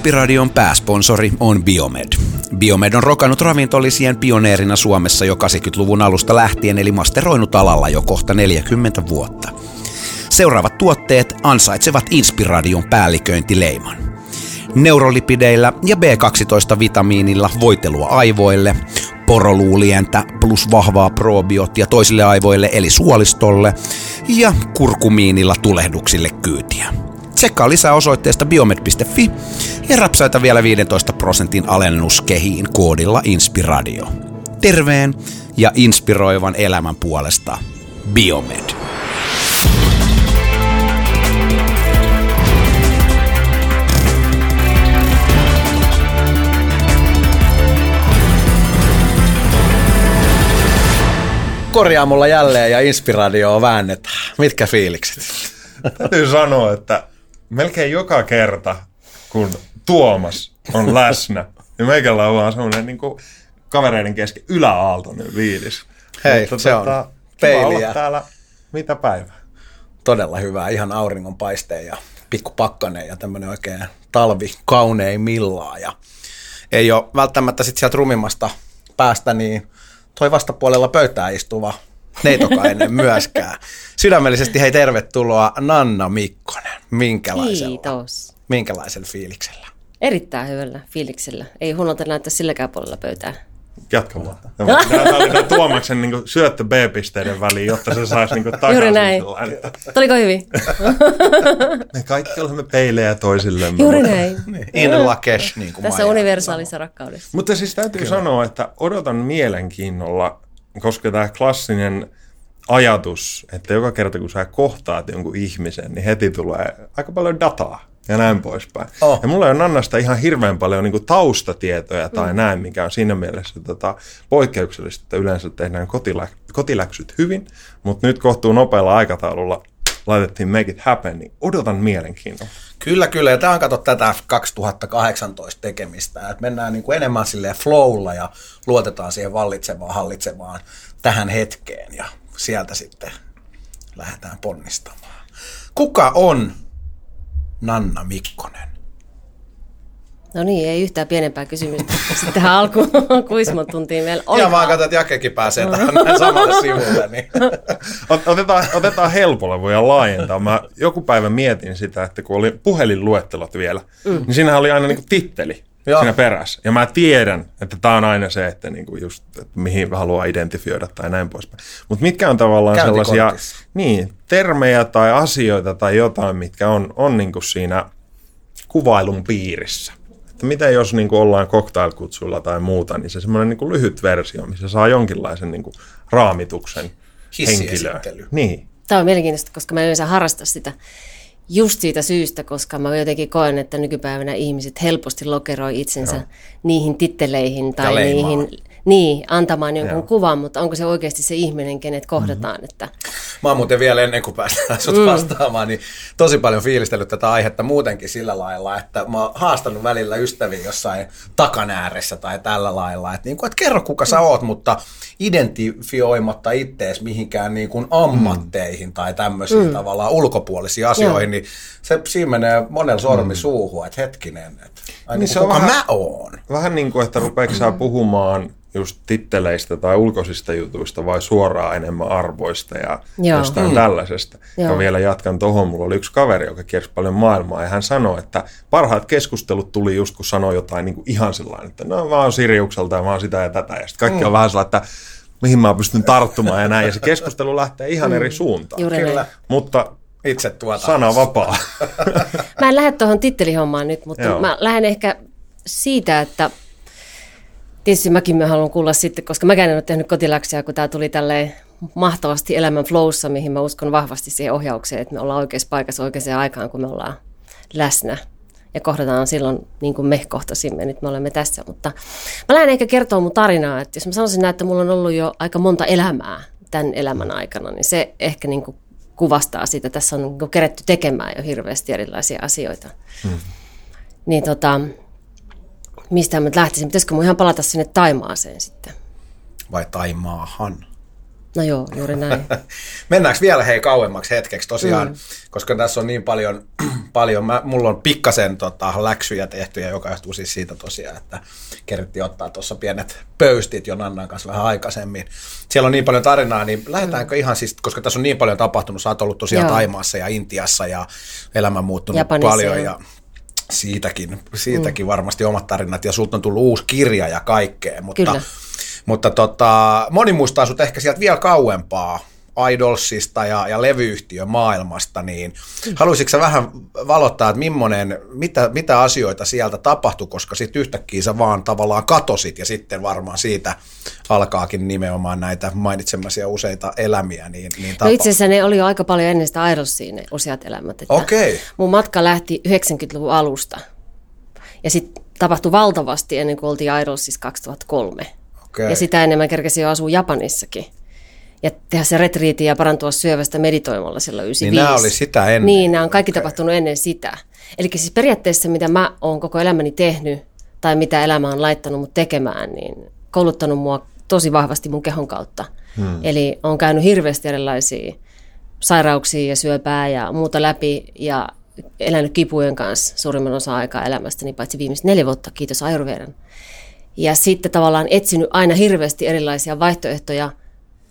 Inspiradion pääsponsori on Biomed. Biomed on rokannut ravintolisien pioneerina Suomessa jo 80-luvun alusta lähtien, eli masteroinut alalla jo kohta 40 vuotta. Seuraavat tuotteet ansaitsevat Inspiradion päälliköintileiman. Neurolipideillä ja B12-vitamiinilla voitelua aivoille, poroluulientä plus vahvaa probioottia toisille aivoille eli suolistolle ja kurkumiinilla tulehduksille kyytiä. Tsekkaa lisää osoitteesta biomed.fi ja rapsaita vielä 15 prosentin alennus kehiin koodilla Inspiradio. Terveen ja inspiroivan elämän puolesta Biomed. Korjaamolla jälleen ja inspiraatioa väännetään. Mitkä fiilikset? Täytyy sanoa, että melkein joka kerta, kun Tuomas on läsnä, niin meikällä on vaan semmoinen niin kavereiden kesken yläaaltoinen viilis. Hei, Mutta, se tota, on peiliä. täällä mitä päivä? Todella hyvää, ihan auringon paisteen ja pikku pakkanen ja tämmöinen oikein talvi kauneimmillaan. Ja ei ole välttämättä sit sieltä rumimmasta päästä niin toi vastapuolella pöytää istuva neitokainen myöskään. Sydämellisesti hei tervetuloa Nanna Mikkonen. Minkälaisella? Kiitos. Minkälaisella fiiliksellä? Erittäin hyvällä fiiliksellä. Ei huonolta näyttää silläkään puolella pöytää. Jatka vaan. Tämä oli tämä Tuomaksen niin syöttö B-pisteiden väliin, jotta se saisi niin takaisin. Juuri näin. Tuliko hyvin? Me kaikki olemme peilejä toisillemme. Juuri näin. In lakesh, niin kuin Tässä universaalissa rakkaudessa. Mutta siis täytyy Kyllä. sanoa, että odotan mielenkiinnolla, koska tämä klassinen ajatus, että joka kerta kun sä kohtaat jonkun ihmisen, niin heti tulee aika paljon dataa ja näin poispäin. Oh. Ja mulla on Nannasta ihan hirveän paljon niin taustatietoja tai mm. näin, mikä on siinä mielessä tota, poikkeuksellista, että yleensä tehdään kotilä, kotiläksyt hyvin, mutta nyt kohtuu nopealla aikataululla laitettiin Make It Happen, niin odotan mielenkiinnolla. Kyllä, kyllä. Ja tämä on kato tätä 2018 tekemistä, että mennään niin kuin enemmän silleen flowlla ja luotetaan siihen vallitsevaan, hallitsevaan tähän hetkeen ja sieltä sitten lähdetään ponnistamaan. Kuka on Nanna Mikkonen? No niin, ei yhtään pienempää kysymystä. Sitten tähän alkuun kuismon tuntiin vielä. Ja vaan katsotaan, että Jakekin pääsee tähän samalle sivulle. Niin. Otetaan, otetaan helpolla, voidaan laajentaa. Mä joku päivä mietin sitä, että kun oli puhelinluettelot vielä, mm. niin siinähän oli aina niin titteli. Joo. siinä perässä. Ja mä tiedän, että tämä on aina se, että, niinku just, että mihin haluaa identifioida tai näin poispäin. Mutta mitkä on tavallaan sellaisia niin, termejä tai asioita tai jotain, mitkä on, on niinku siinä kuvailun piirissä. Että mitä jos niinku ollaan cocktailkutsulla tai muuta, niin se semmoinen niinku lyhyt versio, missä saa jonkinlaisen niinku raamituksen henkilöön. Niin. Tämä on mielenkiintoista, koska mä yleensä harrasta sitä just siitä syystä, koska mä jotenkin koen, että nykypäivänä ihmiset helposti lokeroi itsensä Joo. niihin titteleihin tai niihin niin, antamaan jonkun Joo. kuvan, mutta onko se oikeasti se ihminen, kenet kohdataan? Mm-hmm. Että... Mä oon muuten vielä ennen kuin päästään sut mm. vastaamaan, niin tosi paljon fiilistellyt tätä aihetta muutenkin sillä lailla, että mä oon haastanut välillä ystäviä jossain takan ääressä tai tällä lailla, että, niin kuin, että kerro kuka sä oot, mutta identifioimatta ittees mihinkään niin kuin ammatteihin mm. tai tämmöisiin mm. tavallaan ulkopuolisiin asioihin, Joo. niin se, siinä menee monella sormi mm. suuhun, että hetkinen, että ai, niin, niin se kuka on vähän, mä oon. Vähän niin kuin, että rupeeko puhumaan just titteleistä tai ulkoisista jutuista vai suoraan enemmän arvoista ja Joo. jostain mm. tällaisesta. Joo. Ja vielä jatkan tuohon, mulla oli yksi kaveri, joka kiersi paljon maailmaa ja hän sanoi, että parhaat keskustelut tuli just kun sanoi jotain niin kuin ihan sellainen, että no mä oon Siriukselta ja mä oon sitä ja tätä ja sitten kaikki mm. on vähän sellainen, että mihin mä pystyn tarttumaan ja näin ja se keskustelu lähtee ihan mm. eri suuntaan. Juuri Kyllä. Mutta itse tuota. Sana vapaa. mä en lähde tuohon tittelihommaan nyt, mutta Joo. mä lähden ehkä siitä, että Tietysti mäkin mä haluan kuulla sitten, koska mä en ole tehnyt kotiläksyä, kun tämä tuli tälle mahtavasti elämän flowssa, mihin mä uskon vahvasti siihen ohjaukseen, että me ollaan oikeassa paikassa oikeaan aikaan, kun me ollaan läsnä. Ja kohdataan silloin, niin kuin me kohtasimme, nyt me olemme tässä. Mutta mä lähden ehkä kertoa mun tarinaa, että jos mä sanoisin näin, että mulla on ollut jo aika monta elämää tämän elämän aikana, niin se ehkä niin kuin kuvastaa sitä. Tässä on niin keretty tekemään jo hirveästi erilaisia asioita. Hmm. Niin tota, mistä mä lähtisin? Pitäisikö mun ihan palata sinne Taimaaseen sitten? Vai Taimaahan? No joo, juuri näin. Mennäänkö vielä hei kauemmaksi hetkeksi tosiaan, mm. koska tässä on niin paljon, paljon mä, mulla on pikkasen tota, läksyjä tehtyjä, joka johtuu siis siitä tosiaan, että kerittiin ottaa tuossa pienet pöystit jo Nannan kanssa vähän aikaisemmin. Siellä on niin paljon tarinaa, niin lähdetäänkö ihan siis, koska tässä on niin paljon tapahtunut, sä oot ollut tosiaan Joo. Taimaassa ja Intiassa ja elämä muuttunut Japanissa paljon ja siitäkin, siitäkin mm. varmasti omat tarinat ja sulta on tullut uusi kirja ja kaikkea, mutta Kyllä mutta tota, moni muistaa sut ehkä sieltä vielä kauempaa Idolsista ja, ja levyyhtiön maailmasta, niin haluaisitko vähän valottaa, että millainen, mitä, mitä asioita sieltä tapahtui, koska sitten yhtäkkiä sä vaan tavallaan katosit ja sitten varmaan siitä alkaakin nimenomaan näitä mainitsemaisia useita elämiä. Niin, niin no itse asiassa ne oli jo aika paljon ennen sitä Idolsia ne useat elämät. Okei. Okay. Mun matka lähti 90-luvun alusta ja sitten tapahtui valtavasti ennen kuin oltiin Idolsissa 2003. Okay. Ja sitä enemmän kerkesi jo asua Japanissakin. Ja tehdä se retriiti ja parantua syövästä meditoimalla sillä 95. Niin nämä oli sitä ennen. Niin, nämä on kaikki okay. tapahtunut ennen sitä. Eli siis periaatteessa mitä mä oon koko elämäni tehnyt, tai mitä elämä on laittanut mut tekemään, niin kouluttanut mua tosi vahvasti mun kehon kautta. Hmm. Eli on käynyt hirveästi erilaisia sairauksia ja syöpää ja muuta läpi ja elänyt kipujen kanssa suurimman osa aikaa elämästäni, paitsi viimeiset neljä vuotta, kiitos Ayurvedan. Ja sitten tavallaan etsinyt aina hirveästi erilaisia vaihtoehtoja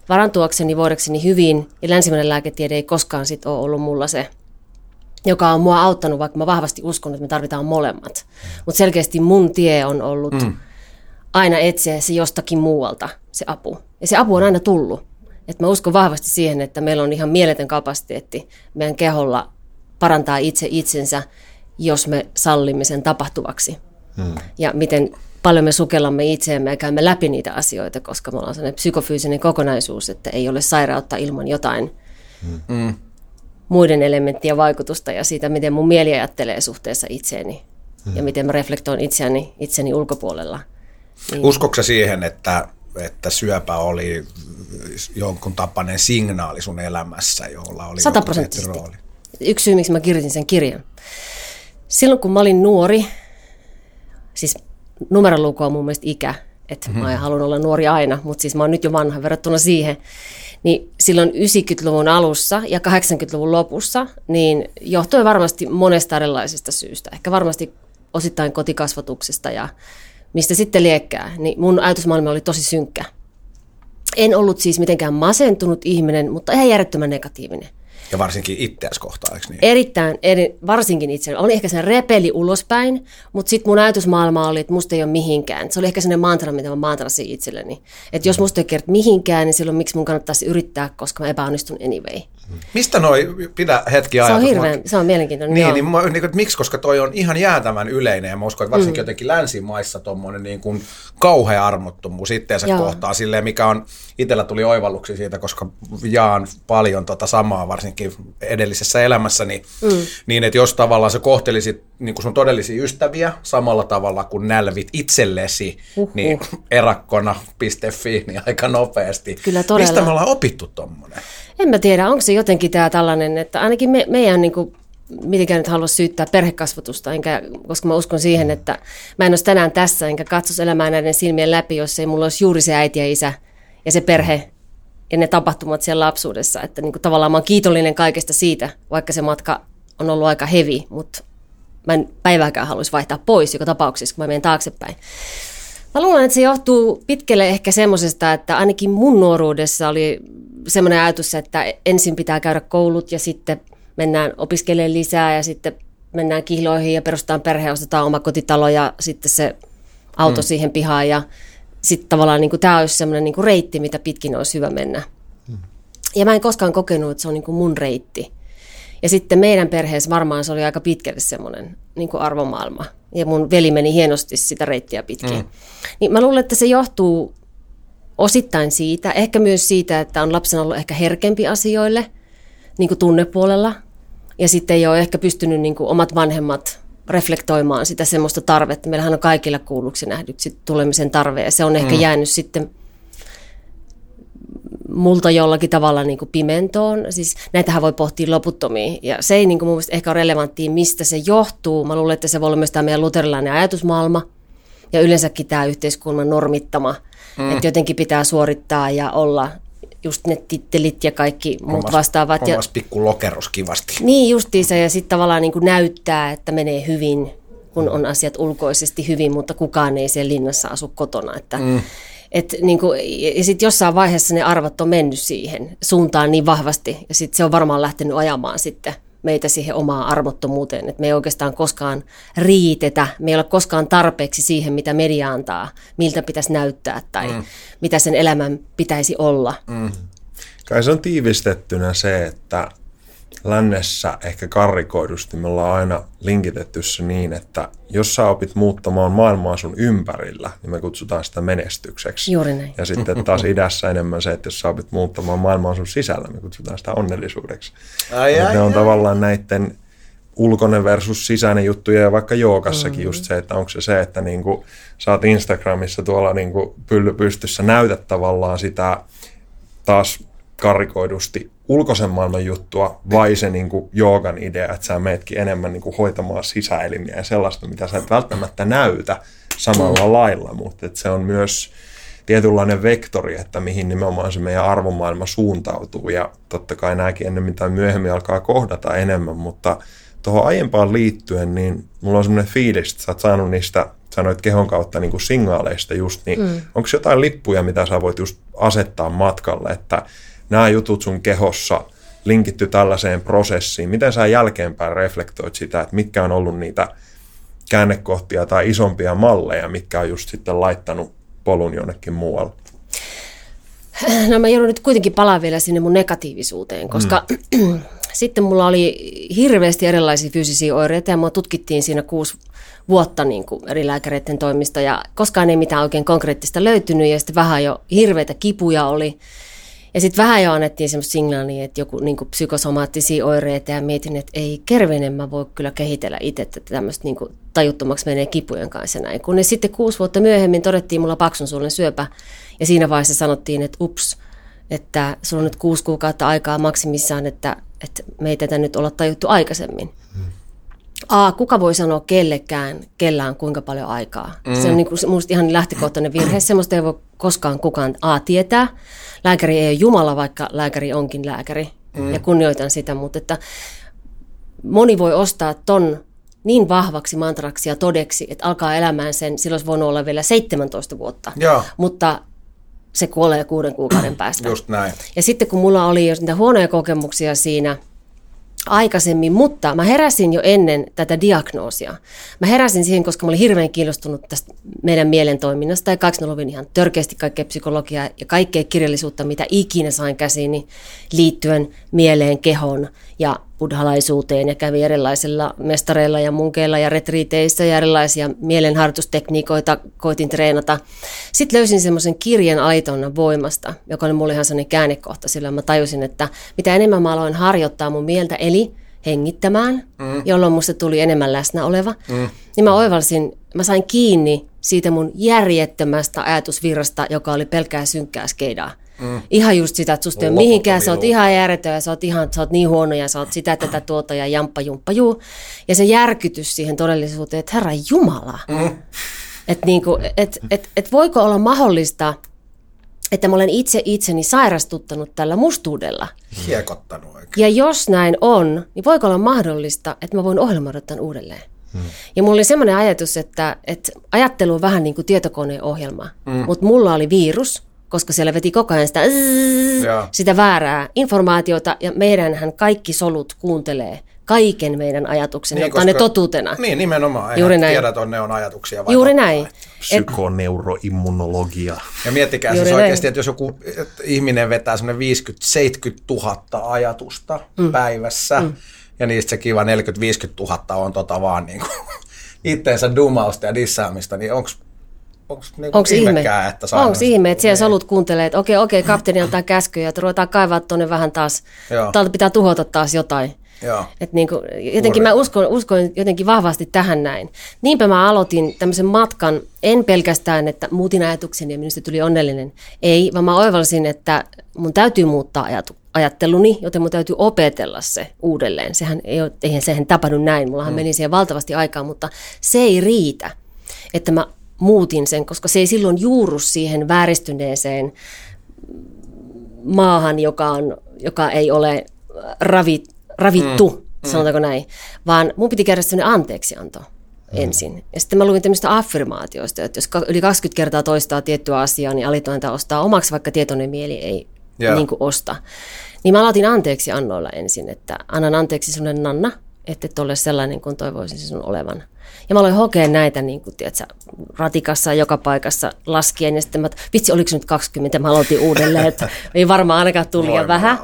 varantuakseni, voidakseni hyvin. Ja länsimäinen lääketiede ei koskaan sit ole ollut mulla se, joka on mua auttanut, vaikka mä vahvasti uskon, että me tarvitaan molemmat. Mutta selkeästi mun tie on ollut mm. aina etsiä se jostakin muualta, se apu. Ja se apu on aina tullut. Et mä uskon vahvasti siihen, että meillä on ihan mieletön kapasiteetti meidän keholla parantaa itse itsensä, jos me sallimme sen tapahtuvaksi. Hmm. Ja miten paljon me sukellamme itseämme ja käymme läpi niitä asioita, koska me ollaan sellainen psykofyysinen kokonaisuus, että ei ole sairautta ilman jotain mm. muiden elementtien vaikutusta ja siitä, miten mun mieli ajattelee suhteessa itseeni mm. ja miten mä reflektoin itseäni, itseni ulkopuolella. Niin. Uskoksa siihen, että, että syöpä oli jonkun tapainen signaali sun elämässä, jolla oli rooli? Yksi syy, miksi mä kirjoitin sen kirjan. Silloin kun mä olin nuori, siis numeroluku on mun mielestä ikä, että mm-hmm. mä haluan olla nuori aina, mutta siis mä oon nyt jo vanha verrattuna siihen. Niin silloin 90-luvun alussa ja 80-luvun lopussa, niin johtui varmasti monesta erilaisesta syystä. Ehkä varmasti osittain kotikasvatuksesta ja mistä sitten liekkää. Niin mun ajatusmaailma oli tosi synkkä. En ollut siis mitenkään masentunut ihminen, mutta ihan järjettömän negatiivinen. Ja varsinkin itseäsi kohtaan, eikö niin? Erittäin, eri, varsinkin itse. Oli ehkä sen repeli ulospäin, mutta sitten mun ajatusmaailma oli, että musta ei ole mihinkään. Se oli ehkä sellainen mantra, mitä mä mantrasin itselleni. Että jos musta ei kerta mihinkään, niin silloin miksi mun kannattaisi yrittää, koska mä epäonnistun anyway. Mistä noi, pidä hetki ajatus. Se on hirveän, se on mielenkiintoinen. Niin, niin, niin, niin että miksi, koska toi on ihan jäätävän yleinen ja mä uskon, että varsinkin mm. jotenkin länsimaissa tuommoinen niin kuin kauhea armottomuus itteensä Joo. kohtaan silleen, mikä on, itsellä tuli oivalluksi siitä, koska jaan paljon tota samaa varsinkin edellisessä elämässäni, mm. niin että jos tavallaan sä kohtelisit niin kuin sun todellisia ystäviä samalla tavalla kuin nälvit itsellesi, uh-huh. niin erakkona.fi niin aika nopeasti. Kyllä todella. Mistä me ollaan opittu tuommoinen? En mä tiedä, onko se jotenkin tämä tällainen, että ainakin me, meidän niin kuin, mitenkään nyt halua syyttää perhekasvatusta, enkä, koska mä uskon siihen, että mä en olisi tänään tässä, enkä katsoisi elämää näiden silmien läpi, jos ei mulla olisi juuri se äiti ja isä ja se perhe ja ne tapahtumat siellä lapsuudessa. Että niin kuin, tavallaan mä oon kiitollinen kaikesta siitä, vaikka se matka on ollut aika hevi, mutta mä en päivääkään haluaisi vaihtaa pois joka tapauksessa, kun mä menen taaksepäin. Mä luulen, että se johtuu pitkälle ehkä semmoisesta, että ainakin mun nuoruudessa oli semmoinen ajatus, että ensin pitää käydä koulut ja sitten mennään opiskelemaan lisää ja sitten mennään kihloihin ja perustetaan perhe, ostetaan oma kotitalo ja sitten se auto mm. siihen pihaan ja sitten tavallaan niin kuin, tämä olisi semmoinen niin kuin reitti, mitä pitkin olisi hyvä mennä. Mm. Ja mä en koskaan kokenut, että se on niin kuin mun reitti. Ja sitten meidän perheessä varmaan se oli aika pitkälle semmoinen niin kuin arvomaailma. Ja mun veli meni hienosti sitä reittiä pitkin. Mm. Niin mä luulen, että se johtuu osittain siitä, ehkä myös siitä, että on lapsen ollut ehkä herkempi asioille niin kuin tunnepuolella. Ja sitten ei ole ehkä pystynyt niin kuin omat vanhemmat reflektoimaan sitä semmoista tarvetta. Meillähän on kaikilla kuulluksi nähdyksi tulemisen tarve ja se on ehkä mm. jäänyt sitten multa jollakin tavalla niin kuin pimentoon. Siis näitähän voi pohtia loputtomiin. Ja se ei niin kuin mun mielestä ehkä ole relevanttia, mistä se johtuu. Mä luulen, että se voi olla myös tämä meidän luterilainen ajatusmaailma ja yleensäkin tämä yhteiskunnan normittama. Mm. Että jotenkin pitää suorittaa ja olla just ne tittelit ja kaikki muut vastaavat. Omas pikku lokeros kivasti. Niin justiinsa ja sitten tavallaan niin kuin näyttää, että menee hyvin, kun on asiat ulkoisesti hyvin, mutta kukaan ei siellä linnassa asu kotona. Että, mm. Et, niin kuin, ja sitten jossain vaiheessa ne arvot on mennyt siihen suuntaan niin vahvasti ja sitten se on varmaan lähtenyt ajamaan sitten meitä siihen omaan arvottomuuteen, että me ei oikeastaan koskaan riitetä, me ei ole koskaan tarpeeksi siihen, mitä media antaa, miltä pitäisi näyttää tai mm. mitä sen elämän pitäisi olla. Mm. Kai se on tiivistettynä se, että lännessä ehkä karrikoidusti me ollaan aina linkitetty se niin, että jos sä opit muuttamaan maailmaa sun ympärillä, niin me kutsutaan sitä menestykseksi. Juuri näin. Ja sitten taas idässä enemmän se, että jos sä opit muuttamaan maailmaa sun sisällä, me kutsutaan sitä onnellisuudeksi. Ai, ai, ne on ai, tavallaan näiden ulkoinen versus sisäinen juttuja ja vaikka jookassakin mm-hmm. just se, että onko se se, että niinku, sä oot Instagramissa tuolla niinku pylly pystyssä näytät tavallaan sitä taas karikoidusti ulkoisen maailman juttua vai se niin kuin joogan idea, että sä meetkin enemmän niin kuin hoitamaan sisäelimiä ja sellaista, mitä sä et välttämättä näytä samalla lailla, mutta että se on myös tietynlainen vektori, että mihin nimenomaan se meidän arvomaailma suuntautuu ja totta kai nämäkin ennemmin tai myöhemmin alkaa kohdata enemmän, mutta tuohon aiempaan liittyen, niin mulla on semmoinen fiilis, että sä oot saanut niistä, sanoit kehon kautta niin kuin signaaleista just, niin mm. onko jotain lippuja, mitä sä voit just asettaa matkalle, että nämä jutut sun kehossa linkitty tällaiseen prosessiin. Miten sä jälkeenpäin reflektoit sitä, että mitkä on ollut niitä käännekohtia tai isompia malleja, mitkä on just sitten laittanut polun jonnekin muualle? No mä joudun nyt kuitenkin palaa vielä sinne mun negatiivisuuteen, koska mm. sitten mulla oli hirveästi erilaisia fyysisiä oireita ja mua tutkittiin siinä kuusi vuotta niin kuin eri lääkäreiden toimista ja koskaan ei mitään oikein konkreettista löytynyt ja sitten vähän jo hirveitä kipuja oli. Ja sitten vähän jo annettiin semmoista signaalia, että joku niin psykosomaattisia oireita ja mietin, että ei kervenen mä voi kyllä kehitellä itse, että tämmöistä niin tajuttomaksi menee kipujen kanssa näin. Kun sitten kuusi vuotta myöhemmin todettiin mulla paksun suullinen syöpä ja siinä vaiheessa sanottiin, että ups, että sulla on nyt kuusi kuukautta aikaa maksimissaan, että, että me ei tätä nyt olla tajuttu aikaisemmin. Hmm. A, kuka voi sanoa kellekään, kellään kuinka paljon aikaa. Mm. Se on niin kuin, musta ihan lähtökohtainen virhe. Semmoista ei voi koskaan kukaan A tietää. Lääkäri ei ole Jumala, vaikka lääkäri onkin lääkäri. Mm. Ja kunnioitan sitä, mutta että moni voi ostaa ton niin vahvaksi mantraksi ja todeksi, että alkaa elämään sen, silloin olisi voinut olla vielä 17 vuotta. Joo. Mutta se kuolee kuuden kuukauden päästä. Just näin. Ja sitten kun mulla oli jo niitä huonoja kokemuksia siinä – aikaisemmin, mutta mä heräsin jo ennen tätä diagnoosia. Mä heräsin siihen, koska mä olin hirveän kiinnostunut tästä meidän mielen toiminnasta ja kaksi lovin ihan törkeästi kaikkea psykologiaa ja kaikkea kirjallisuutta, mitä ikinä sain käsiini liittyen mieleen, kehon ja buddhalaisuuteen ja kävi erilaisilla mestareilla ja munkeilla ja retriiteissä ja erilaisia mielenharjoitustekniikoita koitin treenata. Sitten löysin semmoisen kirjan aitonnan voimasta, joka oli mulle ihan sellainen käännekohta, sillä mä tajusin, että mitä enemmän mä aloin harjoittaa mun mieltä, eli hengittämään, mm. jolloin musta tuli enemmän läsnä oleva, mm. niin mä oivalsin, mä sain kiinni siitä mun järjettömästä ajatusvirrasta, joka oli pelkkää synkkää skeidaa. Mm. Ihan just sitä, että susta ei ole mihinkään, sä oot ihan järjetön ja sä oot, ihan, sä oot niin huono ja sä oot sitä, tätä, tuota ja jamppa, jumppa, juu. Ja se järkytys siihen todellisuuteen, että herra Jumala, mm. että niinku, et, et, et voiko olla mahdollista, että mä olen itse itseni sairastuttanut tällä mustuudella. Hiekottanut oikein. Ja jos näin on, niin voiko olla mahdollista, että mä voin ohjelmoida tämän uudelleen? Hmm. Ja mulla oli semmoinen ajatus, että, että ajattelu on vähän niin kuin tietokoneen ohjelma, hmm. mutta mulla oli virus, koska siellä veti koko ajan sitä, sitä väärää informaatiota, ja meidänhän kaikki solut kuuntelee kaiken meidän ajatuksen, niin, koska, ne totuutena. Niin, nimenomaan. Juuri näin. tiedät, on ne on ajatuksia. Vai Juuri näin. Psykoneuroimmunologia. Ja miettikää Juuri siis näin. oikeasti, että jos joku että ihminen vetää semmoinen 50-70 000 ajatusta mm. päivässä, mm. ja niistä se kiva 40-50 000 on tota vaan niin kuin itteensä dumausta ja dissaamista, niin onko onko niinku ihme? että Onko ihme, että siellä niin. solut kuuntelee, että okei, okei, kapteeni antaa käskyjä, että ruvetaan kaivaa tuonne vähän taas, täältä pitää tuhota taas jotain. Joo. Et niin kuin, jotenkin mä uskon, uskon jotenkin vahvasti tähän näin. Niinpä mä aloitin tämmöisen matkan, en pelkästään, että muutin ajatukseni ja minusta tuli onnellinen. Ei, vaan mä oivalsin, että mun täytyy muuttaa ajatu, ajatteluni, joten mun täytyy opetella se uudelleen. Sehän ei ole, eihän sehän tapahdu näin, mullahan mm. meni siihen valtavasti aikaa, mutta se ei riitä, että mä muutin sen, koska se ei silloin juuru siihen vääristyneeseen maahan, joka, on, joka ei ole ravi, ravittu, mm. mm. sanotaanko näin, vaan mun piti käydä sellainen anteeksianto mm. ensin. Ja sitten mä luin tämmöistä affirmaatioista, että jos yli 20 kertaa toistaa tiettyä asiaa, niin alitointa ostaa omaksi, vaikka tietoinen mieli ei yeah. niin kuin osta. Niin mä aloitin anteeksi annoilla ensin, että annan anteeksi sinulle Nanna, että et ole sellainen kuin toivoisin sinun olevan. Ja mä aloin hokea näitä niin kuin, tiedätkö, ratikassa joka paikassa laskien. Ja sitten mä, vitsi, oliko nyt 20? Mä aloitin uudelleen, että ei varmaan ainakaan tullut liian vähän.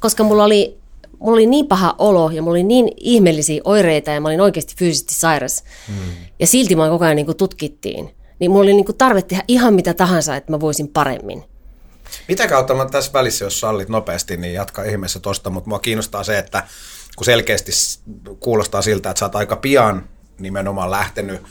Koska mulla oli, mulla oli niin paha olo ja mulla oli niin ihmeellisiä oireita ja mä olin oikeasti fyysisesti sairas. Hmm. Ja silti mä koko ajan niin kuin tutkittiin. Niin mulla oli niin kuin tarve tehdä ihan mitä tahansa, että mä voisin paremmin. Mitä kautta mä tässä välissä, jos sallit nopeasti, niin jatka ihmeessä tosta, mutta mua kiinnostaa se, että kun selkeästi kuulostaa siltä, että sä oot aika pian nimenomaan lähtenyt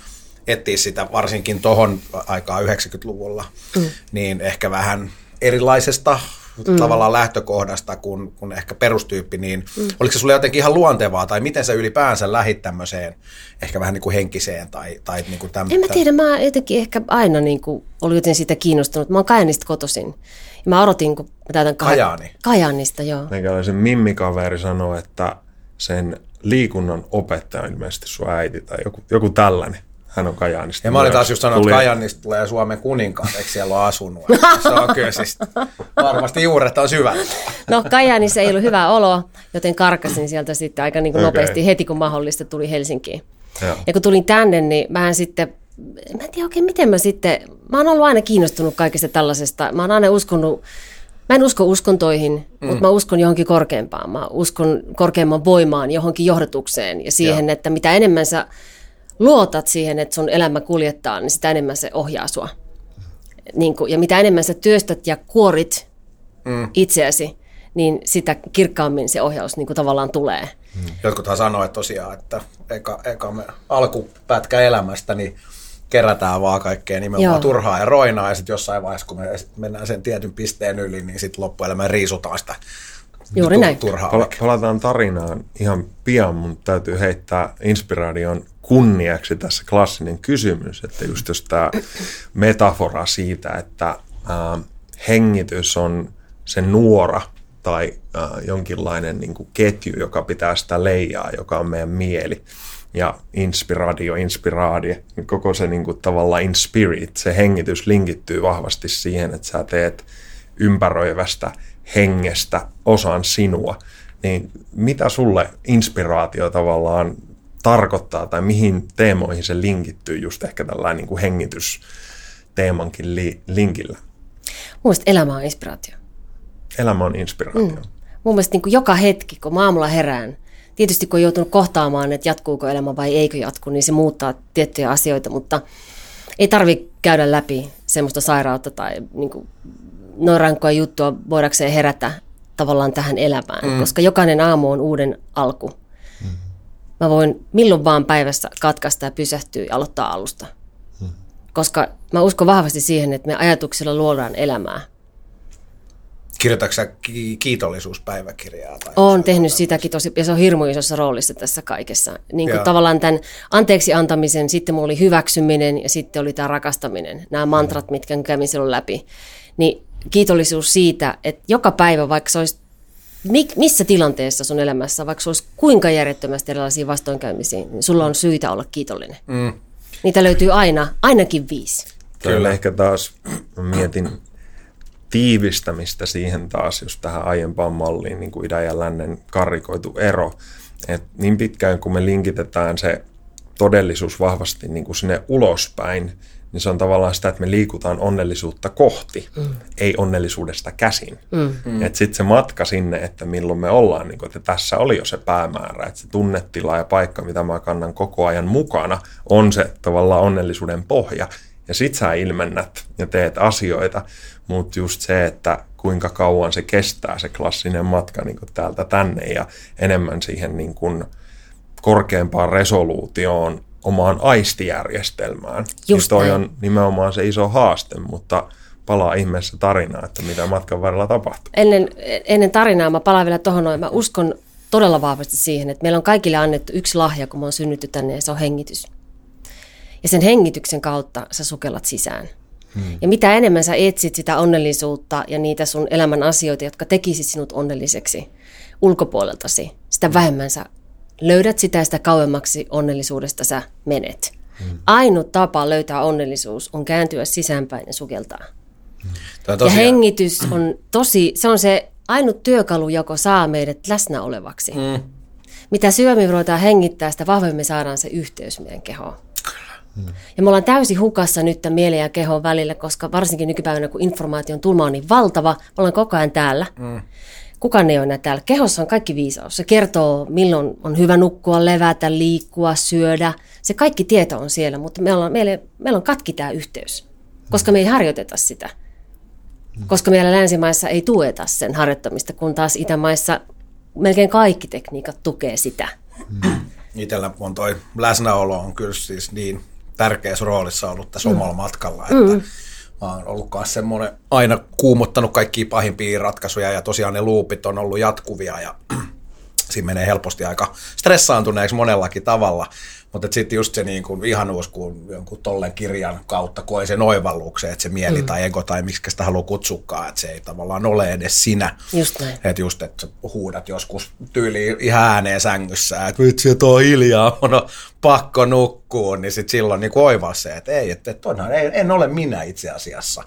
etsiä sitä varsinkin tuohon aikaan 90-luvulla, mm. niin ehkä vähän erilaisesta mm. tavallaan lähtökohdasta kuin, kuin ehkä perustyyppi, niin mm. oliko se sulle jotenkin ihan luontevaa, tai miten sä ylipäänsä lähit tämmöiseen ehkä vähän niin kuin henkiseen tai, tai niin kuin tämmöistä? En mä tiedä, mä jotenkin ehkä aina niin kuin olin joten siitä kiinnostunut. Mä oon Kajanista kotoisin. Ja mä odotin, kun mä täytän kah- Kajaani? Kajanista, joo. Meikäläisen mimmikaveri sanoi, että sen liikunnan opettaja on ilmeisesti sun äiti tai joku, joku tällainen. Hän on Kajaanista. Ja mä olin taas just sanonut, että Kajaanista tulee Suomen kuninkaan, eikö siellä ole asunut. Se on kyllä siis varmasti juuret on syvä. No Kajaanissa ei ollut hyvä olo, joten karkasin sieltä sitten aika niin kuin okay. nopeasti heti kun mahdollista tuli Helsinkiin. Ja. ja kun tulin tänne, niin mä sitten mä en tiedä oikein miten mä sitten, mä oon ollut aina kiinnostunut kaikesta tällaisesta. Mä oon aina uskonut Mä en usko uskontoihin, mm. mutta mä uskon johonkin korkeampaan. Mä uskon korkeamman voimaan, johonkin johdatukseen ja siihen, ja. että mitä enemmän sä luotat siihen, että sun elämä kuljettaa, niin sitä enemmän se ohjaa sua. Niin kuin, ja mitä enemmän sä työstät ja kuorit mm. itseäsi, niin sitä kirkkaammin se ohjaus niin kuin tavallaan tulee. Mm. Jotkuthan sanoo, että tosiaan, että eka, eka me alkupätkä elämästä, niin kerätään vaan kaikkea nimenomaan Joo. turhaa ja roinaa, ja sitten jossain vaiheessa, kun me mennään sen tietyn pisteen yli, niin sitten loppuelämään riisutaan sitä Juuri tu- näin. turhaa. Pala- palataan tarinaan ihan pian, mutta täytyy heittää inspiraation kunniaksi tässä klassinen kysymys, että just jos tämä metafora siitä, että äh, hengitys on se nuora tai äh, jonkinlainen niin kuin ketju, joka pitää sitä leijaa, joka on meidän mieli ja inspiradio, inspiraadie, koko se niin kuin, tavallaan inspirit, se hengitys linkittyy vahvasti siihen, että sä teet ympäröivästä hengestä osan sinua, niin mitä sulle inspiraatio tavallaan tarkoittaa tai mihin teemoihin se linkittyy just ehkä tällainen niin kuin hengitys teemankin li- linkillä? Mun mielestä elämä on inspiraatio. Elämä on inspiraatio. Mm. Mun mielestä niin kuin joka hetki, kun mä aamulla herään, tietysti kun on joutunut kohtaamaan, että jatkuuko elämä vai eikö jatku, niin se muuttaa tiettyjä asioita, mutta ei tarvi käydä läpi semmoista sairautta tai niin kuin, noin rankkoja juttua voidakseen herätä tavallaan tähän elämään, mm. koska jokainen aamu on uuden alku. Mm. Mä voin milloin vaan päivässä katkaista ja pysähtyä ja aloittaa alusta. Mm. Koska mä uskon vahvasti siihen, että me ajatuksilla luodaan elämää. Kirjoitatko sä kiitollisuuspäiväkirjaa? Tai Olen tehnyt sitäkin tosi, ja se on hirmu isossa roolissa tässä kaikessa. Niin kuin tavallaan tämän anteeksi antamisen, sitten mulla oli hyväksyminen ja sitten oli tämä rakastaminen. Nämä mantrat, mitkä kävin silloin läpi. Niin kiitollisuus siitä, että joka päivä, vaikka se olisi missä tilanteessa sun elämässä, vaikka se olisi kuinka järjettömästi erilaisia vastoinkäymisiä, niin sulla on syytä olla kiitollinen. Mm. Niitä löytyy aina, ainakin viisi. Kyllä ehkä taas mietin tiivistämistä siihen taas, jos tähän aiempaan malliin, niin kuin idän ja lännen karikoitu ero. Et niin pitkään kun me linkitetään se todellisuus vahvasti niin kuin sinne ulospäin, niin se on tavallaan sitä, että me liikutaan onnellisuutta kohti, mm. ei onnellisuudesta käsin. Mm. mm. Että sitten se matka sinne, että milloin me ollaan, niin kun, että tässä oli jo se päämäärä, että se tunnetila ja paikka, mitä mä kannan koko ajan mukana, on se tavallaan onnellisuuden pohja. Ja sit sä ilmennät ja teet asioita, mutta just se, että kuinka kauan se kestää se klassinen matka niin täältä tänne ja enemmän siihen niin kuin korkeampaan resoluutioon omaan aistijärjestelmään. Just niin toi näin. on nimenomaan se iso haaste, mutta palaa ihmeessä tarinaa, että mitä matkan varrella tapahtuu. Ennen, ennen tarinaa mä palaan vielä tuohon noin. Mä uskon todella vahvasti siihen, että meillä on kaikille annettu yksi lahja, kun mä oon synnytty tänne, ja se on hengitys. Ja sen hengityksen kautta sä sukellat sisään. Hmm. Ja mitä enemmän sä etsit sitä onnellisuutta ja niitä sun elämän asioita, jotka tekisit sinut onnelliseksi ulkopuoleltasi, sitä vähemmän sä löydät sitä ja sitä kauemmaksi onnellisuudesta sä menet. Hmm. Ainut tapa löytää onnellisuus on kääntyä sisäänpäin ja sukeltaa. Hmm. Ja hengitys on tosi, se on se ainut työkalu, joka saa meidät läsnä olevaksi. Hmm. Mitä syömmin ruvetaan hengittää, sitä vahvemmin saadaan se yhteys meidän kehoon. Ja me ollaan täysin hukassa nyt tämän mielen ja kehon välillä, koska varsinkin nykypäivänä, kun informaation tulma on niin valtava, me ollaan koko ajan täällä. Mm. Kukaan ei ole enää täällä. Kehossa on kaikki viisaus. Se kertoo, milloin on hyvä nukkua, levätä, liikkua, syödä. Se kaikki tieto on siellä, mutta meillä on, meillä, meillä on katki tämä yhteys, koska me ei harjoiteta sitä. Koska meillä länsimaissa ei tueta sen harjoittamista, kun taas itämaissa melkein kaikki tekniikat tukee sitä. Itellä on toi läsnäolo on kyllä siis niin tärkeässä roolissa ollut tässä mm. omalla matkalla, että mm. mä oon ollut myös semmoinen aina kuumottanut kaikkia pahimpia ratkaisuja ja tosiaan ne luupit on ollut jatkuvia ja siinä menee helposti aika stressaantuneeksi monellakin tavalla. Mutta sitten just se niin kuin ihanuus, kun jonkun tollen kirjan kautta koe sen oivalluksen, että se mieli mm. tai ego tai miksi sitä haluaa kutsukaan, että se ei tavallaan ole edes sinä. Just näin. Että just, että huudat joskus tyyli ihan ääneen sängyssä, että vitsi, on hiljaa, on pakko nukkua, niin sitten silloin niin oivaa se, että ei, että, että ei, en ole minä itse asiassa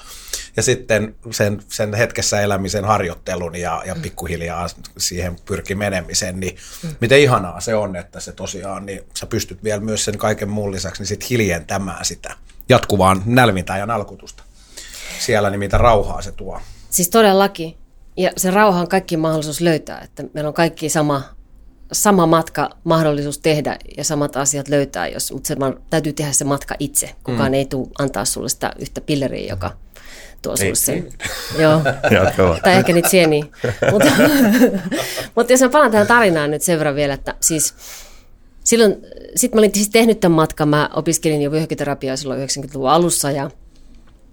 ja sitten sen, sen hetkessä elämisen harjoittelun ja, ja pikkuhiljaa siihen pyrki menemisen, niin mm. miten ihanaa se on, että se tosiaan, niin sä pystyt vielä myös sen kaiken muun lisäksi niin sit hiljentämään sitä jatkuvaan nälvintää ja nalkutusta. Siellä niin mitä rauhaa se tuo. Siis todellakin. Ja se rauha on kaikki mahdollisuus löytää, että meillä on kaikki sama, sama matka mahdollisuus tehdä ja samat asiat löytää, jos, mutta se täytyy tehdä se matka itse. Kukaan mm. ei tule antaa sulle sitä yhtä pilleriä, joka tuo sulle sen. Joo. tai ehkä niitä sieniä. mutta, mutta jos mä palaan tähän tarinaan nyt sen verran vielä, että siis silloin, sitten mä olin siis tehnyt tämän matkan, mä opiskelin jo vyöhyketerapiaa silloin 90-luvun alussa ja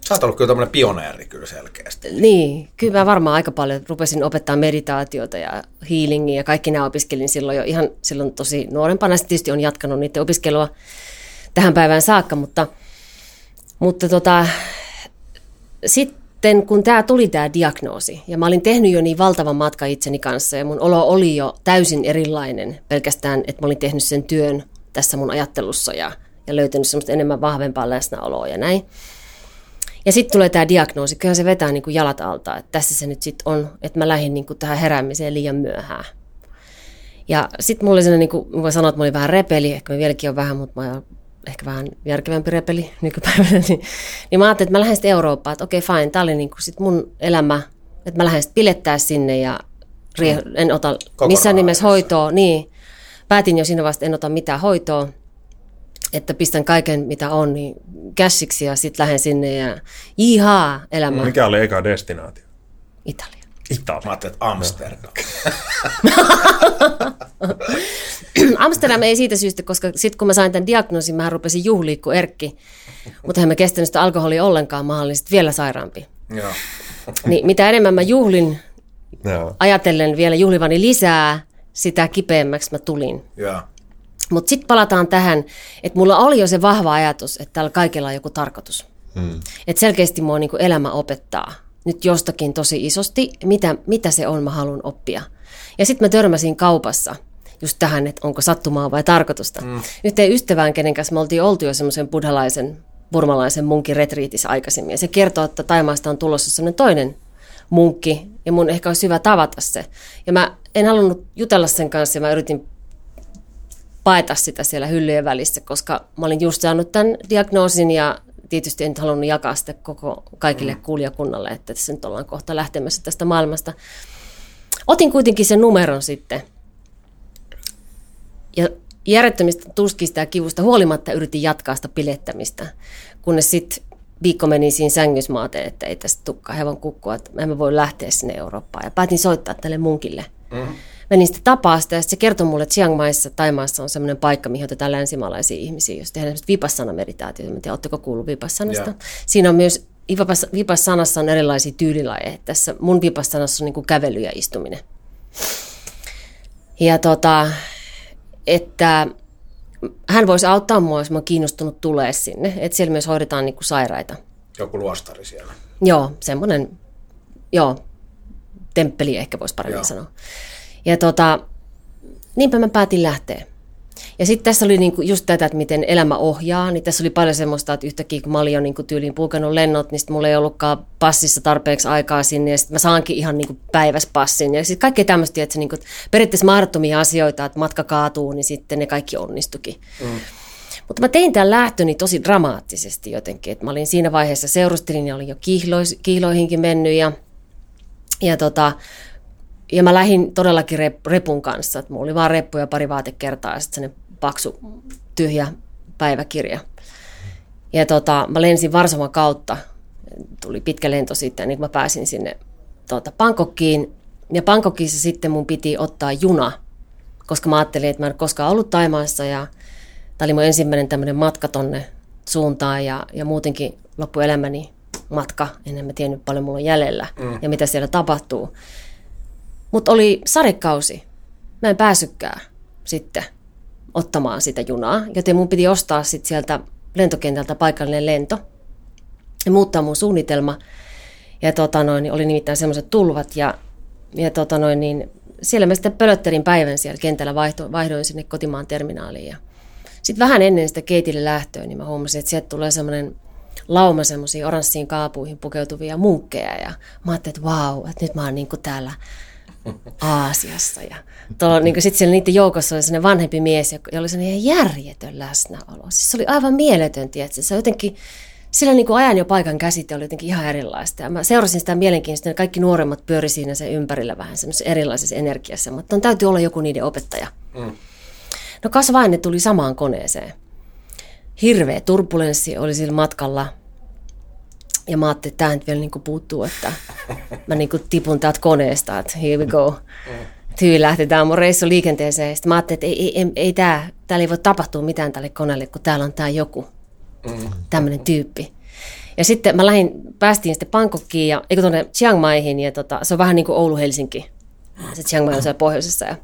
Sä oot ollut kyllä tämmöinen pioneeri kyllä selkeästi. Niin, kyllä mä varmaan aika paljon rupesin opettaa meditaatiota ja healingia ja kaikki nämä opiskelin silloin jo ihan silloin tosi nuorempana. Sitten tietysti on jatkanut niiden opiskelua tähän päivään saakka, mutta, mutta tota, sitten kun tämä tuli tämä diagnoosi, ja mä olin tehnyt jo niin valtavan matka itseni kanssa, ja mun olo oli jo täysin erilainen, pelkästään, että mä olin tehnyt sen työn tässä mun ajattelussa ja, ja löytänyt semmoista enemmän vahvempaa läsnäoloa ja näin. Ja sitten tulee tämä diagnoosi, kyllä se vetää niin kuin jalat alta, että tässä se nyt sitten on, että mä lähdin niin kuin tähän heräämiseen liian myöhään. Ja sitten mulla oli sellainen, niin kuin, mä sanoa, että mä olin vähän repeli, ehkä mä vieläkin on vähän, mutta mä ehkä vähän järkevämpi repeli nykypäivänä, niin, niin mä ajattelin, että mä lähden sitten Eurooppaan, että okei okay, fine, tämä oli niin kuin sit mun elämä, että mä lähden sitten pilettää sinne ja rie, mm. en ota missään nimessä hoitoa, niin päätin jo siinä vasta, en ota mitään hoitoa, että pistän kaiken mitä on niin käsiksi ja sitten lähden sinne ja ihaa elämä. Mikä oli eka destinaatio? Italia. Italia. Mä ajattelin, että Amsterdam. Amsterdam ei siitä syystä, koska sitten kun mä sain tämän diagnoosin, mä rupesin juhlia kuin Erkki. Mutta hän mä kestänyt sitä alkoholia ollenkaan, mä olin sitten vielä sairaampi. Joo. niin mitä enemmän mä juhlin, Joo. ajatellen vielä juhlivani lisää, sitä kipeämmäksi mä tulin. Mutta sitten palataan tähän, että mulla oli jo se vahva ajatus, että tällä kaikella on joku tarkoitus. Hmm. Että selkeästi mua niin elämä opettaa nyt jostakin tosi isosti, mitä, mitä se on, mä haluan oppia. Ja sitten mä törmäsin kaupassa just tähän, että onko sattumaa vai tarkoitusta. Mm. Yhteen ystävään, kenen kanssa me oltiin oltu jo semmoisen buddhalaisen, burmalaisen munkin retriitissä aikaisemmin. Ja se kertoo, että Taimaasta on tulossa semmoinen toinen munkki, ja mun ehkä olisi hyvä tavata se. Ja mä en halunnut jutella sen kanssa, ja mä yritin paeta sitä siellä hyllyjen välissä, koska mä olin just saanut tämän diagnoosin, ja tietysti en halunnut jakaa sitä koko kaikille mm. kuulijakunnalle, että tässä nyt ollaan kohta lähtemässä tästä maailmasta. Otin kuitenkin sen numeron sitten. Ja järjettömistä tuskista ja kivusta huolimatta yritin jatkaa sitä pilettämistä, kunnes sitten viikko meni siinä sängysmaateen, että ei tästä tukka hevon kukkua, että emme voi lähteä sinne Eurooppaan. Ja päätin soittaa tälle munkille. Mm-hmm menin sitten tapaa sitä, ja se kertoi mulle, että Chiang Maissa, Taimaassa on semmoinen paikka, mihin otetaan länsimaalaisia ihmisiä, jos tehdään vipassana meditaatiota. En tiedä, oletteko kuullut vipassanasta? Yeah. Siinä on myös, vipassanassa on erilaisia tyylilajeja. Tässä mun vipassanassa on niin kuin kävely ja istuminen. Ja tota, että hän voisi auttaa mua, jos mä oon kiinnostunut tulee sinne. Että siellä myös hoidetaan niin kuin sairaita. Joku luostari siellä. Joo, semmoinen, joo, temppeli ehkä voisi paremmin joo. sanoa. Ja tota, niinpä mä päätin lähteä. Ja sitten tässä oli niinku just tätä, että miten elämä ohjaa, niin tässä oli paljon semmoista, että yhtäkkiä kun mä olin jo niinku tyyliin pulkanut lennot, niin sitten mulla ei ollutkaan passissa tarpeeksi aikaa sinne, ja sitten mä saankin ihan niinku päiväspassin. Ja sitten kaikkea tämmöistä, että se niinku, periaatteessa mahdottomia asioita, että matka kaatuu, niin sitten ne kaikki onnistukin. Mm. Mutta mä tein tämän lähtöni tosi dramaattisesti jotenkin, että mä olin siinä vaiheessa, seurustelin ja olin jo kihlois, kihloihinkin mennyt ja, ja tota, ja mä lähdin todellakin rep, repun kanssa. Mulla oli vaan reppu ja pari vaatekertaa ja sitten paksu tyhjä päiväkirja. Ja tota, mä lensin Varsovan kautta. Tuli pitkä lento sitten, niin mä pääsin sinne tota, Pankokkiin. Ja Pankokissa sitten mun piti ottaa juna, koska mä ajattelin, että mä en koskaan ollut Taimaassa ja tämä oli mun ensimmäinen tämmöinen matka tonne suuntaan ja, ja muutenkin loppuelämäni matka. En mä tiennyt paljon mulla on jäljellä mm. ja mitä siellä tapahtuu. Mutta oli sadekausi. Mä en päässytkään sitten ottamaan sitä junaa, joten mun piti ostaa sit sieltä lentokentältä paikallinen lento ja muuttaa mun suunnitelma. Ja tota noin, oli nimittäin semmoiset tulvat ja, ja tota noin, niin siellä mä sitten pölöttelin päivän siellä kentällä, vaihto, vaihdoin sinne kotimaan terminaaliin. Sitten vähän ennen sitä keitille lähtöä, niin mä huomasin, että sieltä tulee semmoinen lauma semmoisia oranssiin kaapuihin pukeutuvia munkkeja. Ja mä ajattelin, että vau, että nyt mä oon niin täällä Aasiassa. Ja niin sitten siellä niiden joukossa oli sellainen vanhempi mies, joka oli sellainen järjetön läsnäolo. Siis se oli aivan mieletön, tietysti. Se jotenkin, sillä niin kuin ajan jo paikan käsite oli jotenkin ihan erilaista. Ja mä seurasin sitä mielenkiintoista, kaikki nuoremmat pyöri siinä sen ympärillä vähän semmoisessa erilaisessa energiassa. Mutta on täytyy olla joku niiden opettaja. Mm. No kas vain, ne tuli samaan koneeseen. Hirveä turbulenssi oli sillä matkalla. Ja mä ajattelin, että tämä nyt vielä niin puuttuu, että mä niin tipun täältä koneesta, että here we go. Tyy lähtetään mun reissu liikenteeseen. Sitten mä ajattelin, että ei, ei, ei, ei tää, täällä ei voi tapahtua mitään tälle koneelle, kun täällä on tää joku, tämmöinen tyyppi. Ja sitten mä lähdin, päästiin sitten Bangkokiin ja eikö tuonne Chiang Maihin, ja tota, se on vähän niin kuin Oulu-Helsinki. Se Chiang Mai on siellä pohjoisessa. Ja...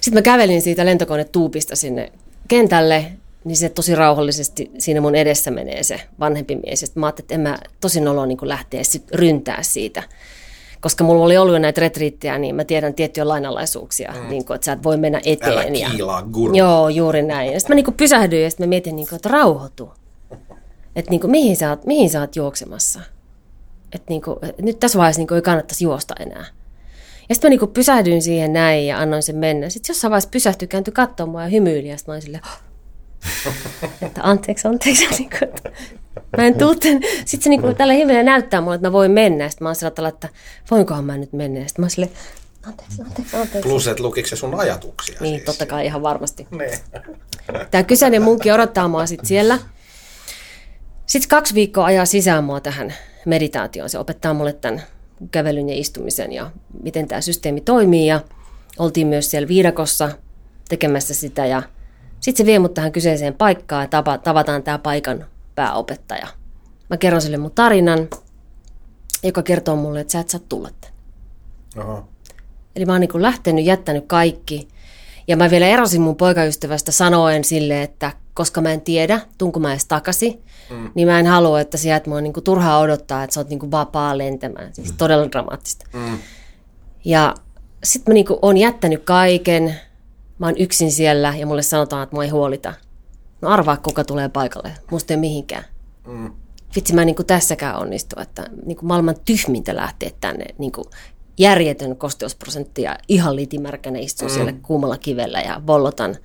Sitten mä kävelin siitä lentokonetuupista sinne kentälle niin se tosi rauhallisesti siinä mun edessä menee se vanhempi mies. Ja mä ajattelin, että en mä tosi olo niin lähteä sit ryntää siitä. Koska mulla oli ollut jo näitä retriittejä, niin mä tiedän tiettyjä lainalaisuuksia, mm. niin kuin, että sä et voi mennä eteen. Älä kiilaa, guru. Joo, juuri näin. Ja sitten mä niin pysähdyin ja sitten mä mietin, niin kuin, että rauhoitu. Että niin mihin, sä oot, mihin sä oot juoksemassa. Että niin kuin, nyt tässä vaiheessa niin ei kannattaisi juosta enää. Ja sitten mä niin pysähdyin siihen näin ja annoin sen mennä. Sitten jossain vaiheessa pysähtyi, kääntyi katsomaan mua ja hymyili. Ja sitten mä olin silleen, että anteeksi, anteeksi. Niin kuin, että mä en tuu Sitten se niin kuin, tällä himmelillä näyttää mulle, että mä voin mennä. Sitten mä oon sillä tavalla, että voinkohan mä nyt mennä. Sitten mä oon sille, anteeksi, anteeksi, anteeksi. Plus, että lukiko se sun ajatuksia? Niin, siis. totta kai ihan varmasti. Ne. Tämä kyseinen munki odottaa mua sitten siellä. Sitten kaksi viikkoa ajaa sisään mua tähän meditaatioon. Se opettaa mulle tämän kävelyn ja istumisen ja miten tämä systeemi toimii. Ja oltiin myös siellä viidakossa tekemässä sitä ja sitten se vie mut tähän kyseiseen paikkaan ja tapa, tavataan tämä paikan pääopettaja. Mä kerron sille mun tarinan, joka kertoo mulle, että sä et saa tulla tänne. Aha. Eli mä oon niin lähtenyt, jättänyt kaikki. Ja mä vielä erosin mun poikaystävästä sanoen sille, että koska mä en tiedä, tunko mä edes takaisin, mm. niin mä en halua, että sieltä mua niin turhaa odottaa, että sä oot niin vapaa lentämään. Siis mm. todella dramaattista. Mm. Ja sitten mä niin oon jättänyt kaiken, mä oon yksin siellä ja mulle sanotaan, että mua ei huolita. No arvaa, kuka tulee paikalle. Musta ei mihinkään. Mm. Vitsi, mä en niin kuin tässäkään onnistu, että niin kuin maailman tyhmintä lähteä tänne niin kuin järjetön kosteusprosentti ja ihan litimärkänä istuu mm. siellä kuumalla kivellä ja vollotan.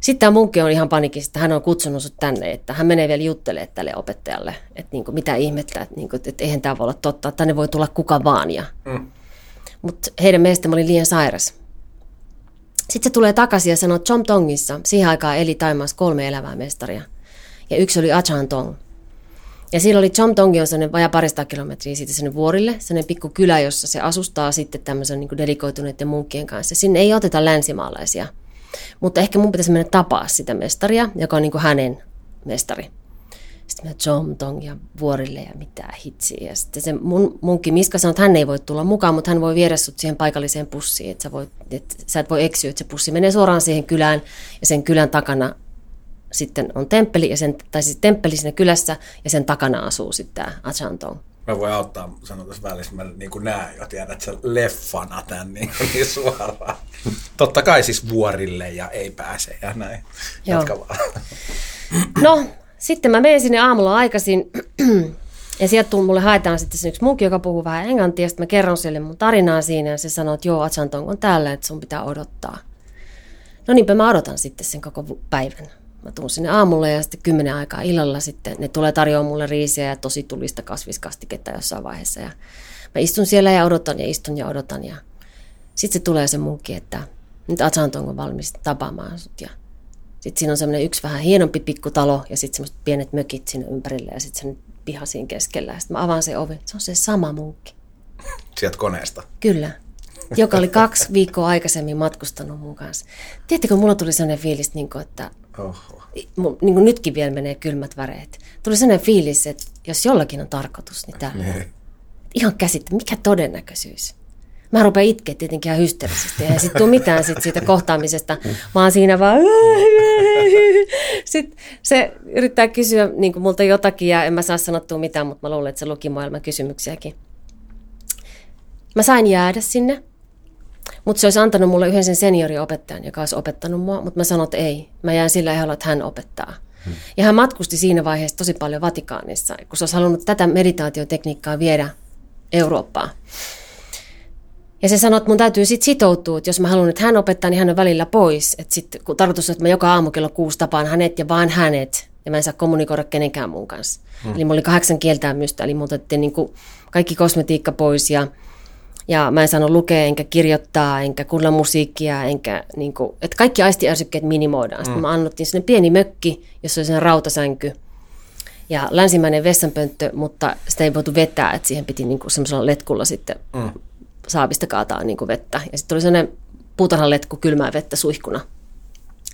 Sitten tämä munkki on ihan panikissa, että hän on kutsunut sut tänne, että hän menee vielä juttelemaan tälle opettajalle, että niin kuin mitä ihmettä, että, niin kuin, että eihän tämä voi olla totta, että tänne voi tulla kuka vaan. Ja... Mm. Mutta heidän mielestä mä olin liian sairas. Sitten se tulee takaisin ja sanoo, että Chom Tongissa siihen aikaan eli Taimaassa kolme elävää mestaria. Ja yksi oli Achan Tong. Ja siinä oli Chom Tongi on sellainen vajaa parista kilometriä siitä sinne vuorille, sellainen pikku kylä, jossa se asustaa sitten tämmöisen niin delikoituneiden munkkien kanssa. Sinne ei oteta länsimaalaisia, mutta ehkä mun pitäisi mennä tapaa sitä mestaria, joka on niin kuin hänen mestari. Sitten mä Jom Tong ja vuorille ja mitään hitsiä. Ja sitten se mun, munkin Miska sanoi, että hän ei voi tulla mukaan, mutta hän voi viedä sut siihen paikalliseen pussiin. Että sä, voit, että sä et voi eksyä, että se pussi menee suoraan siihen kylään ja sen kylän takana sitten on temppeli, ja sen, tai siis temppeli siinä kylässä, ja sen takana asuu sitten tämä Achanton. Mä voin auttaa, sanon tässä välissä, mä niin kuin näen jo, tiedät, että sä leffana tämän niin, niin suoraan. Totta kai siis vuorille ja ei pääse ja näin. Joo. No, sitten mä menen sinne aamulla aikaisin, ja sieltä mulle haetaan sitten yksi munkin, joka puhuu vähän englantia, sitten mä kerron sille mun tarinaa siinä, ja se sanoo, että joo, Achanton on täällä, että sun pitää odottaa. No niinpä mä odotan sitten sen koko päivän. Mä tuun sinne aamulla ja sitten kymmenen aikaa illalla sitten ne tulee tarjoamaan mulle riisiä ja tosi tulista kasviskastiketta jossain vaiheessa. Ja mä istun siellä ja odotan ja istun ja odotan ja sitten se tulee se munkki, että nyt Atsanton on valmis tapaamaan sut. Ja sitten siinä on semmoinen yksi vähän hienompi pikkutalo ja sitten semmoiset pienet mökit siinä ympärillä ja sitten se piha siinä keskellä. Sitten mä avaan se ovi. Se on se sama munkki. Sieltä koneesta? Kyllä joka oli kaksi viikkoa aikaisemmin matkustanut mun kanssa. Tiedättekö, mulla tuli sellainen fiilis, niin kuin, että Oho. Niin kuin nytkin vielä menee kylmät väreet. Tuli sellainen fiilis, että jos jollakin on tarkoitus, niin tämä niin. Ihan käsittää, mikä todennäköisyys? Mä rupean itkeä tietenkin ihan hysteerisesti. Ei sitten tule mitään sit siitä kohtaamisesta, vaan siinä vaan... Sitten se yrittää kysyä niin multa jotakin ja en mä saa sanottua mitään, mutta mä luulen, että se luki maailman kysymyksiäkin. Mä sain jäädä sinne. Mutta se olisi antanut mulle yhden sen senioriopettajan, joka olisi opettanut mua, mutta mä sanoin, että ei. Mä jään sillä ehdolla, että hän opettaa. Ja hän matkusti siinä vaiheessa tosi paljon Vatikaanissa, kun se olisi halunnut tätä meditaatiotekniikkaa viedä Eurooppaan. Ja se sanoi, että mun täytyy sitten sitoutua, että jos mä haluan, että hän opettaa, niin hän on välillä pois. Että sit, kun tarkoitus on, että mä joka aamu kello kuusi tapaan hänet ja vaan hänet, ja mä en saa kommunikoida kenenkään mun kanssa. Hmm. Eli mulla oli kahdeksan kieltämystä, eli multa niin kaikki kosmetiikka pois ja ja mä en saanut lukea, enkä kirjoittaa, enkä kuulla musiikkia, enkä niin kuin, että kaikki aistiärsykkeet minimoidaan. Sitten mm. mä annottiin sinne pieni mökki, jossa oli sen rautasänky ja länsimäinen vessanpönttö, mutta sitä ei voitu vetää, että siihen piti niin kuin semmoisella letkulla sitten mm. Saavista kaataa niin kuin vettä. Ja sitten tuli sellainen puutarhan letku kylmää vettä suihkuna.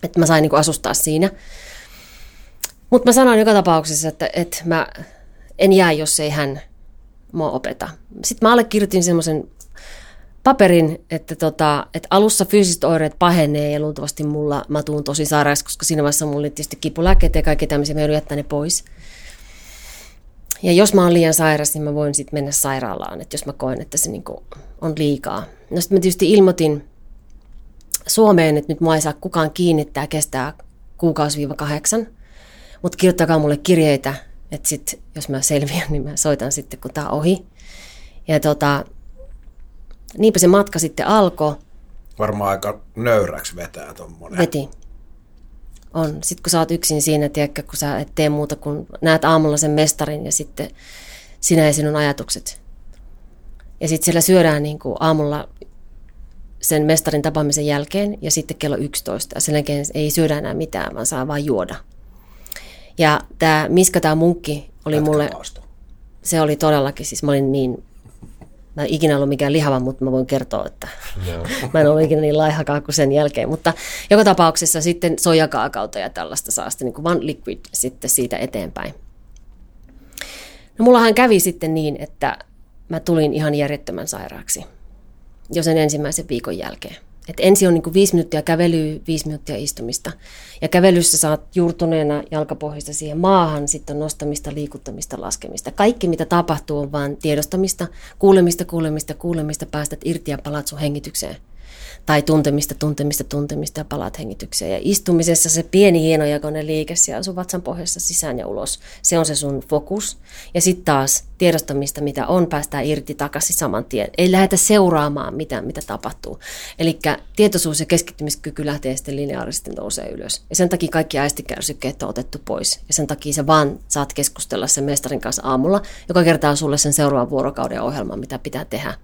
Että mä sain niin kuin asustaa siinä. Mutta mä sanoin joka tapauksessa, että, että mä en jää, jos ei hän mua opeta. Sitten mä allekirjoitin semmoisen paperin, että, tota, että alussa fyysiset oireet pahenee ja luultavasti mulla mä tuun tosi sairaaksi, koska siinä vaiheessa mulla oli tietysti kipulääkkeitä ja kaikki tämmöisiä, mä joudun jättää ne pois. Ja jos mä oon liian sairas, niin mä voin sitten mennä sairaalaan, että jos mä koen, että se niinku on liikaa. No sitten mä tietysti ilmoitin Suomeen, että nyt mua ei saa kukaan kiinni, tämä kestää kuukausi-kahdeksan, mutta kirjoittakaa mulle kirjeitä, että sit, jos mä selviän, niin mä soitan sitten, kun tämä on ohi. Ja tota, niinpä se matka sitten alkoi. Varmaan aika nöyräksi vetää tuommoinen. Veti. On. Sitten kun sä oot yksin siinä, tiedätkö, kun sä et tee muuta kuin näet aamulla sen mestarin ja sitten sinä ja sinun ajatukset. Ja sitten siellä syödään niin kuin aamulla sen mestarin tapaamisen jälkeen ja sitten kello 11. Ja sen jälkeen ei syödä enää mitään, vaan saa vain juoda. Ja tämä Miska, tämä munkki, oli Jätkä mulle... Maasto. Se oli todellakin, siis mä olin niin Mä en ikinä ollut mikään lihava, mutta mä voin kertoa, että Joo. mä en ollut ikinä niin laihakaan kuin sen jälkeen. Mutta joka tapauksessa sitten sojakaakauta ja tällaista saa sitten niin kuin one liquid sitten siitä eteenpäin. No mullahan kävi sitten niin, että mä tulin ihan järjettömän sairaaksi jo sen ensimmäisen viikon jälkeen. Et ensin on niin viisi minuuttia kävelyä, viisi minuuttia istumista. Ja kävelyssä saat juurtuneena jalkapohjista siihen maahan, sitten on nostamista, liikuttamista, laskemista. Kaikki mitä tapahtuu on vain tiedostamista, kuulemista, kuulemista, kuulemista, päästät irti ja palaat sun hengitykseen tai tuntemista, tuntemista, tuntemista ja palaat hengitykseen. Ja istumisessa se pieni hienojakoinen liike siellä sun vatsan pohjassa sisään ja ulos, se on se sun fokus. Ja sitten taas tiedostamista, mitä on, päästään irti takaisin saman tien. Ei lähdetä seuraamaan mitään, mitä tapahtuu. Eli tietoisuus ja keskittymiskyky lähtee sitten lineaarisesti nousee ylös. Ja sen takia kaikki aistikärsykkeet on otettu pois. Ja sen takia sä vaan saat keskustella sen mestarin kanssa aamulla, joka kertaa sulle sen seuraavan vuorokauden ohjelman, mitä pitää tehdä.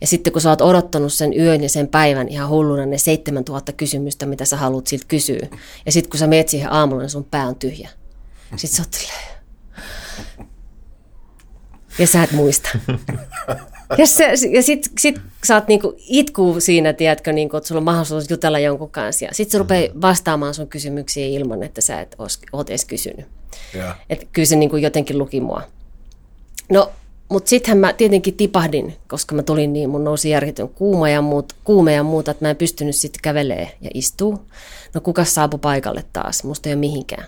Ja sitten kun sä oot odottanut sen yön ja sen päivän ihan hulluna ne 7000 kysymystä, mitä sä haluat siltä kysyä. Ja sitten kun sä meet siihen aamulla, niin sun pää on tyhjä. Sitten sä oot Ja sä et muista. Ja, se, ja sit, sit sä oot niinku itkuu siinä, tiedätkö, niinku, että sulla on mahdollisuus jutella jonkun kanssa. Ja sit se rupeaa vastaamaan sun kysymyksiin ilman, että sä et oot edes kysynyt. Yeah. Et kyllä se niinku jotenkin luki mua. No mutta sittenhän mä tietenkin tipahdin, koska mä tulin niin, mun nousi järjetön kuuma ja muut, kuume ja muuta, että mä en pystynyt sitten kävelee ja istuu. No kuka saapui paikalle taas? Musta ei ole mihinkään.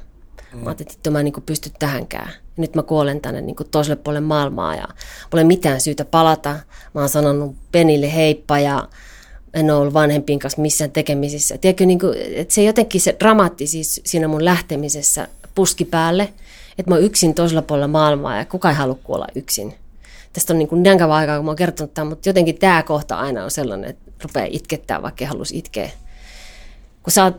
Mm. Mä ajattelin, että mä en niin pysty tähänkään. Nyt mä kuolen tänne niin toiselle puolelle maailmaa ja mulla ei mitään syytä palata. Mä oon sanonut Penille heippa ja en ole ollut vanhempien kanssa missään tekemisissä. Tiedätkö, niin kuin, että se jotenkin se dramaatti siis siinä mun lähtemisessä puski päälle, että mä oon yksin toisella puolella maailmaa ja kukaan ei halua kuolla yksin. Tästä on niin kuin aikaa, kun mä oon kertonut tämän, mutta jotenkin tämä kohta aina on sellainen, että rupeaa itkettää, vaikka ei halus itkeä. Kun sä oot,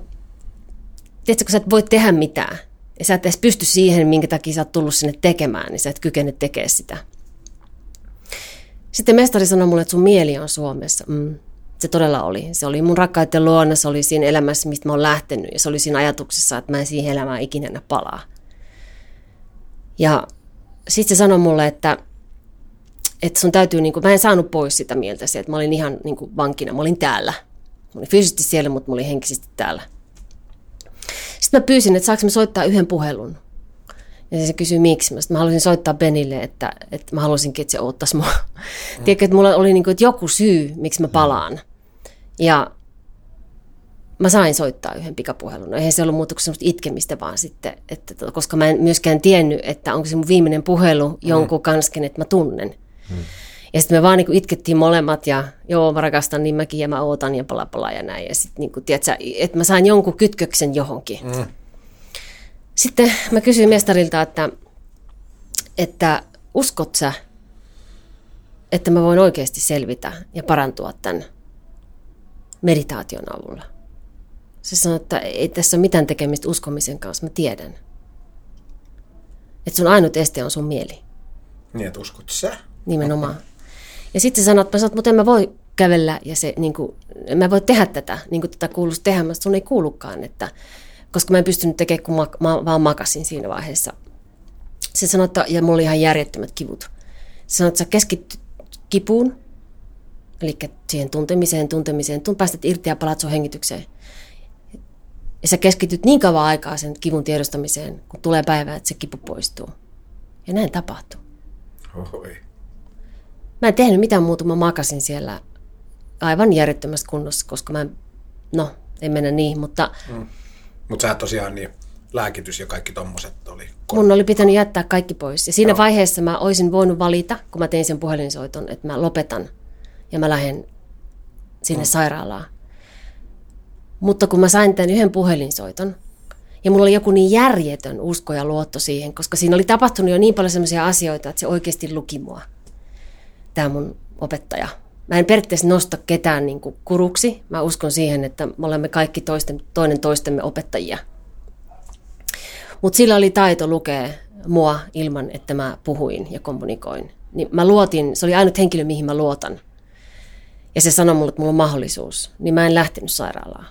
tiedätkö, kun sä et voi tehdä mitään, ja sä et edes pysty siihen, minkä takia sä oot tullut sinne tekemään, niin sä et kykene tekemään sitä. Sitten mestari sanoi mulle, että sun mieli on Suomessa. Mm, se todella oli. Se oli mun rakkaiden luona, se oli siinä elämässä, mistä mä oon lähtenyt. Ja se oli siinä ajatuksessa, että mä en siihen elämään ikinä enää palaa. Ja sitten se sanoi mulle, että, että sun täytyy, niin kuin, mä en saanut pois sitä mieltä, se, että mä olin ihan niin kuin, vankina. Mä olin täällä. Mä olin fyysisesti siellä, mutta mä olin henkisesti täällä. Sitten mä pyysin, että saanko mä soittaa yhden puhelun. Ja se kysyi miksi. Mä, mä halusin soittaa Benille, että, että mä halusinkin, että se ottaisi mua. Mm. Tiedätkö, että mulla oli niin kuin, että joku syy, miksi mä palaan. Ja mä sain soittaa yhden pikapuhelun. Eihän se ollut muuta kuin semmoista itkemistä vaan sitten, että, koska mä en myöskään tiennyt, että onko se mun viimeinen puhelu jonkun mm. kansken, että mä tunnen. Mm. Ja sitten me vaan niin itkettiin molemmat ja joo, mä rakastan niin mäkin ja mä ootan ja pala pala ja näin. Ja sitten niin tiedätkö, että mä sain jonkun kytköksen johonkin. Mm. Sitten mä kysyin mestarilta, että, että uskot sä, että mä voin oikeasti selvitä ja parantua tämän meditaation avulla? Se sanoi, että ei tässä ole mitään tekemistä uskomisen kanssa, mä tiedän. Että sun ainut este on sun mieli. Niin, että uskot sä? Nimenomaan. Ja sitten sanoi, että mutta en mä voi kävellä ja se, niin kuin, en mä voi tehdä tätä, niin kuin tätä kuuluisi tehdä, mutta sun ei kuulukaan, että, koska mä en pystynyt tekemään, kun mä, mä vaan makasin siinä vaiheessa. Se sanoi, että, ja mulla oli ihan järjettömät kivut. Se sanoi, että sä keskityt kipuun, eli siihen tuntemiseen, tuntemiseen, tunt, päästät irti ja palaat sun hengitykseen. Ja sä keskityt niin kauan aikaa sen kivun tiedostamiseen, kun tulee päivä, että se kipu poistuu. Ja näin tapahtuu. Oi. Mä en tehnyt mitään muuta, mä makasin siellä aivan järjettömässä kunnossa, koska mä en, no, ei mennä niin, mutta... Mm. Mutta sä tosiaan niin lääkitys ja kaikki tommoset oli... Mun oli pitänyt jättää kaikki pois. Ja siinä Joo. vaiheessa mä olisin voinut valita, kun mä tein sen puhelinsoiton, että mä lopetan ja mä lähden sinne mm. sairaalaan. Mutta kun mä sain tämän yhden puhelinsoiton, ja mulla oli joku niin järjetön usko ja luotto siihen, koska siinä oli tapahtunut jo niin paljon sellaisia asioita, että se oikeasti luki mua tämä mun opettaja. Mä en periaatteessa nosta ketään niin kuin kuruksi. Mä uskon siihen, että me olemme kaikki toisten, toinen toistemme opettajia. Mutta sillä oli taito lukea mua ilman, että mä puhuin ja kommunikoin. Niin mä luotin, se oli ainut henkilö, mihin mä luotan. Ja se sanoi mulle, että mulla on mahdollisuus. Niin mä en lähtenyt sairaalaan.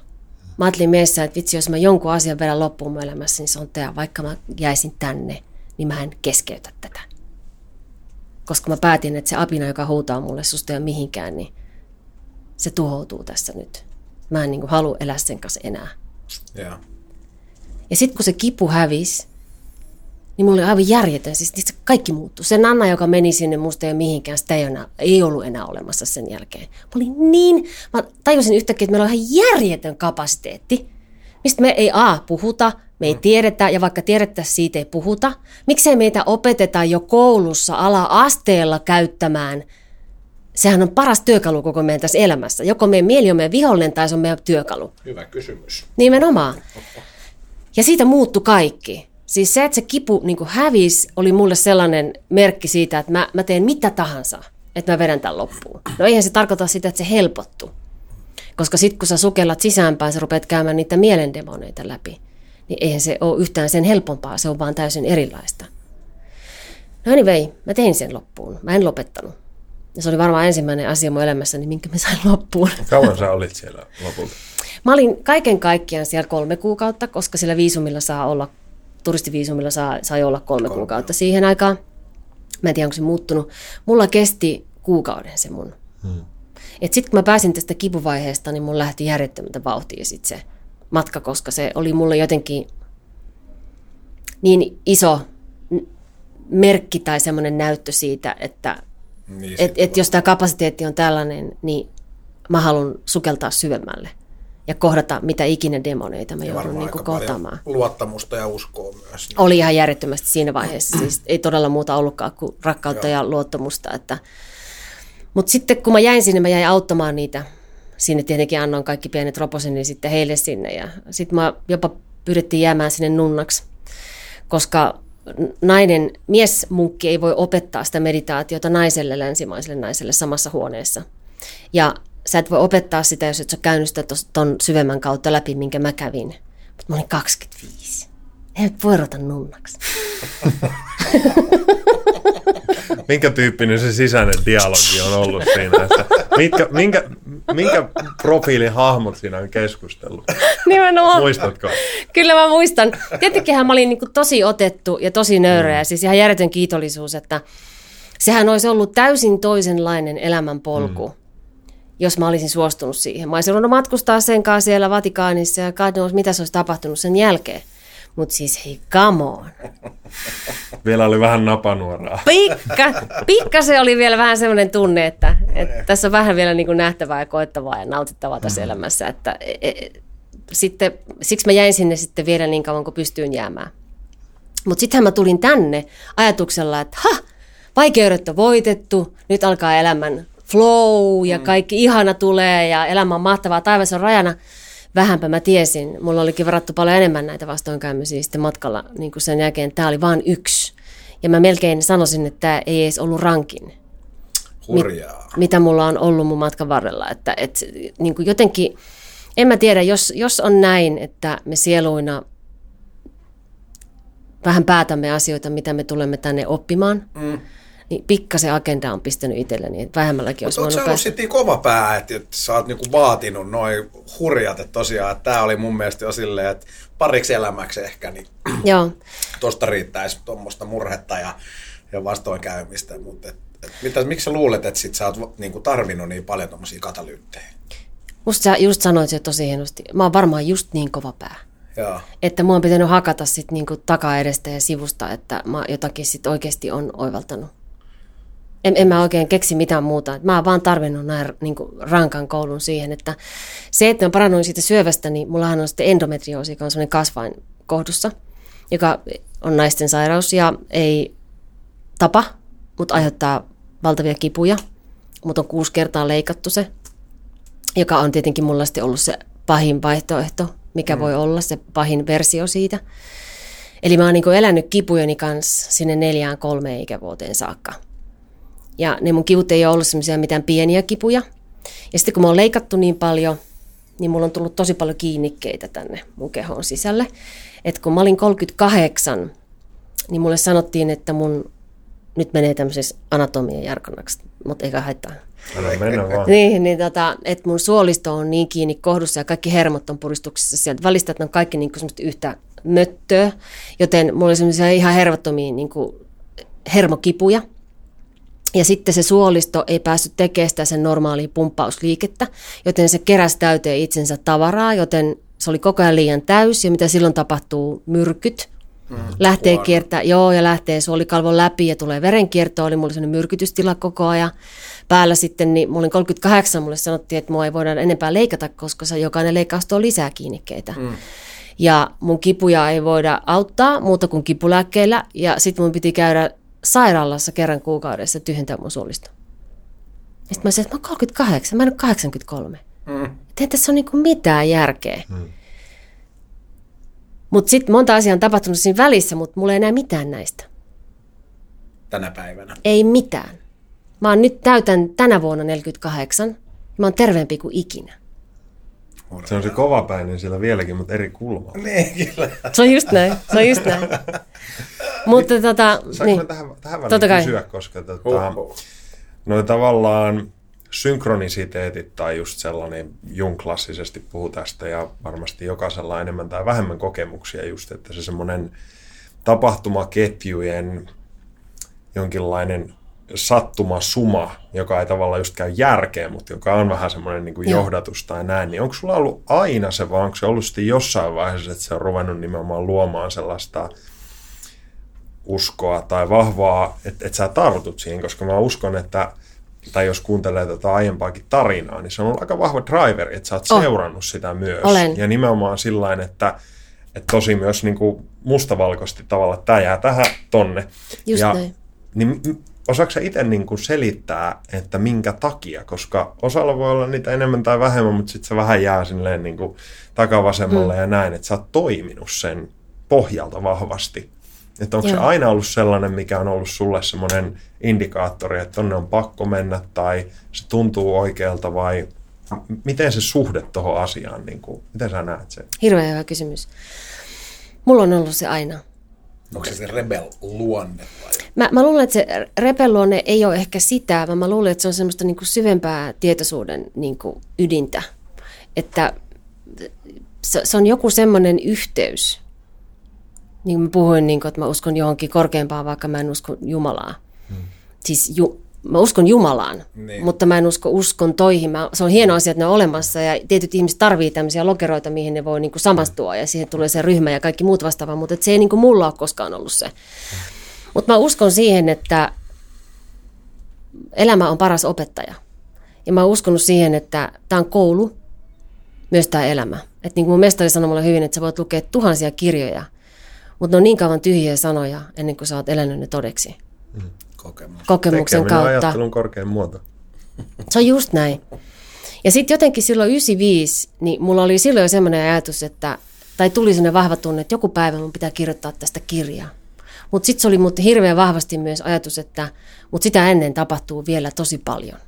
Mä ajattelin mielessä, että vitsi, jos mä jonkun asian vedän loppuun mun elämässä, niin se on tämä. Vaikka mä jäisin tänne, niin mä en keskeytä tätä koska mä päätin, että se apina, joka huutaa mulle susta ja mihinkään, niin se tuhoutuu tässä nyt. Mä en niin kuin halua elää sen kanssa enää. Yeah. Ja sitten kun se kipu hävisi, niin mulla oli aivan järjetön. Siis se kaikki muuttui. Se Nanna, joka meni sinne musta ja mihinkään, sitä ei, enää, ei ollut enää olemassa sen jälkeen. Mä olin niin, mä tajusin yhtäkkiä, että meillä on ihan järjetön kapasiteetti, mistä me ei A, puhuta, me ei tiedetä, ja vaikka tiedettäisiin, siitä ei puhuta. Miksei meitä opeteta jo koulussa ala-asteella käyttämään Sehän on paras työkalu koko meidän tässä elämässä. Joko meidän mieli on meidän vihollinen tai se on meidän työkalu. Hyvä kysymys. Nimenomaan. Ja siitä muuttui kaikki. Siis se, että se kipu niin hävisi, oli mulle sellainen merkki siitä, että mä, mä teen mitä tahansa, että mä vedän tämän loppuun. No eihän se tarkoita sitä, että se helpottuu. Koska sitten kun sä sukellat sisäänpäin, sä rupeat käymään niitä mielendemoneita läpi niin eihän se ole yhtään sen helpompaa, se on vaan täysin erilaista. No anyway, mä tein sen loppuun. Mä en lopettanut. Ja se oli varmaan ensimmäinen asia mun elämässäni, minkä mä sain loppuun. Kauan sä olit siellä lopulta? Mä olin kaiken kaikkiaan siellä kolme kuukautta, koska sillä viisumilla saa olla, turistiviisumilla saa, sai olla kolme, kolme kuukautta siihen aikaan. Mä en tiedä, onko se muuttunut. Mulla kesti kuukauden se mun. Hmm. Sitten kun mä pääsin tästä kipuvaiheesta, niin mun lähti järjettömältä vauhtia sit se matka, koska se oli mulle jotenkin niin iso merkki tai semmoinen näyttö siitä, että niin, et, et jos tämä kapasiteetti on tällainen, niin mä haluan sukeltaa syvemmälle ja kohdata mitä ikinä demoneita mä joudun niin kohtaamaan. luottamusta ja uskoa myös. Niin. Oli ihan järjettömästi siinä vaiheessa. Siis ei todella muuta ollutkaan kuin rakkautta Joo. ja luottamusta. Että. Mutta sitten kun mä jäin sinne, mä jäin auttamaan niitä. Sinne tietenkin annoin kaikki pienet roposeni sitten heille sinne. Ja sitten mä jopa pyydettiin jäämään sinne nunnaksi, koska nainen, miesmunkki ei voi opettaa sitä meditaatiota naiselle, länsimaiselle naiselle samassa huoneessa. Ja sä et voi opettaa sitä, jos et sä käynyt sitä ton syvemmän kautta läpi, minkä mä kävin. Mutta mä olin 25. Ei voi ruveta nunnaksi. minkä tyyppinen se sisäinen dialogi on ollut siinä? Että mitkä, minkä, minkä profiilin hahmot siinä on keskustellut? Nimenomaan. Muistatko? Kyllä mä muistan. Tietenkinhän mä olin niin kuin tosi otettu ja tosi nöyrä mm. siis ihan järjetön kiitollisuus, että sehän olisi ollut täysin toisenlainen elämänpolku. Mm jos mä olisin suostunut siihen. Mä olisin ruvennut matkustaa sen kanssa siellä Vatikaanissa ja katsoa, mitä se olisi tapahtunut sen jälkeen. Mutta siis hei, come on. Vielä oli vähän napanuoraa. Pikka, pikka se oli vielä vähän semmoinen tunne, että, että tässä on vähän vielä niin kuin nähtävää ja koettavaa ja nautittavaa tässä mm. elämässä. Että, e, e, sitten, siksi mä jäin sinne sitten vielä niin kauan kuin pystyin jäämään. Mutta sittenhän mä tulin tänne ajatuksella, että ha, vaikeudet on voitettu, nyt alkaa elämän flow ja mm. kaikki ihana tulee ja elämä on mahtavaa, taivas on rajana. Vähänpä mä tiesin, mulla olikin varattu paljon enemmän näitä vastoinkäymisiä sitten matkalla niin kuin sen jälkeen. Tämä oli vain yksi. Ja mä melkein sanoisin, että tämä ei edes ollut rankin. Hurjaa. Mit, mitä mulla on ollut mun matkan varrella. Että, et, niin kuin jotenkin, en mä tiedä, jos, jos on näin, että me sieluina vähän päätämme asioita, mitä me tulemme tänne oppimaan, mm niin pikkasen agenda on pistänyt itselleni, että vähemmälläkin olisi voinut päästä. sitten niin kova pää, että, että sä oot niinku vaatinut noin hurjat, että tosiaan, että tämä oli mun mielestä jo silleen, että pariksi elämäksi ehkä, niin Joo. tosta riittäisi tuommoista murhetta ja, ja vastoinkäymistä, mutta et, et, mitä, miksi sä luulet, että sit sä oot niinku tarvinnut niin paljon tuommoisia katalyyttejä? Musta sä just sanoit se tosi hienosti. Mä oon varmaan just niin kova pää. Joo. Että mua on pitänyt hakata sit niinku takaa edestä ja sivusta, että mä jotakin sit oikeasti on oivaltanut en, en mä oikein keksi mitään muuta. Mä oon vaan tarvinnut näin niin kuin rankan koulun siihen, että se, että mä parannuin siitä syövästä, niin mullahan on sitten endometrioosi, joka on sellainen kasvain kohdussa, joka on naisten sairaus ja ei tapa, mutta aiheuttaa valtavia kipuja. Mutta on kuusi kertaa leikattu se, joka on tietenkin mulla sitten ollut se pahin vaihtoehto, mikä mm. voi olla se pahin versio siitä. Eli mä oon niin elänyt kipujeni kanssa sinne neljään kolmeen ikävuoteen saakka. Ja ne mun kivut ei ole ollut semmoisia mitään pieniä kipuja. Ja sitten kun mä oon leikattu niin paljon, niin mulla on tullut tosi paljon kiinnikkeitä tänne mun kehon sisälle. Et kun mä olin 38, niin mulle sanottiin, että mun nyt menee tämmöisessä anatomian jarkonaksi, mutta eikä haittaa. mennä vaan. Niin, niin tota, että mun suolisto on niin kiinni kohdussa ja kaikki hermot on puristuksessa sieltä välistä, että ne on kaikki niin kuin yhtä möttöä, joten mulla oli semmoisia ihan hervottomia niin kuin hermokipuja. Ja sitten se suolisto ei päässyt tekemään sitä sen normaalia pumppausliikettä, joten se keräsi täyteen itsensä tavaraa, joten se oli koko ajan liian täys. Ja mitä silloin tapahtuu? Myrkyt. Mm, lähtee huono. kiertää, joo, ja lähtee suolikalvon läpi ja tulee verenkierto, oli mulla sellainen myrkytystila koko ajan. Päällä sitten, niin mulla olin 38, mulle sanottiin, että mua ei voida enempää leikata, koska se jokainen leikkaus tuo lisää kiinnikkeitä. Mm. Ja mun kipuja ei voida auttaa muuta kuin kipulääkkeillä, ja sitten mun piti käydä sairaalassa kerran kuukaudessa tyhjentää mun suolista. Ja sitten mä sanoin, että mä oon 38, mä en ole 83. Mm. Että ei tässä ole niinku mitään järkeä. Mm. Mutta sitten monta asiaa on tapahtunut siinä välissä, mutta mulla ei enää mitään näistä. Tänä päivänä? Ei mitään. Mä oon nyt täytän tänä vuonna 48. Mä oon terveempi kuin ikinä. Se on se kovapäinen siellä vieläkin, mutta eri kulma. Niin, kyllä. Se on just näin, se on just näin. mutta niin, tota... Saanko niin. tähän, tähän väliin kysyä, koska tota, noin tavallaan synkronisiteetit tai just sellainen, Jung klassisesti puhuu tästä ja varmasti jokaisella enemmän tai vähemmän kokemuksia just, että se semmoinen tapahtumaketjujen jonkinlainen sattumasuma, joka ei tavallaan just käy järkeen, mutta joka on vähän semmoinen niin kuin johdatus tai näin, niin onko sulla ollut aina se, vai onko se ollut sitten jossain vaiheessa, että se on ruvennut nimenomaan luomaan sellaista uskoa tai vahvaa, että, että sä tartut siihen, koska mä uskon, että tai jos kuuntelee tätä aiempaakin tarinaa, niin se on ollut aika vahva driver, että sä oot oh. seurannut sitä myös. Olen. Ja nimenomaan sillä että, että tosi myös niin kuin mustavalkoisesti tavalla, että tämä jää tähän tonne. Just ja, näin. Niin osaako sä itse niin kuin selittää, että minkä takia? Koska osalla voi olla niitä enemmän tai vähemmän, mutta sitten se vähän jää silleen niin kuin takavasemmalle mm. ja näin, että sä oot toiminut sen pohjalta vahvasti. Että onko Joo. se aina ollut sellainen, mikä on ollut sulle semmoinen indikaattori, että tonne on pakko mennä tai se tuntuu oikealta vai miten se suhde tuohon asiaan, niin kuin, miten sä näet sen? Hirveän hyvä kysymys. Mulla on ollut se aina. Onko se se rebel-luonne vai? Mä, mä luulen, että se rebel-luonne ei ole ehkä sitä, vaan mä luulen, että se on semmoista niin kuin syvempää tietoisuuden niin kuin ydintä. Että se, se on joku semmoinen yhteys, niin kuin mä puhuin, niin kuin, että mä uskon johonkin korkeampaan, vaikka mä en usko Jumalaa. Hmm. Siis ju, mä uskon Jumalaan, niin. mutta mä en usko uskon toihin. Mä, se on hieno asia, että ne on olemassa ja tietyt ihmiset tarvii tämmöisiä lokeroita, mihin ne voi niin kuin samastua ja siihen tulee se ryhmä ja kaikki muut vastaavaa, mutta se ei niin kuin mulla ole koskaan ollut se. Mutta mä uskon siihen, että elämä on paras opettaja. Ja mä oon uskonut siihen, että tämä on koulu, myös tämä elämä. Että niin kuin mun mestari sanoi mulle hyvin, että sä voit lukea tuhansia kirjoja – mutta ne on niin kauan tyhjiä sanoja ennen kuin sä oot elänyt ne todeksi. Mm. Kokemus. Kokemuksen Tekeminen kautta. ajattelun korkein muoto. Se on just näin. Ja sitten jotenkin silloin 95, niin mulla oli silloin jo semmoinen ajatus, että, tai tuli sellainen vahva tunne, että joku päivä mun pitää kirjoittaa tästä kirjaa. Mutta sitten se oli mut hirveän vahvasti myös ajatus, että mut sitä ennen tapahtuu vielä tosi paljon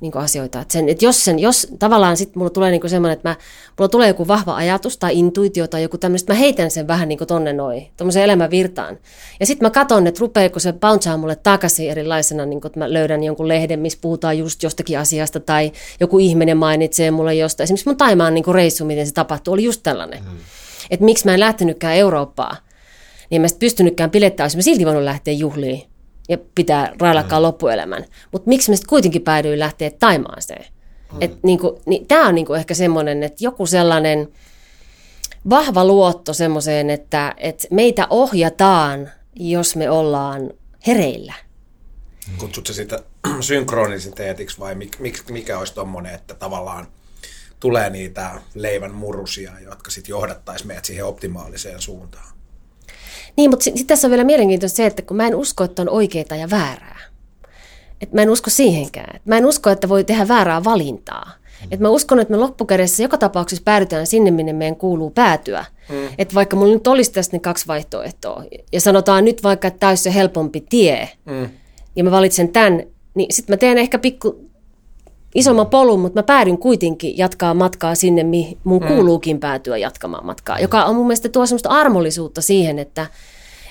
niin asioita. Että sen, että jos, sen, jos tavallaan sitten mulla tulee niin semmoinen, että mä, mulla tulee joku vahva ajatus tai intuitio tai joku tämmöistä, mä heitän sen vähän niin kuin tonne noin, tuommoiseen elämänvirtaan. Ja sitten mä katson, että rupeeko se bouncea mulle takaisin erilaisena, niin kuin, että mä löydän jonkun lehden, missä puhutaan just jostakin asiasta tai joku ihminen mainitsee mulle jostain. Esimerkiksi mun Taimaan niin reissu, miten se tapahtuu, oli just tällainen. Hmm. Että miksi mä en lähtenytkään Eurooppaan, niin en mä pystynytkään pilettää, olisi mä silti voinut lähteä juhliin ja pitää railakkaan mm. loppuelämän. Mutta miksi mä sitten kuitenkin päädyin lähteä Taimaaseen? Mm. Et niinku, niin, Tämä on niinku ehkä semmoinen, että joku sellainen vahva luotto semmoiseen, että, että meitä ohjataan, jos me ollaan hereillä. Kutsut se sitä synkronisiteetiksi vai mik, mik, mikä olisi tuommoinen, että tavallaan tulee niitä leivän murusia, jotka sitten johdattaisi meidät siihen optimaaliseen suuntaan? Niin, mutta sitten tässä on vielä mielenkiintoista se, että kun mä en usko, että on oikeaa ja väärää. Että mä en usko siihenkään. Et mä en usko, että voi tehdä väärää valintaa. Et mä uskon, että me loppukädessä joka tapauksessa päädytään sinne, minne meidän kuuluu päätyä. Mm. Että vaikka mulla nyt olisi tästä ne kaksi vaihtoehtoa, ja sanotaan nyt vaikka, että tämä olisi se helpompi tie, mm. ja mä valitsen tämän, niin sitten mä teen ehkä pikku isomman polun, mutta mä päädyn kuitenkin jatkaa matkaa sinne, mihin mun mm. kuuluukin päätyä jatkamaan matkaa, mm. joka on mun mielestä tuo semmoista armollisuutta siihen, että,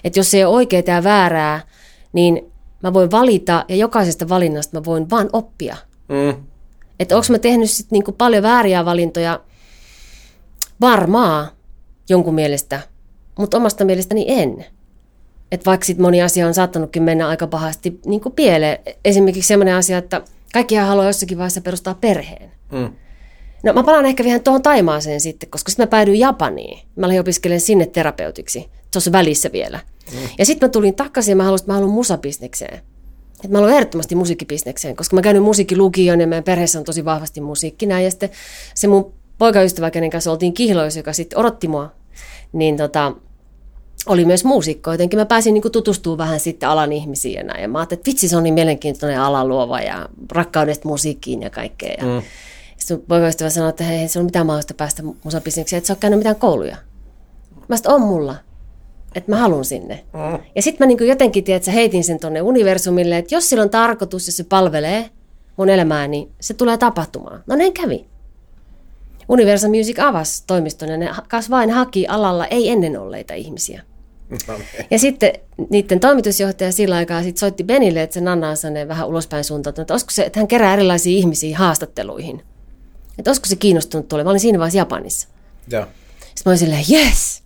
että jos se ei ole oikeaa ja väärää, niin mä voin valita ja jokaisesta valinnasta mä voin vaan oppia. Mm. Että onko mä tehnyt sitten niinku paljon vääriä valintoja? Varmaa jonkun mielestä, mutta omasta mielestäni en. Että vaikka sit moni asia on saattanutkin mennä aika pahasti niin pieleen. Esimerkiksi sellainen asia, että Kaikkihan haluaa jossakin vaiheessa perustaa perheen. Mm. No mä palaan ehkä vielä tuohon Taimaaseen sitten, koska sitten mä päädyin Japaniin. Mä olin opiskelemaan sinne terapeutiksi. Tuossa välissä vielä. Mm. Ja sitten mä tulin takaisin ja mä halusin, että mä haluan musabisnekseen. Että mä haluan ehdottomasti musiikkibisnekseen, koska mä käynyt musiikkilukion ja meidän perheessä on tosi vahvasti musiikki näin. Ja sitten se mun poikaystävä, kenen kanssa oltiin kihloissa, joka sitten odotti mua, niin tota, oli myös muusikko, jotenkin mä pääsin niin tutustumaan vähän sitten alan ihmisiin ja näin. Ja mä ajattelin, että vitsi, se on niin mielenkiintoinen ala luova ja rakkaudesta musiikkiin ja kaikkea. Ja mm. Sitten poikaystävä sanoi, että hei, se on mitään mahdollista päästä musabisneksi, että sä oot käynyt mitään kouluja. Mä sanoin, on mulla. Että mä haluan sinne. Mm. Ja sitten mä niin jotenkin tiedän, että heitin sen tonne universumille, että jos sillä on tarkoitus ja se palvelee mun elämää, niin se tulee tapahtumaan. No näin kävi. Universal Music avasi toimiston ja ne kas vain haki alalla ei ennen olleita ihmisiä. Ja sitten niiden toimitusjohtaja sillä aikaa sit soitti Benille, että se Nanna on vähän ulospäin suuntautunut, että, olisiko se, että hän kerää erilaisia ihmisiä haastatteluihin. Että olisiko se kiinnostunut tulemaan. Mä olin siinä vaiheessa Japanissa. Ja. Sitten mä olin silleen, yes!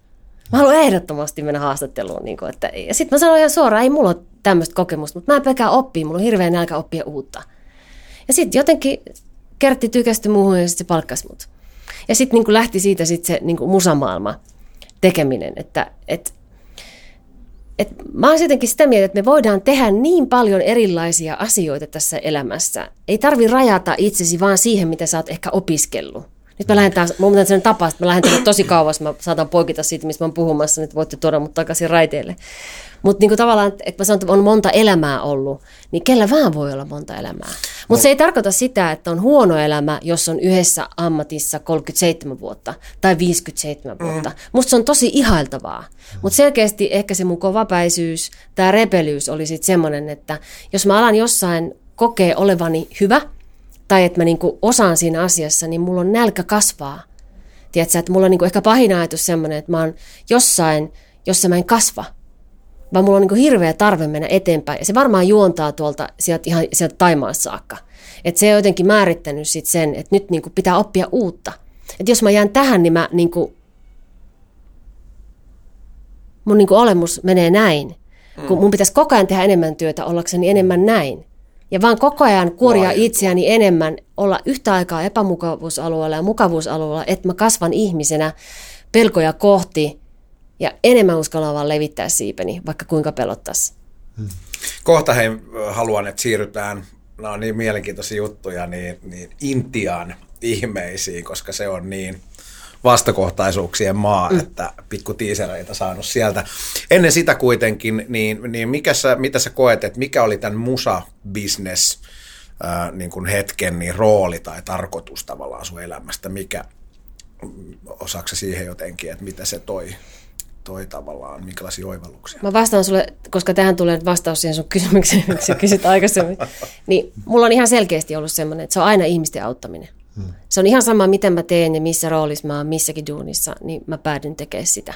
Mä haluan ehdottomasti mennä haastatteluun. Niin kuin, että, ja sitten mä sanoin ihan suoraan, ei mulla ole tämmöistä kokemusta, mutta mä en pelkää oppia, mulla on hirveän nälkä oppia uutta. Ja sitten jotenkin Kertti tykästyi muuhun ja sitten se palkkasi mut. Ja sitten niin lähti siitä sitten se niin musamaailma tekeminen, että, että et mä oon jotenkin sitä mieltä, että me voidaan tehdä niin paljon erilaisia asioita tässä elämässä. Ei tarvi rajata itsesi vaan siihen, mitä sä oot ehkä opiskellut. Nyt mä lähden taas, on sellainen tapa, että mä lähden tosi kauas, mä saatan poikita siitä, mistä mä oon puhumassa, nyt voitte tuoda mut takaisin raiteille. Mutta niinku tavallaan, että mä sanon, että on monta elämää ollut, niin kellä vaan voi olla monta elämää. Mutta no. se ei tarkoita sitä, että on huono elämä, jos on yhdessä ammatissa 37 vuotta tai 57 mm. vuotta. Musta se on tosi ihailtavaa. Mm. Mutta selkeästi ehkä se mun kovapäisyys, tämä repelyys oli sitten semmoinen, että jos mä alan jossain kokee olevani hyvä, tai että mä niinku osaan siinä asiassa, niin mulla on nälkä kasvaa. Tiedätkö, että mulla on niinku ehkä pahin ajatus semmoinen, että mä oon jossain, jossa mä en kasva – vaan mulla on niin hirveä tarve mennä eteenpäin. Ja se varmaan juontaa tuolta sieltä ihan sieltä Taimaan saakka. Että se on jotenkin määrittänyt sit sen, että nyt niin pitää oppia uutta. Että jos mä jään tähän, niin mä niin kuin, mun niin olemus menee näin. Mm. Kun mun pitäisi koko ajan tehdä enemmän työtä ollakseni enemmän näin. Ja vaan koko ajan kuoria Vai. itseäni enemmän, olla yhtä aikaa epämukavuusalueella ja mukavuusalueella, että mä kasvan ihmisenä pelkoja kohti – ja enemmän uskallan vaan levittää siipeni, vaikka kuinka pelottaisi. Hmm. Kohta hei, haluan, että siirrytään, nämä on niin mielenkiintoisia juttuja, niin, niin Intian ihmeisiin, koska se on niin vastakohtaisuuksien maa, mm. että pikku tiisereitä saanut sieltä. Ennen sitä kuitenkin, niin, niin mikä sä, mitä sä koet, että mikä oli tämän musa-business ää, niin kuin hetken niin rooli tai tarkoitus tavallaan sun elämästä, mikä, osaako siihen jotenkin, että mitä se toi toi tavallaan, minkälaisia oivalluksia? Mä vastaan sulle, koska tähän tulee vastaus siihen sun kysymykseen, miksi kysyt aikaisemmin. Niin mulla on ihan selkeästi ollut semmoinen, että se on aina ihmisten auttaminen. Se on ihan sama, miten mä teen ja missä roolissa mä oon missäkin duunissa, niin mä päädyn tekemään sitä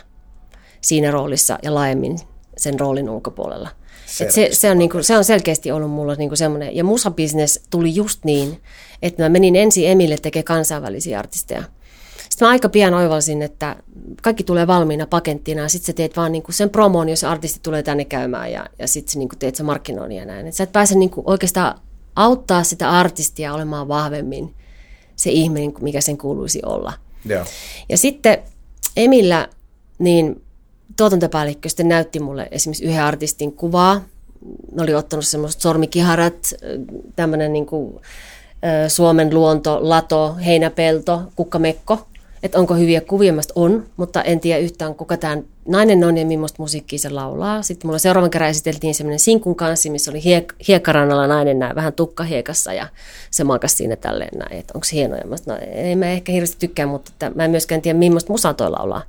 siinä roolissa ja laajemmin sen roolin ulkopuolella. Et se, se, on niinku, se on selkeästi ollut mulla niinku semmoinen. Ja musabisnes tuli just niin, että mä menin ensin Emille tekemään kansainvälisiä artisteja – sitten mä aika pian oivalsin, että kaikki tulee valmiina pakenttina ja sitten sä teet vaan niinku sen promoon, jos artisti tulee tänne käymään ja, ja sitten sä niinku teet sen markkinoinnin ja näin. Et sä et pääse niinku oikeastaan auttaa sitä artistia olemaan vahvemmin se ihminen, mikä sen kuuluisi olla. Yeah. Ja sitten Emillä, niin tuotantopäällikkö sitten näytti mulle esimerkiksi yhden artistin kuvaa. Ne oli ottanut semmoiset sormikiharat, tämmöinen niin kuin, Suomen luonto, lato, heinäpelto, kukkamekko että onko hyviä kuvia, mä on, mutta en tiedä yhtään kuka tämä nainen on ja millaista musiikkia se laulaa. Sitten mulla seuraavan kerran esiteltiin semmoinen sinkun kanssa, missä oli hiek- hiekkarannalla nainen näin, vähän tukkahiekassa ja se makas siinä tälleen näin, että onko se hienoja. Mä no, ei mä ehkä hirveästi tykkää, mutta että mä en myöskään tiedä millaista musaa toi laulaa.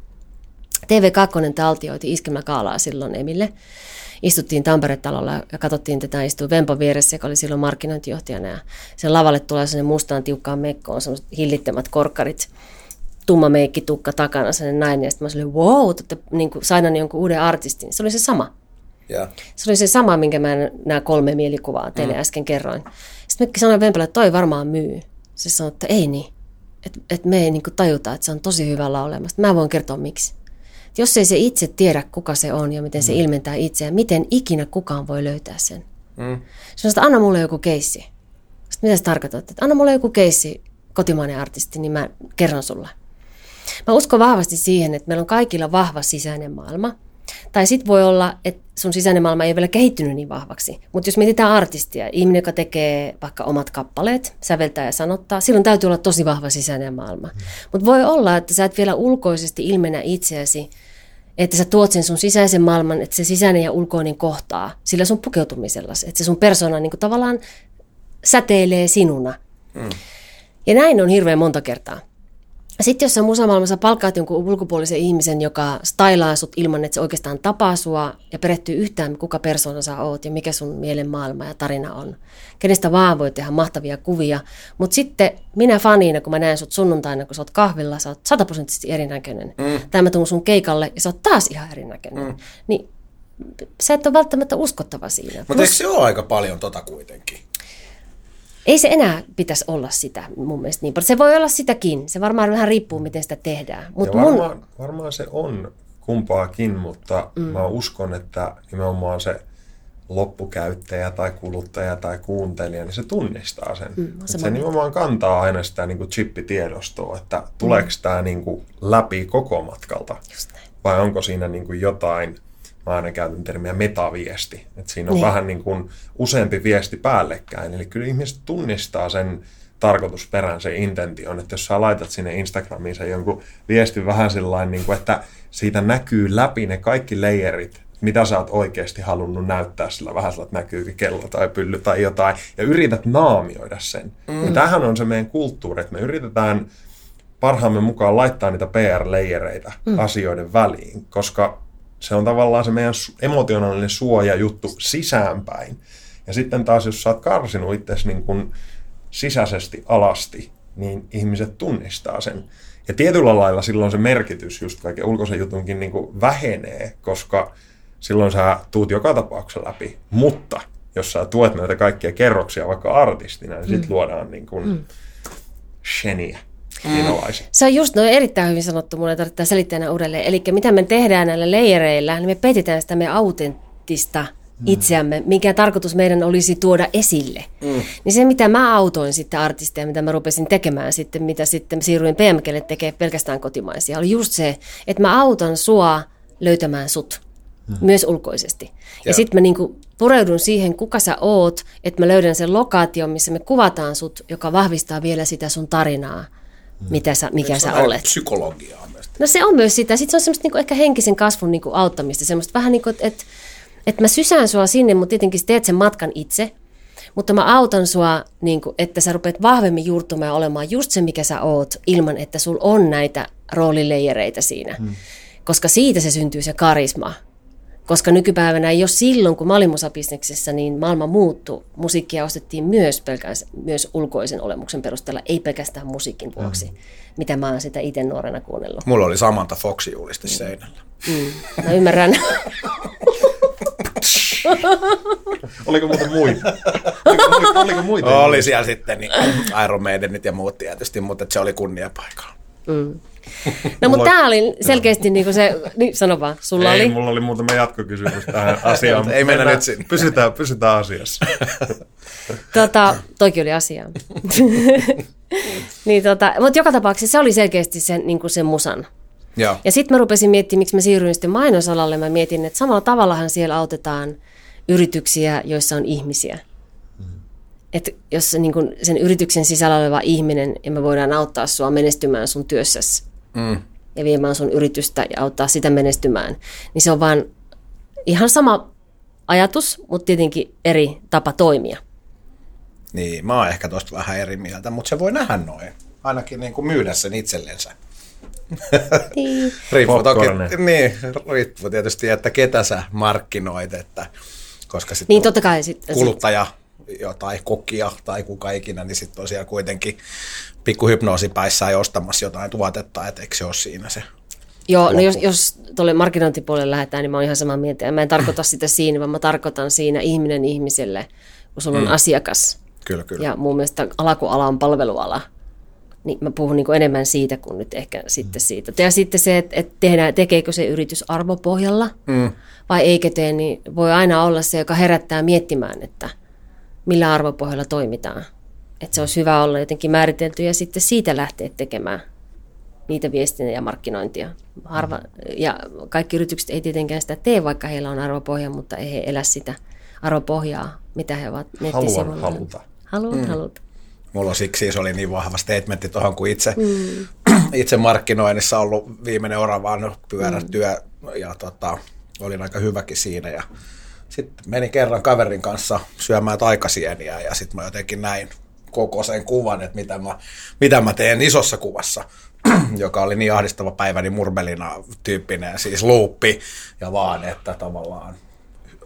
TV2 taltioiti iskelmäkaalaa silloin Emille. Istuttiin Tampere-talolla ja katsottiin tätä, istui Vempo vieressä, joka oli silloin markkinointijohtajana. Ja sen lavalle tulee sellainen mustaan tiukkaan mekkoon, sellaiset hillittömät korkkarit tumma meikki tukka takana sellainen nainen. Ja sitten mä olin, wow, että niin kuin, sain jonkun uuden artistin. Se oli se sama. Yeah. Se oli se sama, minkä mä nämä kolme mielikuvaa teille mm. äsken kerroin. Sitten mä sanoin Vempelä, että toi varmaan myy. Se sanoi, että ei niin. Että et me ei niin kuin tajuta, että se on tosi hyvä laulemasta. Mä voin kertoa miksi. Et jos ei se itse tiedä, kuka se on ja miten mm. se ilmentää itseään, miten ikinä kukaan voi löytää sen. Mm. Se että anna mulle joku keissi. Sitten mitä sä tarkoitat? Että anna mulle joku keissi, kotimainen artisti, niin mä kerron sulle. Mä uskon vahvasti siihen, että meillä on kaikilla vahva sisäinen maailma. Tai sitten voi olla, että sun sisäinen maailma ei ole vielä kehittynyt niin vahvaksi. Mutta jos mietitään artistia, ihminen, joka tekee vaikka omat kappaleet, säveltää ja sanottaa, silloin täytyy olla tosi vahva sisäinen maailma. Mm. Mutta voi olla, että sä et vielä ulkoisesti ilmenä itseäsi, että sä tuot sen sun sisäisen maailman, että se sisäinen ja ulkoinen kohtaa sillä sun pukeutumisella. Että se sun persona niin tavallaan säteilee sinuna. Mm. Ja näin on hirveän monta kertaa. Sitten jos sä musamaailmassa palkkaat jonkun ulkopuolisen ihmisen, joka stylaa sut ilman, että se oikeastaan tapaa sua ja perehtyy yhtään, kuka persona sä oot ja mikä sun mielen maailma ja tarina on. Kenestä vaan voi tehdä mahtavia kuvia. Mutta sitten minä faniina, kun mä näen sut sunnuntaina, kun sä oot kahvilla, sä oot sataprosenttisesti erinäköinen. Mm. Tai mä tuun sun keikalle ja sä oot taas ihan erinäköinen. Mm. Niin sä et ole välttämättä uskottava siinä. Mutta eikö se ole aika paljon tota kuitenkin? Ei se enää pitäisi olla sitä mun mielestä niin paljon. Se voi olla sitäkin. Se varmaan vähän riippuu, miten sitä tehdään. Mut ja varmaan, mun... varmaan se on kumpaakin, mutta mm. mä uskon, että nimenomaan se loppukäyttäjä tai kuluttaja tai kuuntelija, niin se tunnistaa sen. Mm, se nimenomaan kantaa aina sitä niin kuin chippitiedostoa, että tuleeko mm. tämä niin kuin läpi koko matkalta. Vai onko siinä niin kuin jotain mä aina käytän termiä metaviesti. Että siinä on niin. vähän niin kuin useampi viesti päällekkäin. Eli kyllä ihmiset tunnistaa sen tarkoitusperän, se intention, että jos sä laitat sinne Instagramiin sen jonkun viestin vähän sellainen, niin kuin, että siitä näkyy läpi ne kaikki layerit, mitä sä oot oikeasti halunnut näyttää sillä vähän sillä, että näkyykin kello tai pylly tai jotain, ja yrität naamioida sen. Mm. Ja tämähän on se meidän kulttuuri, että me yritetään parhaamme mukaan laittaa niitä PR-leijereitä mm. asioiden väliin, koska se on tavallaan se meidän emotionaalinen suoja juttu sisäänpäin. Ja sitten taas, jos sä oot karsinut itsesi niin kuin sisäisesti alasti, niin ihmiset tunnistaa sen. Ja tietyllä lailla silloin se merkitys just kaiken ulkoisen jutunkin niin kuin vähenee, koska silloin sä tuut joka tapauksessa läpi. Mutta jos sä tuet näitä kaikkia kerroksia vaikka artistina, niin sit mm. luodaan niin kuin mm. sheniä. Se on just noin erittäin hyvin sanottu, mun ei tarvitse selittää uudelleen. Eli mitä me tehdään näillä leijereillä, niin me petitään sitä meidän autenttista mm. itseämme, mikä tarkoitus meidän olisi tuoda esille. Mm. Niin se, mitä mä autoin sitten artisteja, mitä mä rupesin tekemään sitten, mitä sitten siirryin PMGlle tekee pelkästään kotimaisia, oli just se, että mä autan sua löytämään sut mm. myös ulkoisesti. Ja, ja sitten mä niinku pureudun siihen, kuka sä oot, että mä löydän sen lokaation, missä me kuvataan sut, joka vahvistaa vielä sitä sun tarinaa. Mitä sä, mikä se sä olet. psykologiaa myös. No se on myös sitä. Sitten se on semmoista niinku ehkä henkisen kasvun niinku auttamista, semmoista vähän niin kuin, että et mä sysään sua sinne, mutta tietenkin teet sen matkan itse, mutta mä autan sua, niin kuin, että sä rupeat vahvemmin juurtumaan ja olemaan just se, mikä sä oot, ilman että sul on näitä roolileijereitä siinä. Hmm. Koska siitä se syntyy se karisma, koska nykypäivänä ei ole silloin, kun mä olin musabisneksessä, niin maailma muuttui. Musiikkia ostettiin myös, pelkästään, myös ulkoisen olemuksen perusteella, ei pelkästään musiikin vuoksi, mm. mitä mä oon sitä itse nuorena kuunnellut. Mulla oli Samantha Foxi juliste seinällä. Mm, mä ymmärrän. Oliko muita muita? Oliko, muita, oliko muita? Oli siellä sitten niin Iron Maidenit ja muut tietysti, mutta se oli kunniapaikalla. Mm. No mutta tämä oli selkeästi niin kuin se, niin sano vaan, sulla Ei, oli? mulla oli muutama jatkokysymys tähän asiaan. Ei mennä nyt sinne. Pysytään, pysytään asiassa. tota, toikin oli asia. niin tota, mutta joka tapauksessa se oli selkeästi sen, niin kuin sen musan. Joo. Ja sitten mä rupesin miettimään, miksi mä siirryin sitten mainosalalle. Mä mietin, että samalla tavallahan siellä autetaan yrityksiä, joissa on ihmisiä. Että jos niin kun sen yrityksen sisällä oleva ihminen, ja me voidaan auttaa sua menestymään sun työssäsi, mm. ja viemään sun yritystä ja auttaa sitä menestymään, niin se on vaan ihan sama ajatus, mutta tietenkin eri tapa toimia. Niin, mä oon ehkä tosta vähän eri mieltä, mutta se voi nähdä noin. Ainakin niin kuin myydä sen itsellensä. Niin. riippuu, toki, niin, riippuu tietysti, että ketä sä markkinoit, että koska sitten niin, totta kai sit, kuluttaja jotain kokia tai kuka ikinä, niin sitten on siellä kuitenkin pikkuhypnoosipäissään ostamassa jotain tuotetta, että eikö se ole siinä se Joo, no jos, jos tuolle markkinointipuolelle lähdetään, niin mä oon ihan samaa mieltä. Mä en tarkoita sitä siinä, vaan mä tarkoitan siinä ihminen ihmiselle, kun sulla on mm. asiakas. Kyllä, kyllä. Ja mun mielestä ala kun ala on palveluala, niin mä puhun niin enemmän siitä kuin nyt ehkä sitten siitä. Ja sitten se, että, että tehdään, tekeekö se yritys arvopohjalla mm. vai eikö tee, niin voi aina olla se, joka herättää miettimään, että millä arvopohjalla toimitaan. Että se olisi hyvä olla jotenkin määritelty ja sitten siitä lähteä tekemään niitä viestinnä ja markkinointia. Harva, ja kaikki yritykset ei tietenkään sitä tee, vaikka heillä on arvopohja, mutta ei he elä sitä arvopohjaa, mitä he ovat nettisivuilla. Haluan haluta. Haluan mm. haluta. Mulla siksi se oli niin vahva statementti tuohon, kun itse, mm. itse markkinoinnissa ollut viimeinen oravan pyörätyö mm. ja tota, olin aika hyväkin siinä ja sitten menin kerran kaverin kanssa syömään taikasieniä ja sitten mä jotenkin näin koko sen kuvan, että mitä mä, mitä mä teen isossa kuvassa, joka oli niin ahdistava päivä, niin murmelina tyyppinen, siis luuppi ja vaan, että tavallaan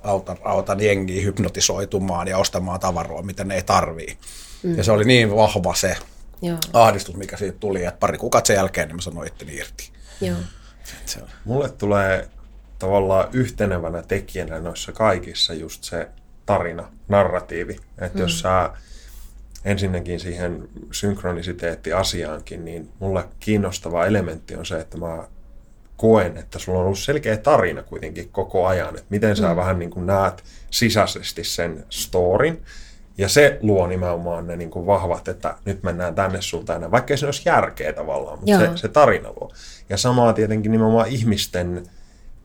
autan, autan jengiä hypnotisoitumaan ja ostamaan tavaroa, mitä ne ei tarvii. Mm. Ja se oli niin vahva se Joo. ahdistus, mikä siitä tuli, että pari kuukautta sen jälkeen niin mä sanoin itteni irti. Joo. Se Mulle tulee tavallaan yhtenevänä tekijänä noissa kaikissa just se tarina, narratiivi. Että mm. jos sä ensinnäkin siihen synkronisiteetti-asiaankin, niin mulle kiinnostava elementti on se, että mä koen, että sulla on ollut selkeä tarina kuitenkin koko ajan, että miten sä mm. vähän niin kuin näet sisäisesti sen storin, ja se luo nimenomaan ne niin kuin vahvat, että nyt mennään tänne suuntaan, vaikka se olisi järkeä tavallaan, mutta se, se tarina luo. Ja samaa tietenkin nimenomaan ihmisten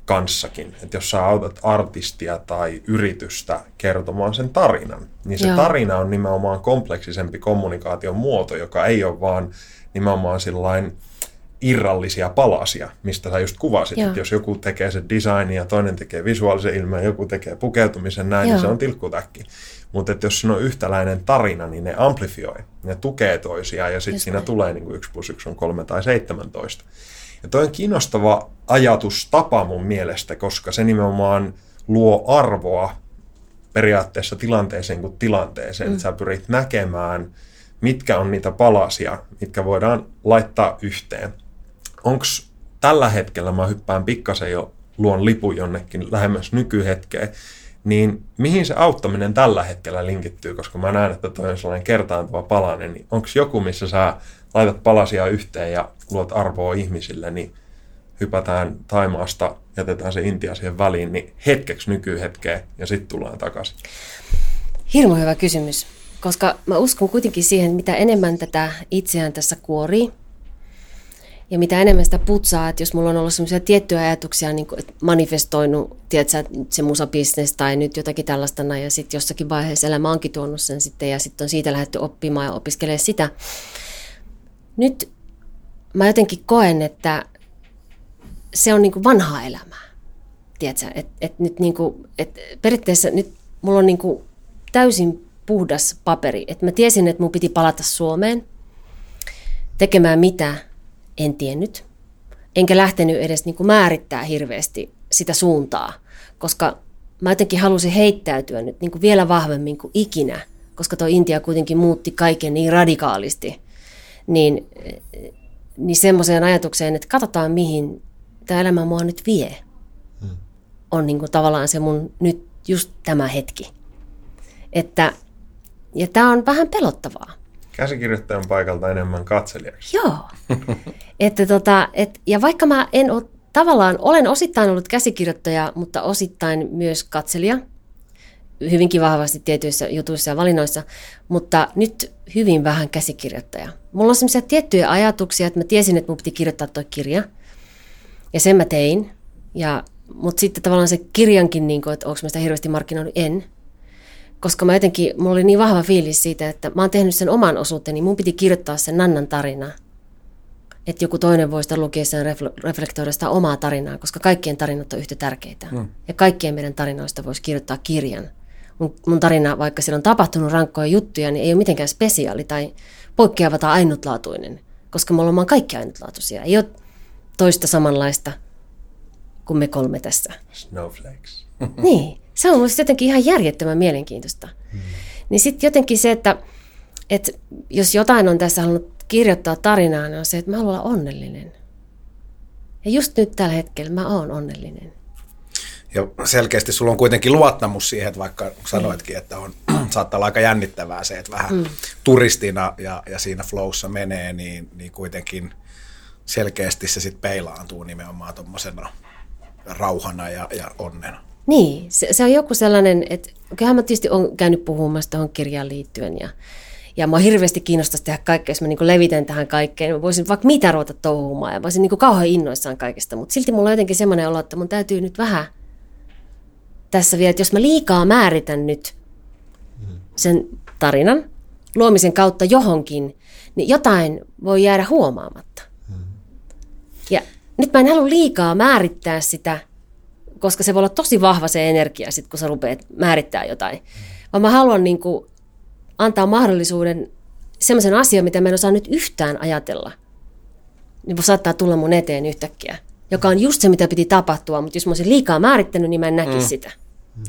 kanssakin. Että jos sä autat artistia tai yritystä kertomaan sen tarinan, niin se Joo. tarina on nimenomaan kompleksisempi kommunikaation muoto, joka ei ole vaan nimenomaan sillain irrallisia palasia, mistä sä just kuvasit. Että jos joku tekee se design ja toinen tekee visuaalisen ilmeen, joku tekee pukeutumisen näin, niin Joo. niin se on tilkkutäkki. Mutta jos siinä on yhtäläinen tarina, niin ne amplifioi, ne tukee toisiaan ja sitten siinä tulee niin kuin 1 plus 1 on 3 tai 17. Ja toi on kiinnostava ajatustapa mun mielestä, koska se nimenomaan luo arvoa periaatteessa tilanteeseen kuin tilanteeseen. Mm. Sä pyrit näkemään, mitkä on niitä palasia, mitkä voidaan laittaa yhteen. Onko tällä hetkellä, mä hyppään pikkasen jo luon lipu jonnekin lähemmäs nykyhetkeen, niin mihin se auttaminen tällä hetkellä linkittyy, koska mä näen, että toi on sellainen kertaantuva palanen, niin onko joku, missä sä laitat palasia yhteen ja luot arvoa ihmisille, niin hypätään Taimaasta, jätetään se Intia siihen väliin, niin hetkeksi nykyhetkeen ja sitten tullaan takaisin? Hirmu hyvä kysymys, koska mä uskon kuitenkin siihen, mitä enemmän tätä itseään tässä kuorii, ja mitä enemmän sitä putsaa, että jos mulla on ollut sellaisia tiettyjä ajatuksia, niin kuin, että manifestoinut, tiedätkö, se musabisnes tai nyt jotakin tällaista, ja sitten jossakin vaiheessa elämä onkin tuonut sen sitten, ja sitten on siitä lähdetty oppimaan ja opiskelemaan sitä. Nyt mä jotenkin koen, että se on niin kuin vanhaa elämää. Tiedätkö, että et nyt niin kuin, et periaatteessa nyt mulla on niin kuin täysin puhdas paperi. Että mä tiesin, että mun piti palata Suomeen tekemään mitä, en tiennyt. Enkä lähtenyt edes niin kuin määrittää hirveästi sitä suuntaa, koska mä jotenkin halusin heittäytyä nyt niin kuin vielä vahvemmin kuin ikinä, koska tuo Intia kuitenkin muutti kaiken niin radikaalisti, niin, niin semmoiseen ajatukseen, että katsotaan mihin tämä elämä mua nyt vie, hmm. on niin kuin tavallaan se mun nyt just tämä hetki. Että, ja tämä on vähän pelottavaa. Käsikirjoittajan paikalta enemmän katselijaksi. Joo. että tota, et, ja vaikka mä en ole tavallaan, olen osittain ollut käsikirjoittaja, mutta osittain myös katselija, hyvinkin vahvasti tietyissä jutuissa ja valinnoissa, mutta nyt hyvin vähän käsikirjoittaja. Mulla on sellaisia tiettyjä ajatuksia, että mä tiesin, että mun piti kirjoittaa tuo kirja, ja sen mä tein, ja, mutta sitten tavallaan se kirjankin, niin kuin, että onko mä sitä hirveästi markkinoinut, en koska mä jotenkin, mulla oli niin vahva fiilis siitä, että mä oon tehnyt sen oman osuuteni, niin mun piti kirjoittaa sen Nannan tarina. Että joku toinen voi sitä lukea sen reflektoida sitä omaa tarinaa, koska kaikkien tarinat on yhtä tärkeitä. Mm. Ja kaikkien meidän tarinoista voisi kirjoittaa kirjan. Mun, mun tarina, vaikka siellä on tapahtunut rankkoja juttuja, niin ei ole mitenkään spesiaali tai poikkeava tai ainutlaatuinen, koska me ollaan kaikki ainutlaatuisia. Ei ole toista samanlaista kuin me kolme tässä. Snowflakes. niin se on musta jotenkin ihan järjettömän mielenkiintoista. Mm. Niin sitten jotenkin se, että, että jos jotain on tässä halunnut kirjoittaa tarinaa, niin on se, että mä haluan olla onnellinen. Ja just nyt tällä hetkellä mä oon onnellinen. Ja selkeästi sulla on kuitenkin luottamus siihen, että vaikka sanoitkin, että on, saattaa olla aika jännittävää se, että vähän mm. turistina ja, ja siinä flowssa menee, niin, niin kuitenkin selkeästi se sitten peilaantuu nimenomaan tuommoisena rauhana ja, ja onnena. Niin, se, se on joku sellainen, että kyllähän mä tietysti olen käynyt puhumassa tuohon kirjaan liittyen ja, ja mä hirveästi kiinnostaisi tehdä kaikkea, jos mä niin levitän tähän kaikkeen. Mä voisin vaikka mitä ruveta touhumaan ja mä olisin niin kauhean innoissaan kaikesta, mutta silti mulla on jotenkin semmoinen olo, että mun täytyy nyt vähän tässä vielä, että jos mä liikaa määritän nyt sen tarinan luomisen kautta johonkin, niin jotain voi jäädä huomaamatta. Ja nyt mä en halua liikaa määrittää sitä koska se voi olla tosi vahva se energia, sit, kun sä rupeat määrittää jotain. Vaan mä haluan niin kuin, antaa mahdollisuuden semmoisen asian, mitä mä en osaa nyt yhtään ajatella. Niin saattaa tulla mun eteen yhtäkkiä. Joka on just se, mitä piti tapahtua, mutta jos mä olisin liikaa määrittänyt, niin mä en näkisi mm. sitä.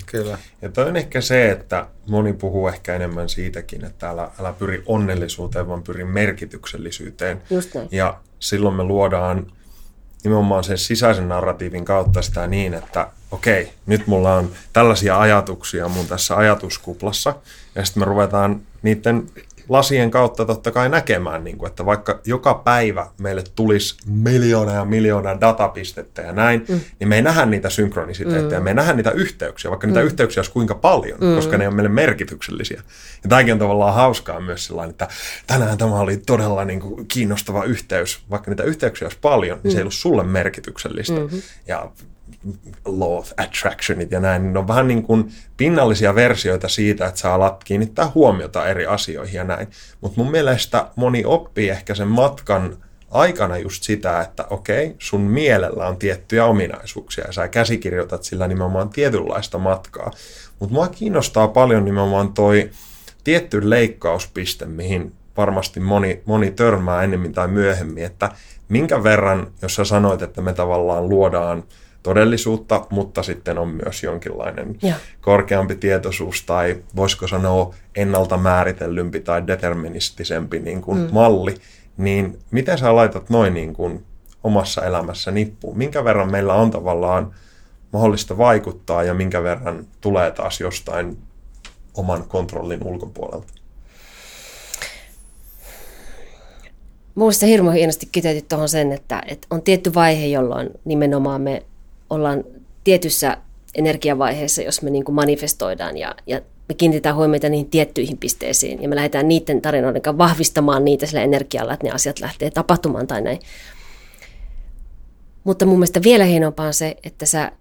Kyllä. Ja toi on ehkä se, että moni puhuu ehkä enemmän siitäkin, että älä, älä pyri onnellisuuteen, vaan pyri merkityksellisyyteen. Just näin. Ja silloin me luodaan nimenomaan sen sisäisen narratiivin kautta sitä niin, että okei, nyt mulla on tällaisia ajatuksia mun tässä ajatuskuplassa, ja sitten me ruvetaan niiden lasien kautta totta kai näkemään, niin kuin, että vaikka joka päivä meille tulisi miljoona ja miljoona datapistettä ja näin, mm. niin me ei nähdä niitä synkronisiteetteja, mm. me ei nähdä niitä yhteyksiä, vaikka mm. niitä yhteyksiä olisi kuinka paljon, mm. koska ne on meille merkityksellisiä. Ja tämäkin on tavallaan hauskaa myös sellainen, että tänään tämä oli todella niin kuin kiinnostava yhteys, vaikka niitä yhteyksiä olisi paljon, niin mm. se ei ollut sulle merkityksellistä. Mm-hmm. Ja law of attractionit ja näin, niin ne on vähän niin kuin pinnallisia versioita siitä, että sä alat kiinnittää huomiota eri asioihin ja näin. Mutta mun mielestä moni oppii ehkä sen matkan aikana just sitä, että okei, sun mielellä on tiettyjä ominaisuuksia ja sä käsikirjoitat sillä nimenomaan tietynlaista matkaa. Mutta mua kiinnostaa paljon nimenomaan toi tietty leikkauspiste, mihin varmasti moni, moni törmää ennemmin tai myöhemmin, että minkä verran, jos sä sanoit, että me tavallaan luodaan todellisuutta, mutta sitten on myös jonkinlainen ja. korkeampi tietoisuus tai voisiko sanoa ennalta määritellympi tai deterministisempi niin kuin mm. malli, niin miten sä laitat noin niin kuin omassa elämässä nippuun? Minkä verran meillä on tavallaan mahdollista vaikuttaa ja minkä verran tulee taas jostain oman kontrollin ulkopuolelta? Minusta hirmu hienosti kiteytit tuohon sen, että, että on tietty vaihe, jolloin nimenomaan me ollaan tietyssä energiavaiheessa, jos me niin kuin manifestoidaan ja, ja me kiinnitetään huomiota niihin tiettyihin pisteisiin ja me lähdetään niiden tarinoiden kanssa vahvistamaan niitä sillä energialla, että ne asiat lähtee tapahtumaan tai näin. Mutta mun mielestä vielä hienompaa on se, että sä,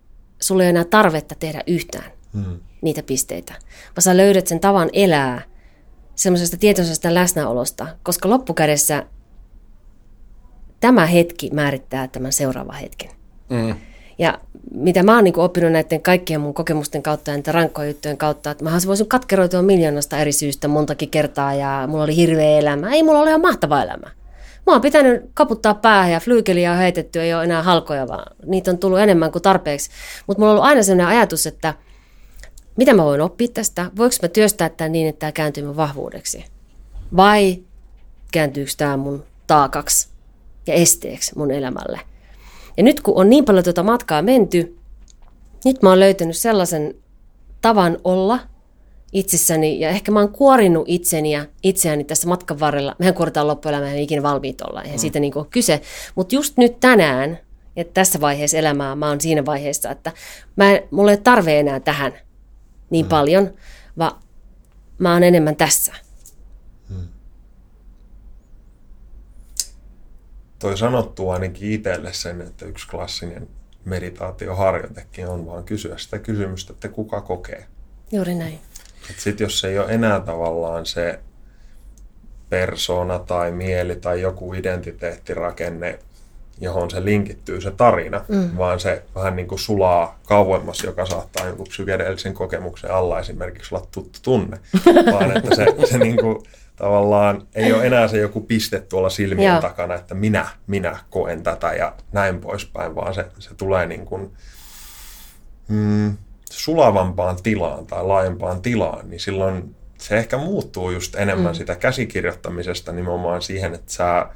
sulla ei ole enää tarvetta tehdä yhtään hmm. niitä pisteitä, vaan sä löydät sen tavan elää semmoisesta tietoisesta läsnäolosta, koska loppukädessä tämä hetki määrittää tämän seuraavan hetken. Mm. Ja mitä mä oon niin oppinut näiden kaikkien mun kokemusten kautta ja rankkojen juttujen kautta, että mä voisin katkeroitua miljoonasta eri syystä montakin kertaa ja mulla oli hirveä elämä. Ei mulla ole ihan mahtava elämä. Mä oon pitänyt kaputtaa päähän ja flyykeliä on heitetty, ei ole enää halkoja, vaan niitä on tullut enemmän kuin tarpeeksi. Mutta mulla on ollut aina sellainen ajatus, että mitä mä voin oppia tästä? Voinko mä työstää tämän niin, että tämä kääntyy mun vahvuudeksi? Vai kääntyykö tämä mun taakaksi ja esteeksi mun elämälle? Ja nyt kun on niin paljon tuota matkaa menty, nyt mä oon löytänyt sellaisen tavan olla itsessäni ja ehkä mä oon kuorinut itseni ja itseäni tässä matkan varrella. Mehän kuoritaan loppuelämää, ei ikinä valmiit olla, eihän mm. siitä niin kuin kyse. Mutta just nyt tänään ja tässä vaiheessa elämää mä oon siinä vaiheessa, että mä en, mulla ei tarve enää tähän niin mm. paljon, vaan mä oon enemmän tässä. Toi sanottu ainakin itselle sen, että yksi klassinen meditaatioharjoitekin on vaan kysyä sitä kysymystä, että kuka kokee. Juuri näin. Sitten jos ei ole enää tavallaan se persona tai mieli tai joku identiteettirakenne, johon se linkittyy se tarina, mm. vaan se vähän niin kuin sulaa kauemmas, joka saattaa jonkun psykedeellisen kokemuksen alla esimerkiksi olla tuttu tunne, vaan että se, se niin kuin tavallaan ei ole enää se joku piste tuolla silmien Joo. takana, että minä, minä koen tätä ja näin poispäin, vaan se, se tulee niin kuin, mm, sulavampaan tilaan tai laajempaan tilaan, niin silloin se ehkä muuttuu just enemmän mm. sitä käsikirjoittamisesta nimenomaan siihen, että sä,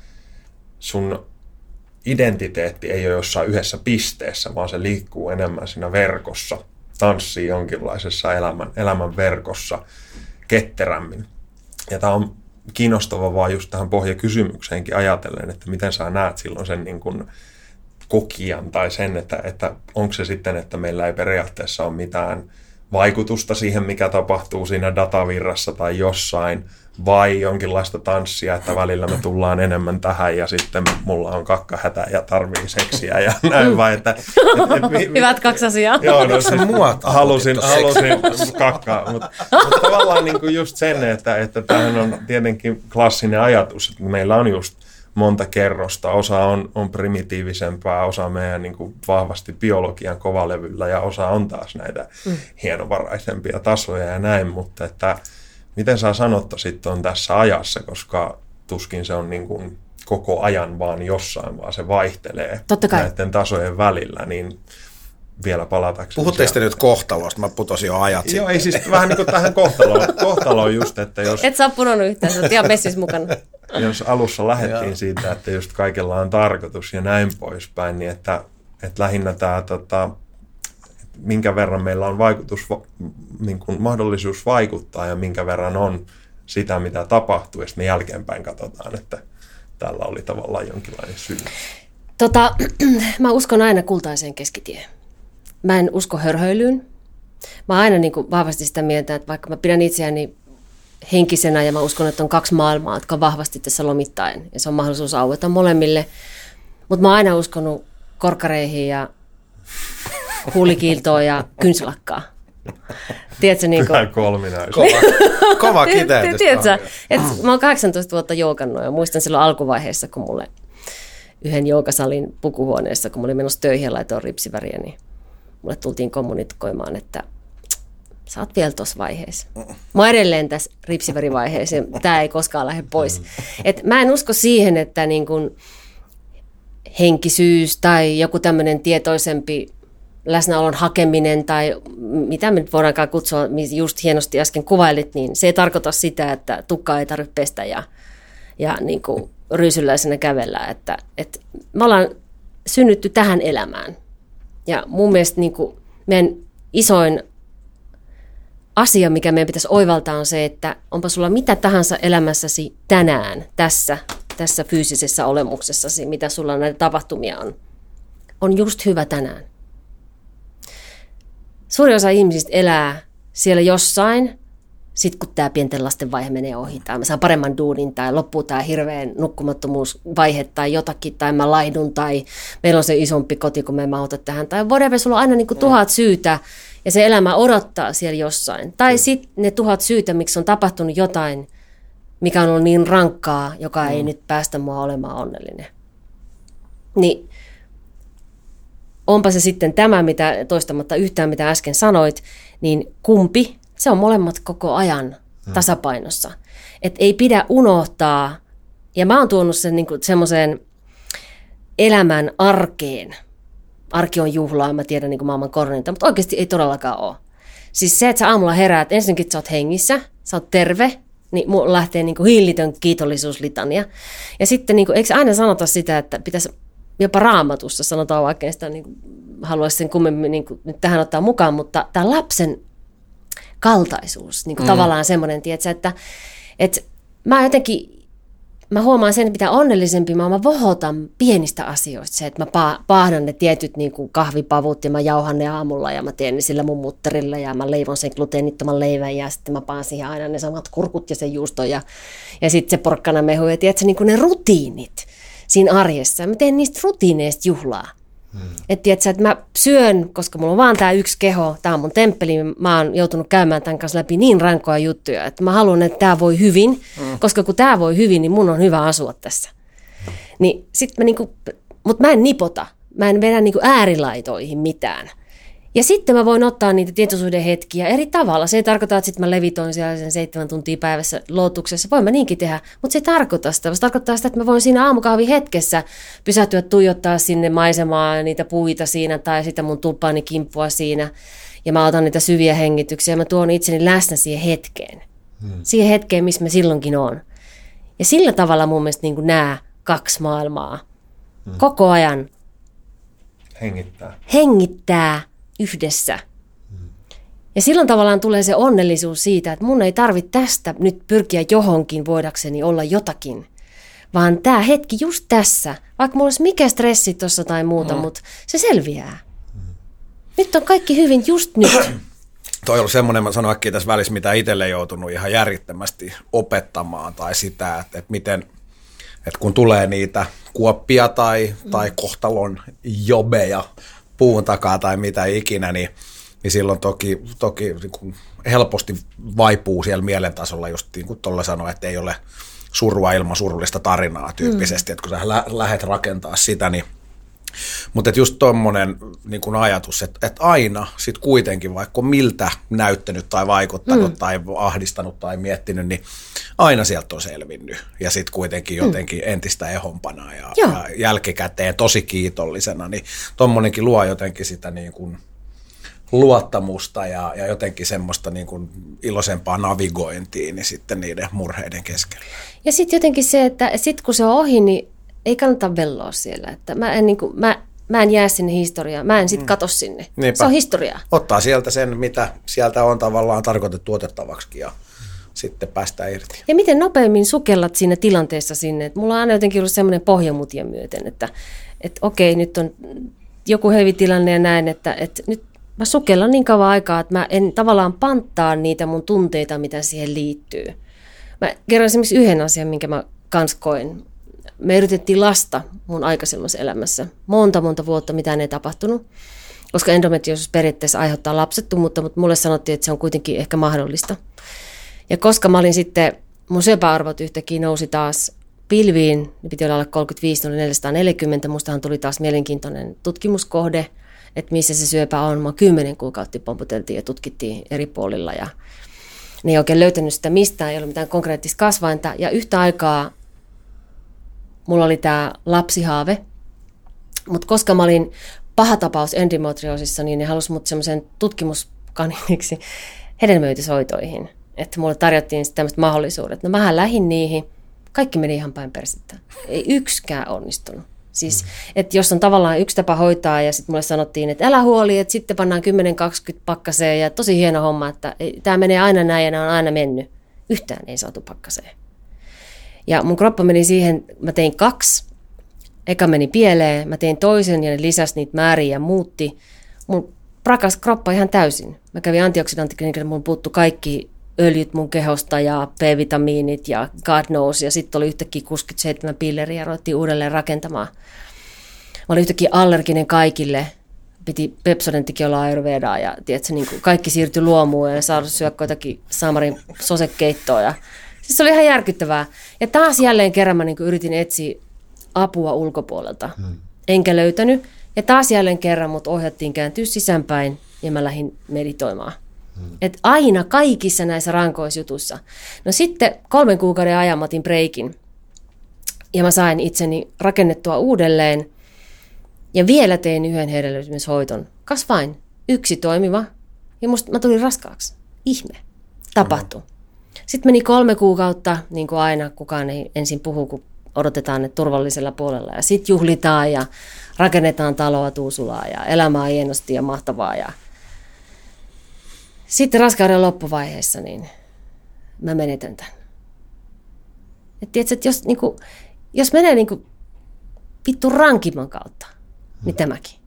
sun identiteetti ei ole jossain yhdessä pisteessä, vaan se liikkuu enemmän siinä verkossa, tanssii jonkinlaisessa elämän, elämän verkossa ketterämmin. Ja tämä on kiinnostava vaan just tähän pohjakysymykseenkin ajatellen, että miten sä näet silloin sen niin kuin kokijan tai sen, että, että onko se sitten, että meillä ei periaatteessa ole mitään vaikutusta siihen, mikä tapahtuu siinä datavirrassa tai jossain, vai jonkinlaista tanssia, että välillä me tullaan enemmän tähän ja sitten mulla on kakkahätä ja tarvii seksiä ja näin vai, että... Et, et, mi, mi, Hyvät kaksi asiaa. Joo, no se halusin, halusin kakkaa, mutta, mutta tavallaan niin kuin just sen, että, että tämähän on tietenkin klassinen ajatus, että meillä on just monta kerrosta. Osa on, on primitiivisempää, osa meidän niin kuin vahvasti biologian kovalevyllä ja osa on taas näitä mm. hienovaraisempia tasoja ja näin, mutta että miten sä sanottaisit on tässä ajassa, koska tuskin se on niin kuin koko ajan vaan jossain, vaan se vaihtelee Totta kai. näiden tasojen välillä, niin vielä palatakseni. Puhutteko te nyt kohtalosta? Mä putosin jo ajat Joo, ei siis vähän niin kuin tähän kohtaloon, kohtaloon just, että jos... Et sä punonut yhtään, sä oot ihan messis mukana. jos alussa lähdettiin siitä, että just kaikella on tarkoitus ja näin poispäin, niin että, että lähinnä tämä tota, minkä verran meillä on vaikutus, niin kuin mahdollisuus vaikuttaa ja minkä verran on sitä, mitä tapahtuu, ja sitten me jälkeenpäin katsotaan, että tällä oli tavallaan jonkinlainen syy. Tota, mä uskon aina kultaiseen keskitien. Mä en usko hörhöilyyn. Mä aina niin kuin vahvasti sitä mieltä, että vaikka mä pidän itseäni henkisenä ja mä uskon, että on kaksi maailmaa, jotka on vahvasti tässä lomittain ja se on mahdollisuus aueta molemmille. Mutta mä oon aina uskonut korkareihin ja huulikiiltoa ja kynsilakkaa. Tiedätkö, niin kuin... kolminaisuus. Kova, kova kiteytys. Tiedätkö, että mä oon 18 vuotta joukannut ja muistan silloin alkuvaiheessa, kun mulle yhden joukasalin pukuhuoneessa, kun mä olin menossa töihin ja laitoin ripsiväriä, niin mulle tultiin kommunikoimaan, että sä oot vielä tuossa vaiheessa. Mä oon edelleen tässä ripsivärivaiheessa ja tää ei koskaan lähde pois. Et mä en usko siihen, että niin kun henkisyys tai joku tämmöinen tietoisempi läsnäolon hakeminen tai mitä me nyt voidaankaan kutsua, just hienosti äsken kuvailit, niin se ei tarkoita sitä, että tukkaa ei tarvitse pestä ja, ja niin kuin ryysylläisenä kävellä. Että, että me ollaan synnytty tähän elämään. Ja mun mielestä niin kuin meidän isoin asia, mikä meidän pitäisi oivaltaa, on se, että onpa sulla mitä tahansa elämässäsi tänään, tässä, tässä fyysisessä olemuksessasi, mitä sulla näitä tapahtumia on, on just hyvä tänään. Suuri osa ihmisistä elää siellä jossain, sitten kun tämä pienten lasten vaihe menee ohi, tai mä saan paremman duunin, tai loppuu tämä hirveän nukkumattomuusvaihe, tai jotakin, tai mä laidun, tai meillä on se isompi koti, kun me emme auta tähän, tai whatever, sulla on aina niin kuin tuhat syytä, ja se elämä odottaa siellä jossain. Tai sitten ne tuhat syytä, miksi on tapahtunut jotain, mikä on ollut niin rankkaa, joka ei mm. nyt päästä mua olemaan onnellinen. Niin onpa se sitten tämä, mitä toistamatta yhtään mitä äsken sanoit, niin kumpi, se on molemmat koko ajan mm. tasapainossa. Et ei pidä unohtaa, ja mä oon tuonut sen niin semmoiseen elämän arkeen. Arki on juhlaa, mä tiedän niin maailman korninta, mutta oikeasti ei todellakaan ole. Siis se, että sä aamulla heräät, ensinnäkin sä oot hengissä, sä oot terve, niin mulla lähtee niin hillitön kiitollisuuslitania. Ja sitten, niin kuin, eikö aina sanota sitä, että pitäisi jopa raamatussa sanotaan, vaikka sitä niin kuin, haluaisi sen kummemmin niin kuin, nyt tähän ottaa mukaan, mutta tämä lapsen kaltaisuus, niin kuin mm. tavallaan semmoinen, tiedätkö, että, että mä jotenkin, mä huomaan sen, mitä onnellisempi mä, mä vohotan pienistä asioista. Se, että mä paahdan ne tietyt niin kuin kahvipavut ja mä jauhan ne aamulla ja mä teen ne sillä mun mutterilla ja mä leivon sen gluteenittoman leivän ja sitten mä paan siihen aina ne samat kurkut ja sen juusto ja, ja sitten se porkkana mehu ja tiedätkö, niin kuin ne rutiinit siinä arjessa. Mä teen niistä rutiineista juhlaa. Hmm. Että tiedätkö, että mä syön, koska mulla on vaan tämä yksi keho, tämä on mun temppeli, mä oon joutunut käymään tämän kanssa läpi niin rankoja juttuja, että mä haluan, että tämä voi hyvin, hmm. koska kun tämä voi hyvin, niin mun on hyvä asua tässä. Hmm. Niin sit mä niinku, mutta mä en nipota, mä en vedä niinku äärilaitoihin mitään. Ja sitten mä voin ottaa niitä tietoisuuden hetkiä eri tavalla. Se ei tarkoita, että sitten mä levitoin siellä sen seitsemän tuntia päivässä lootuksessa. Voin mä niinkin tehdä, mutta se ei tarkoita sitä. Se tarkoittaa sitä, että mä voin siinä aamukahvi hetkessä pysähtyä tuijottaa sinne maisemaa niitä puita siinä tai sitä mun tulppaani kimppua siinä. Ja mä otan niitä syviä hengityksiä ja mä tuon itseni läsnä siihen hetkeen. Hmm. Siihen hetkeen, missä mä silloinkin on. Ja sillä tavalla mun mielestä niin nämä kaksi maailmaa hmm. koko ajan hengittää. hengittää yhdessä. Ja silloin tavallaan tulee se onnellisuus siitä, että mun ei tarvitse tästä nyt pyrkiä johonkin voidakseni olla jotakin. Vaan tämä hetki just tässä, vaikka mulla olisi mikä stressi tuossa tai muuta, mm. mutta se selviää. Mm. Nyt on kaikki hyvin just nyt. Toi on ollut semmoinen, mä sanoin tässä välissä, mitä itselle joutunut ihan järjettömästi opettamaan, tai sitä, että, että miten, että kun tulee niitä kuoppia tai, mm. tai kohtalon jobeja, puun takaa tai mitä ikinä, niin, niin silloin toki, toki niin kuin helposti vaipuu siellä mielentasolla, just niin kuin tuolla sanoi, että ei ole surua ilman surullista tarinaa tyyppisesti, mm. että kun sä lä- lähet rakentaa sitä, niin mutta just tuommoinen niin ajatus, että, että aina sit kuitenkin, vaikka miltä näyttänyt tai vaikuttanut mm. tai ahdistanut tai miettinyt, niin aina sieltä on selvinnyt. Ja sitten kuitenkin mm. jotenkin entistä ehompana ja, ja jälkikäteen tosi kiitollisena, niin tuommoinenkin luo jotenkin sitä niin kuin luottamusta ja, ja jotenkin semmoista niin kuin iloisempaa navigointia niin sitten niiden murheiden keskellä. Ja sitten jotenkin se, että sit kun se on ohi, niin ei kannata velloa siellä. Että mä, en, niin kuin, mä, mä en jää sinne historiaan, mä en sitten mm. katso sinne. Niinpä. Se on historiaa. Ottaa sieltä sen, mitä sieltä on tavallaan tarkoitettu otettavaksi ja sitten päästä irti. Ja miten nopeammin sukellat siinä tilanteessa sinne. Et mulla on aina jotenkin ollut semmoinen pohjamutien myöten, että, että okei, nyt on joku tilanne ja näin, että, että nyt mä sukellan niin kauan aikaa, että mä en tavallaan panttaa niitä mun tunteita, mitä siihen liittyy. Mä kerron esimerkiksi yhden asian, minkä mä kans koin me yritettiin lasta mun aikaisemmassa elämässä. Monta, monta vuotta mitään ei tapahtunut. koska endometriosis periaatteessa aiheuttaa lapsettomuutta, mutta mulle sanottiin, että se on kuitenkin ehkä mahdollista. Ja koska mä olin sitten, mun syöpäarvot yhtäkkiä nousi taas pilviin, ne piti olla alle 35, oli 440, mustahan tuli taas mielenkiintoinen tutkimuskohde, että missä se syöpä on. Mä kymmenen kuukautta pomputeltiin ja tutkittiin eri puolilla ja ne ei oikein löytänyt sitä mistään, ei ollut mitään konkreettista kasvainta. Ja yhtä aikaa mulla oli tämä lapsihaave, mutta koska mä olin paha tapaus endometriosissa, niin ne halusi mut semmoisen tutkimuskaniniksi hedelmöityshoitoihin. Että mulle tarjottiin sitten tämmöiset mahdollisuudet. No mähän lähin niihin, kaikki meni ihan päin persettä. Ei yksikään onnistunut. Siis, että jos on tavallaan yksi tapa hoitaa ja sitten mulle sanottiin, että älä huoli, että sitten pannaan 10-20 pakkaseen ja tosi hieno homma, että tämä menee aina näin ja nämä on aina mennyt. Yhtään ei saatu pakkaseen. Ja mun kroppa meni siihen, mä tein kaksi, eka meni pieleen, mä tein toisen ja ne lisäsi niitä määriä ja muutti. Mun rakas kroppa ihan täysin. Mä kävin antioksidanttiklinikalla, mun puuttu kaikki öljyt mun kehosta ja B-vitamiinit ja God knows. Ja sitten oli yhtäkkiä 67 pilleriä ja ruvettiin uudelleen rakentamaan. Mä olin yhtäkkiä allerginen kaikille. Piti Pepsodenttikin olla Ayurvedaa ja tiedätkö, niin kaikki siirtyi luomuun ja saada syödä jotakin Samarin sosekeittoa. Ja, siis se oli ihan järkyttävää. Ja taas jälleen kerran mä niin yritin etsiä apua ulkopuolelta. Hmm. Enkä löytänyt. Ja taas jälleen kerran mut ohjattiin kääntyä sisäänpäin ja mä lähdin meditoimaan. Hmm. Et aina kaikissa näissä rankoisjutuissa. No sitten kolmen kuukauden ajan mä otin breikin. Ja mä sain itseni rakennettua uudelleen. Ja vielä tein yhden hedelmöityshoiton. Kas vain, yksi toimiva. Ja musta mä tulin raskaaksi. Ihme. Tapahtuu. Hmm. Sitten meni kolme kuukautta, niin kuin aina, kukaan ei ensin puhu, kun odotetaan ne turvallisella puolella. Ja sitten juhlitaan ja rakennetaan taloa Tuusulaa ja elämää hienosti ja mahtavaa. Ja sitten raskauden loppuvaiheessa niin mä menetän tämän. Et tiedätkö, että jos, niin kuin, jos menee niin kuin, vittu rankimman kautta, niin tämäkin.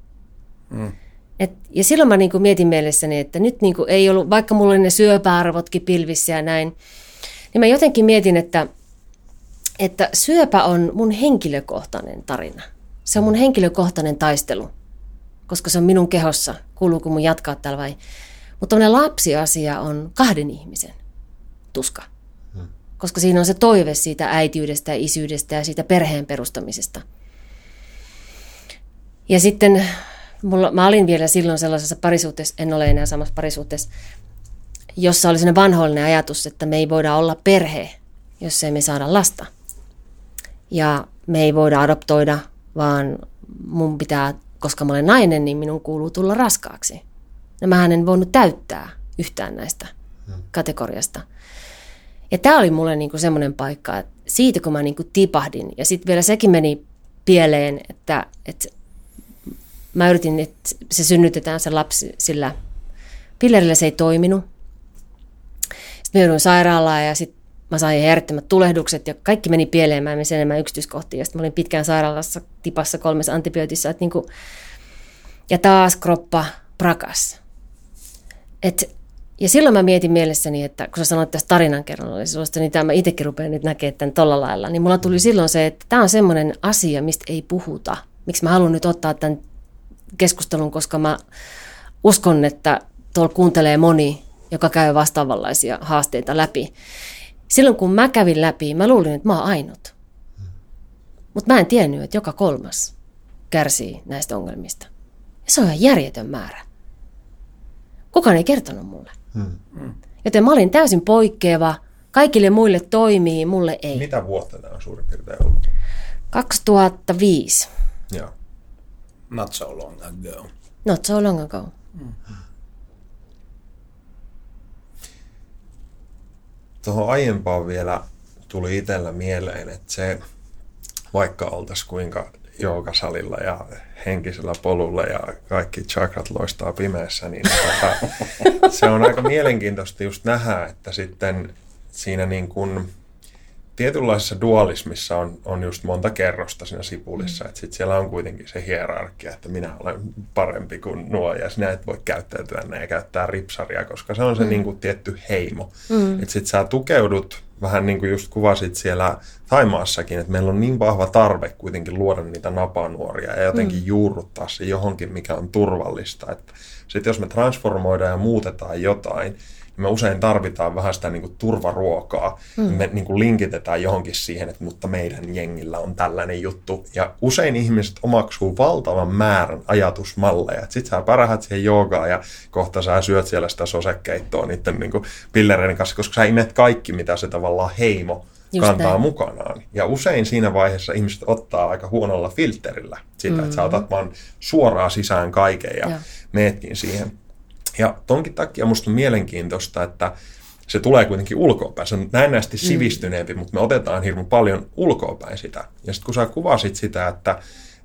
Mm. Et, ja silloin mä niin kuin mietin mielessäni, että nyt niin kuin ei ollut, vaikka mulla oli ne syöpäarvotkin pilvissä ja näin, niin mä jotenkin mietin, että, että syöpä on mun henkilökohtainen tarina. Se on mun henkilökohtainen taistelu, koska se on minun kehossa. Kuuluuko mun jatkaa täällä vai mutta tämmöinen lapsiasia on kahden ihmisen tuska. Hmm. Koska siinä on se toive siitä äitiydestä ja isyydestä ja siitä perheen perustamisesta. Ja sitten mulla, mä olin vielä silloin sellaisessa parisuhteessa, en ole enää samassa parisuhteessa, jossa oli sellainen vanhollinen ajatus, että me ei voida olla perhe, jos ei me saada lasta. Ja me ei voida adoptoida, vaan mun pitää, koska mä olen nainen, niin minun kuuluu tulla raskaaksi. Ja mä en voinut täyttää yhtään näistä hmm. kategoriasta. Ja tämä oli mulle niinku semmoinen paikka, että siitä kun mä niinku tipahdin, ja sitten vielä sekin meni pieleen, että, että mä yritin, että se synnytetään se lapsi sillä pillerillä se ei toiminut. Sitten mä joudun sairaalaan ja sitten mä sain järjettömät tulehdukset ja kaikki meni pieleen, mä en enemmän yksityiskohtiin. Ja sitten mä olin pitkään sairaalassa tipassa kolmessa antibiootissa. Että niinku, ja taas kroppa prakas. Et, ja silloin mä mietin mielessäni, että kun sä sanoit tästä tarinankerronnallisuudesta, niin tämä itsekin rupean nyt näkemään tämän tolla lailla, niin mulla tuli silloin se, että tämä on semmoinen asia, mistä ei puhuta. Miksi mä haluan nyt ottaa tämän keskustelun, koska mä uskon, että tuolla kuuntelee moni, joka käy vastaavanlaisia haasteita läpi. Silloin kun mä kävin läpi, mä luulin, että mä oon ainut. Mutta mä en tiennyt, että joka kolmas kärsii näistä ongelmista. Ja se on ihan järjetön määrä. Kukaan ei kertonut mulle. Hmm. Joten mä olin täysin poikkeava. Kaikille muille toimii, mulle ei. Mitä vuotta tämä on suurin piirtein ollut? 2005. Joo. Not so long ago. Not so long ago. Hmm. Tuohon aiempaan vielä tuli itsellä mieleen, että se, vaikka oltaisiin kuinka joogasalilla ja henkisellä polulla ja kaikki chakrat loistaa pimeässä, niin tota, se on aika mielenkiintoista just nähdä, että sitten siinä niin kuin tietynlaisessa dualismissa on, on just monta kerrosta siinä sipulissa, mm. että sitten siellä on kuitenkin se hierarkia, että minä olen parempi kuin nuo ja sinä et voi käyttäytyä näin ja käyttää ripsaria, koska se on se mm. niin kuin tietty heimo. Mm. Että sitten sä tukeudut vähän niin kuin just kuvasit siellä Taimaassakin, että meillä on niin vahva tarve kuitenkin luoda niitä napanuoria ja jotenkin mm. juurruttaa se johonkin, mikä on turvallista. Että sitten jos me transformoidaan ja muutetaan jotain, me usein tarvitaan vähän sitä niin kuin turvaruokaa. Mm. Me niin kuin linkitetään johonkin siihen, että mutta meidän jengillä on tällainen juttu. Ja usein ihmiset omaksuu valtavan määrän ajatusmalleja. Sitten sä pärähät siihen joogaan ja kohta sä syöt siellä sitä sosekeittoa niiden niin kuin pillereiden kanssa, koska sä imet kaikki, mitä se tavallaan heimo Just kantaa näin. mukanaan. Ja usein siinä vaiheessa ihmiset ottaa aika huonolla filterillä sitä, mm-hmm. että sä mm. otat vaan suoraan sisään kaiken ja, ja. meetkin siihen. Ja tonkin takia musta on mielenkiintoista, että se tulee kuitenkin ulkoapäin. Se on näennäisesti mm. sivistyneempi, mm. mutta me otetaan hirveän paljon ulkoapäin sitä. Ja sitten kun sä kuvasit sitä, että,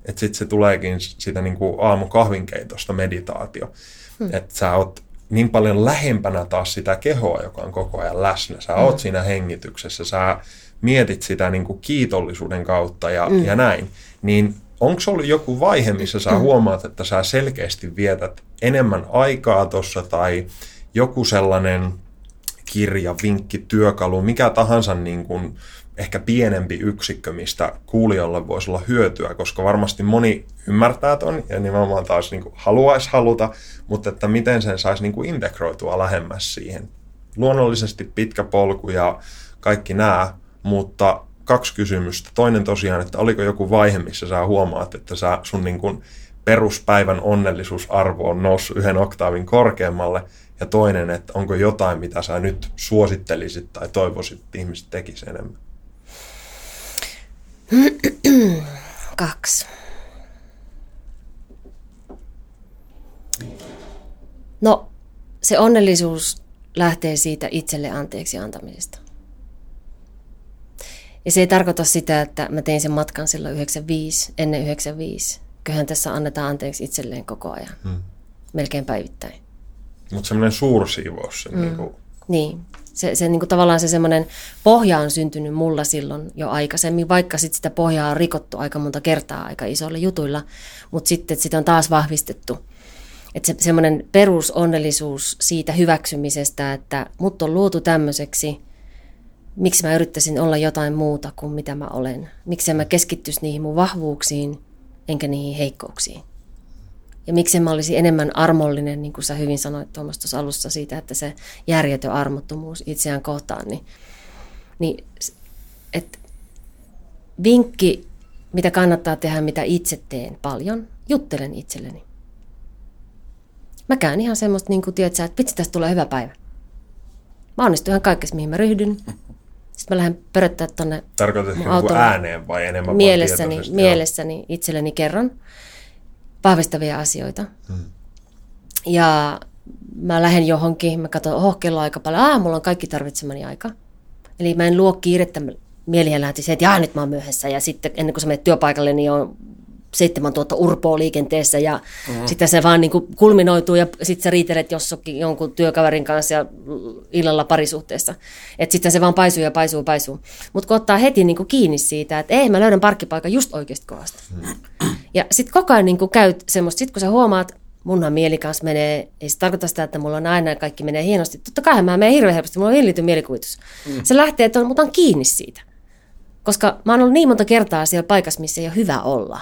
että sit se tuleekin sitä niin kuin aamukahvinkeitosta meditaatio, mm. että sä oot niin paljon lähempänä taas sitä kehoa, joka on koko ajan läsnä. Sä mm. oot siinä hengityksessä, sä mietit sitä niin kuin kiitollisuuden kautta ja, mm. ja näin. Niin onko ollut joku vaihe, missä sä huomaat, että sä selkeästi vietät enemmän aikaa tuossa tai joku sellainen kirja, vinkki, työkalu, mikä tahansa niin kuin ehkä pienempi yksikkö, mistä kuulijolle voisi olla hyötyä, koska varmasti moni ymmärtää ton ja nimenomaan taas niin kuin haluaisi haluta, mutta että miten sen saisi niin kuin integroitua lähemmäs siihen. Luonnollisesti pitkä polku ja kaikki nämä, mutta kaksi kysymystä. Toinen tosiaan, että oliko joku vaihe, missä sä huomaat, että sä, sun niin kuin peruspäivän onnellisuusarvo on noussut yhden oktaavin korkeammalle. Ja toinen, että onko jotain, mitä sä nyt suosittelisit tai toivoisit, että ihmiset tekisivät enemmän? Kaksi. No, se onnellisuus lähtee siitä itselle anteeksi antamisesta. Ja se ei tarkoita sitä, että mä tein sen matkan silloin 95, ennen 95. Kyllähän tässä annetaan anteeksi itselleen koko ajan. Hmm. Melkein päivittäin. Mutta semmoinen suursiivous. Se mm. niin, kuin... niin. Se, se niin kuin tavallaan se semmoinen pohja on syntynyt mulla silloin jo aikaisemmin, vaikka sit sitä pohjaa on rikottu aika monta kertaa aika isoilla jutuilla, mutta sitten sitä on taas vahvistettu. Että se, semmoinen perusonnellisuus siitä hyväksymisestä, että mut on luotu tämmöiseksi – miksi mä yrittäisin olla jotain muuta kuin mitä mä olen. Miksi mä keskittyisi niihin mun vahvuuksiin enkä niihin heikkouksiin. Ja miksi mä olisin enemmän armollinen, niin kuin sä hyvin sanoit Tuomas tuossa alussa siitä, että se järjetön armottomuus itseään kohtaan. Niin, niin et, vinkki, mitä kannattaa tehdä, mitä itse teen paljon, juttelen itselleni. Mä käyn ihan semmoista, niin kuin tiedät sä, että vitsi, tästä tulee hyvä päivä. Mä onnistun ihan kaikessa, mihin mä ryhdyn. Sitten mä lähden pöröttää tuonne Tarkoitatko ääneen vai enemmän mielessäni, mielessäni itselleni kerron vahvistavia asioita. Hmm. Ja mä lähden johonkin, mä katson, oho, kello on aika paljon, ah, mulla on kaikki tarvitsemani aika. Eli mä en luo kiirettä mieliä lähti se, että jaa, nyt mä oon myöhässä. Ja sitten ennen kuin sä menet työpaikalle, niin on 7000 urpoa liikenteessä ja mm-hmm. sitten se vaan niin kuin kulminoituu ja sitten sä riitelet jossakin jonkun työkaverin kanssa ja illalla parisuhteessa. Että sitten se vaan paisuu ja paisuu paisuu. Mutta kun ottaa heti niin kuin kiinni siitä, että ei mä löydän parkkipaikan just oikeasti kohdasta. Mm-hmm. Ja sitten koko ajan niin kuin käyt semmoista, sit kun sä huomaat, munhan mieli kanssa menee, ei se tarkoita sitä, että mulla on aina kaikki menee hienosti. Totta kai mä menen hirveän helposti, mulla on hillitty mielikuvitus. Mm. Se lähtee, että on, on kiinni siitä. Koska mä oon ollut niin monta kertaa siellä paikassa, missä ei ole hyvä olla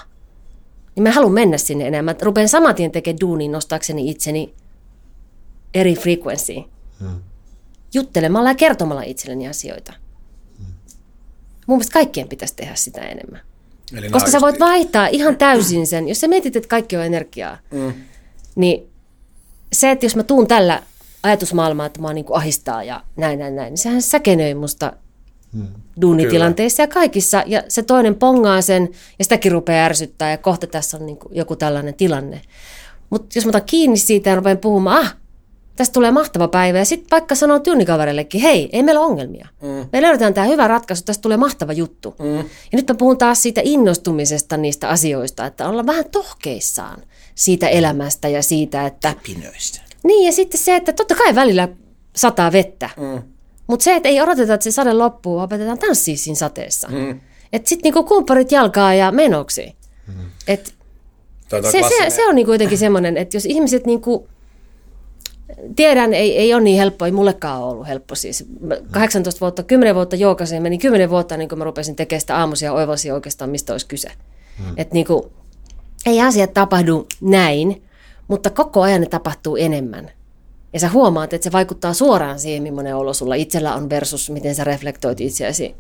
niin mä haluan mennä sinne enemmän. Mä rupean saman tien tekemään duunin nostaakseni itseni eri frekvenssiin. Hmm. Juttelemalla ja kertomalla itselleni asioita. Hmm. Mun mielestä kaikkien pitäisi tehdä sitä enemmän. Eli Koska sä voit vaihtaa ihan täysin sen, jos sä mietit, että kaikki on energiaa, hmm. niin se, että jos mä tuun tällä ajatusmaailmaa, että mä oon niin ahistaa ja näin, näin, näin, niin sehän säkenöi musta Hmm. duunitilanteissa Kyllä. ja kaikissa. Ja se toinen pongaa sen ja sitäkin rupeaa ärsyttää ja kohta tässä on niin joku tällainen tilanne. Mutta jos mä otan kiinni siitä ja rupean puhumaan, ah, tästä tulee mahtava päivä. Ja sitten vaikka sanoo työnikaverillekin, hei, ei meillä ole ongelmia. Mm. Me löydetään tämä hyvä ratkaisu, tästä tulee mahtava juttu. Mm. Ja nyt mä puhun taas siitä innostumisesta niistä asioista, että ollaan vähän tohkeissaan siitä elämästä ja siitä, että... Pinöistä. Niin, ja sitten se, että totta kai välillä sataa vettä. Mm. Mutta se, että ei odoteta, että se sade loppuu, vaan opetetaan tanssiin siinä sateessa. Mm. Että sitten niinku kumpparit jalkaa ja menoksi. Mm. Et se, se, se on niinku jotenkin semmoinen, että jos ihmiset niinku Tiedän, ei, ei ole niin helppo, ei mullekaan ollut helppo siis. 18 vuotta, 10 vuotta joukasin, meni 10 vuotta niin kuin mä rupesin tekemään sitä aamuisia oivalsin oikeastaan, mistä olisi kyse. Hmm. Että niin kuin, ei asiat tapahdu näin, mutta koko ajan ne tapahtuu enemmän. Ja sä huomaat, että se vaikuttaa suoraan siihen, millainen olo sulla itsellä on versus miten sä reflektoit itseäsi,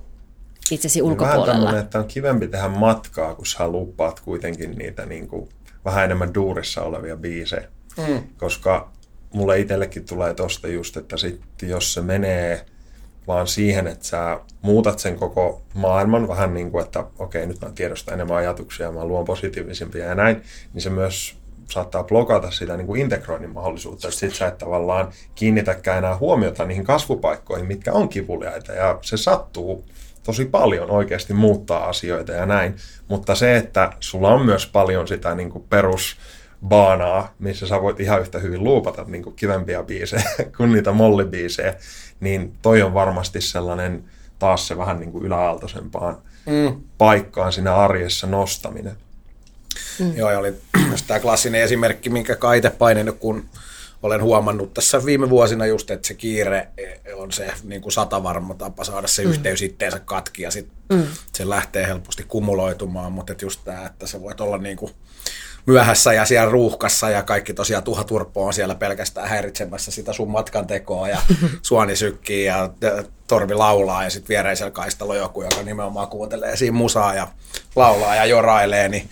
itsesi ulkopuolella. Vähän että on kivempi tehdä matkaa, kun sä luppaat kuitenkin niitä niin kuin vähän enemmän duurissa olevia biisejä. Mm. Koska mulle itsellekin tulee tosta just, että sit, jos se menee vaan siihen, että sä muutat sen koko maailman vähän niin kuin, että okei, nyt mä tiedostan enemmän ajatuksia, mä luon positiivisempia ja näin, niin se myös saattaa blokata sitä niin kuin integroinnin mahdollisuutta, että sit sä et tavallaan kiinnitäkään enää huomiota niihin kasvupaikkoihin, mitkä on kivuliaita ja se sattuu tosi paljon oikeasti muuttaa asioita ja näin, mutta se, että sulla on myös paljon sitä niin kuin perus baanaa, missä sä voit ihan yhtä hyvin luupata niin kuin kivempiä biisejä kuin niitä mollibiisejä, niin toi on varmasti sellainen taas se vähän niin kuin yläaltoisempaan mm. paikkaan siinä arjessa nostaminen. Mm. Joo, ja oli tämä klassinen esimerkki, minkä Kaite painanut, kun olen huomannut tässä viime vuosina just, että se kiire on se niin kuin satavarma tapa saada se mm. yhteys itteensä katki ja sitten mm. se lähtee helposti kumuloitumaan, mutta että just tämä, että se voi olla niin kuin myöhässä ja siellä ruuhkassa ja kaikki tosiaan tuhaturppo on siellä pelkästään häiritsemässä sitä sun matkan tekoa ja suoni sykkii ja torvi laulaa ja sitten viereisellä kaistalla joku, joka nimenomaan kuuntelee siinä musaa ja laulaa ja jorailee, niin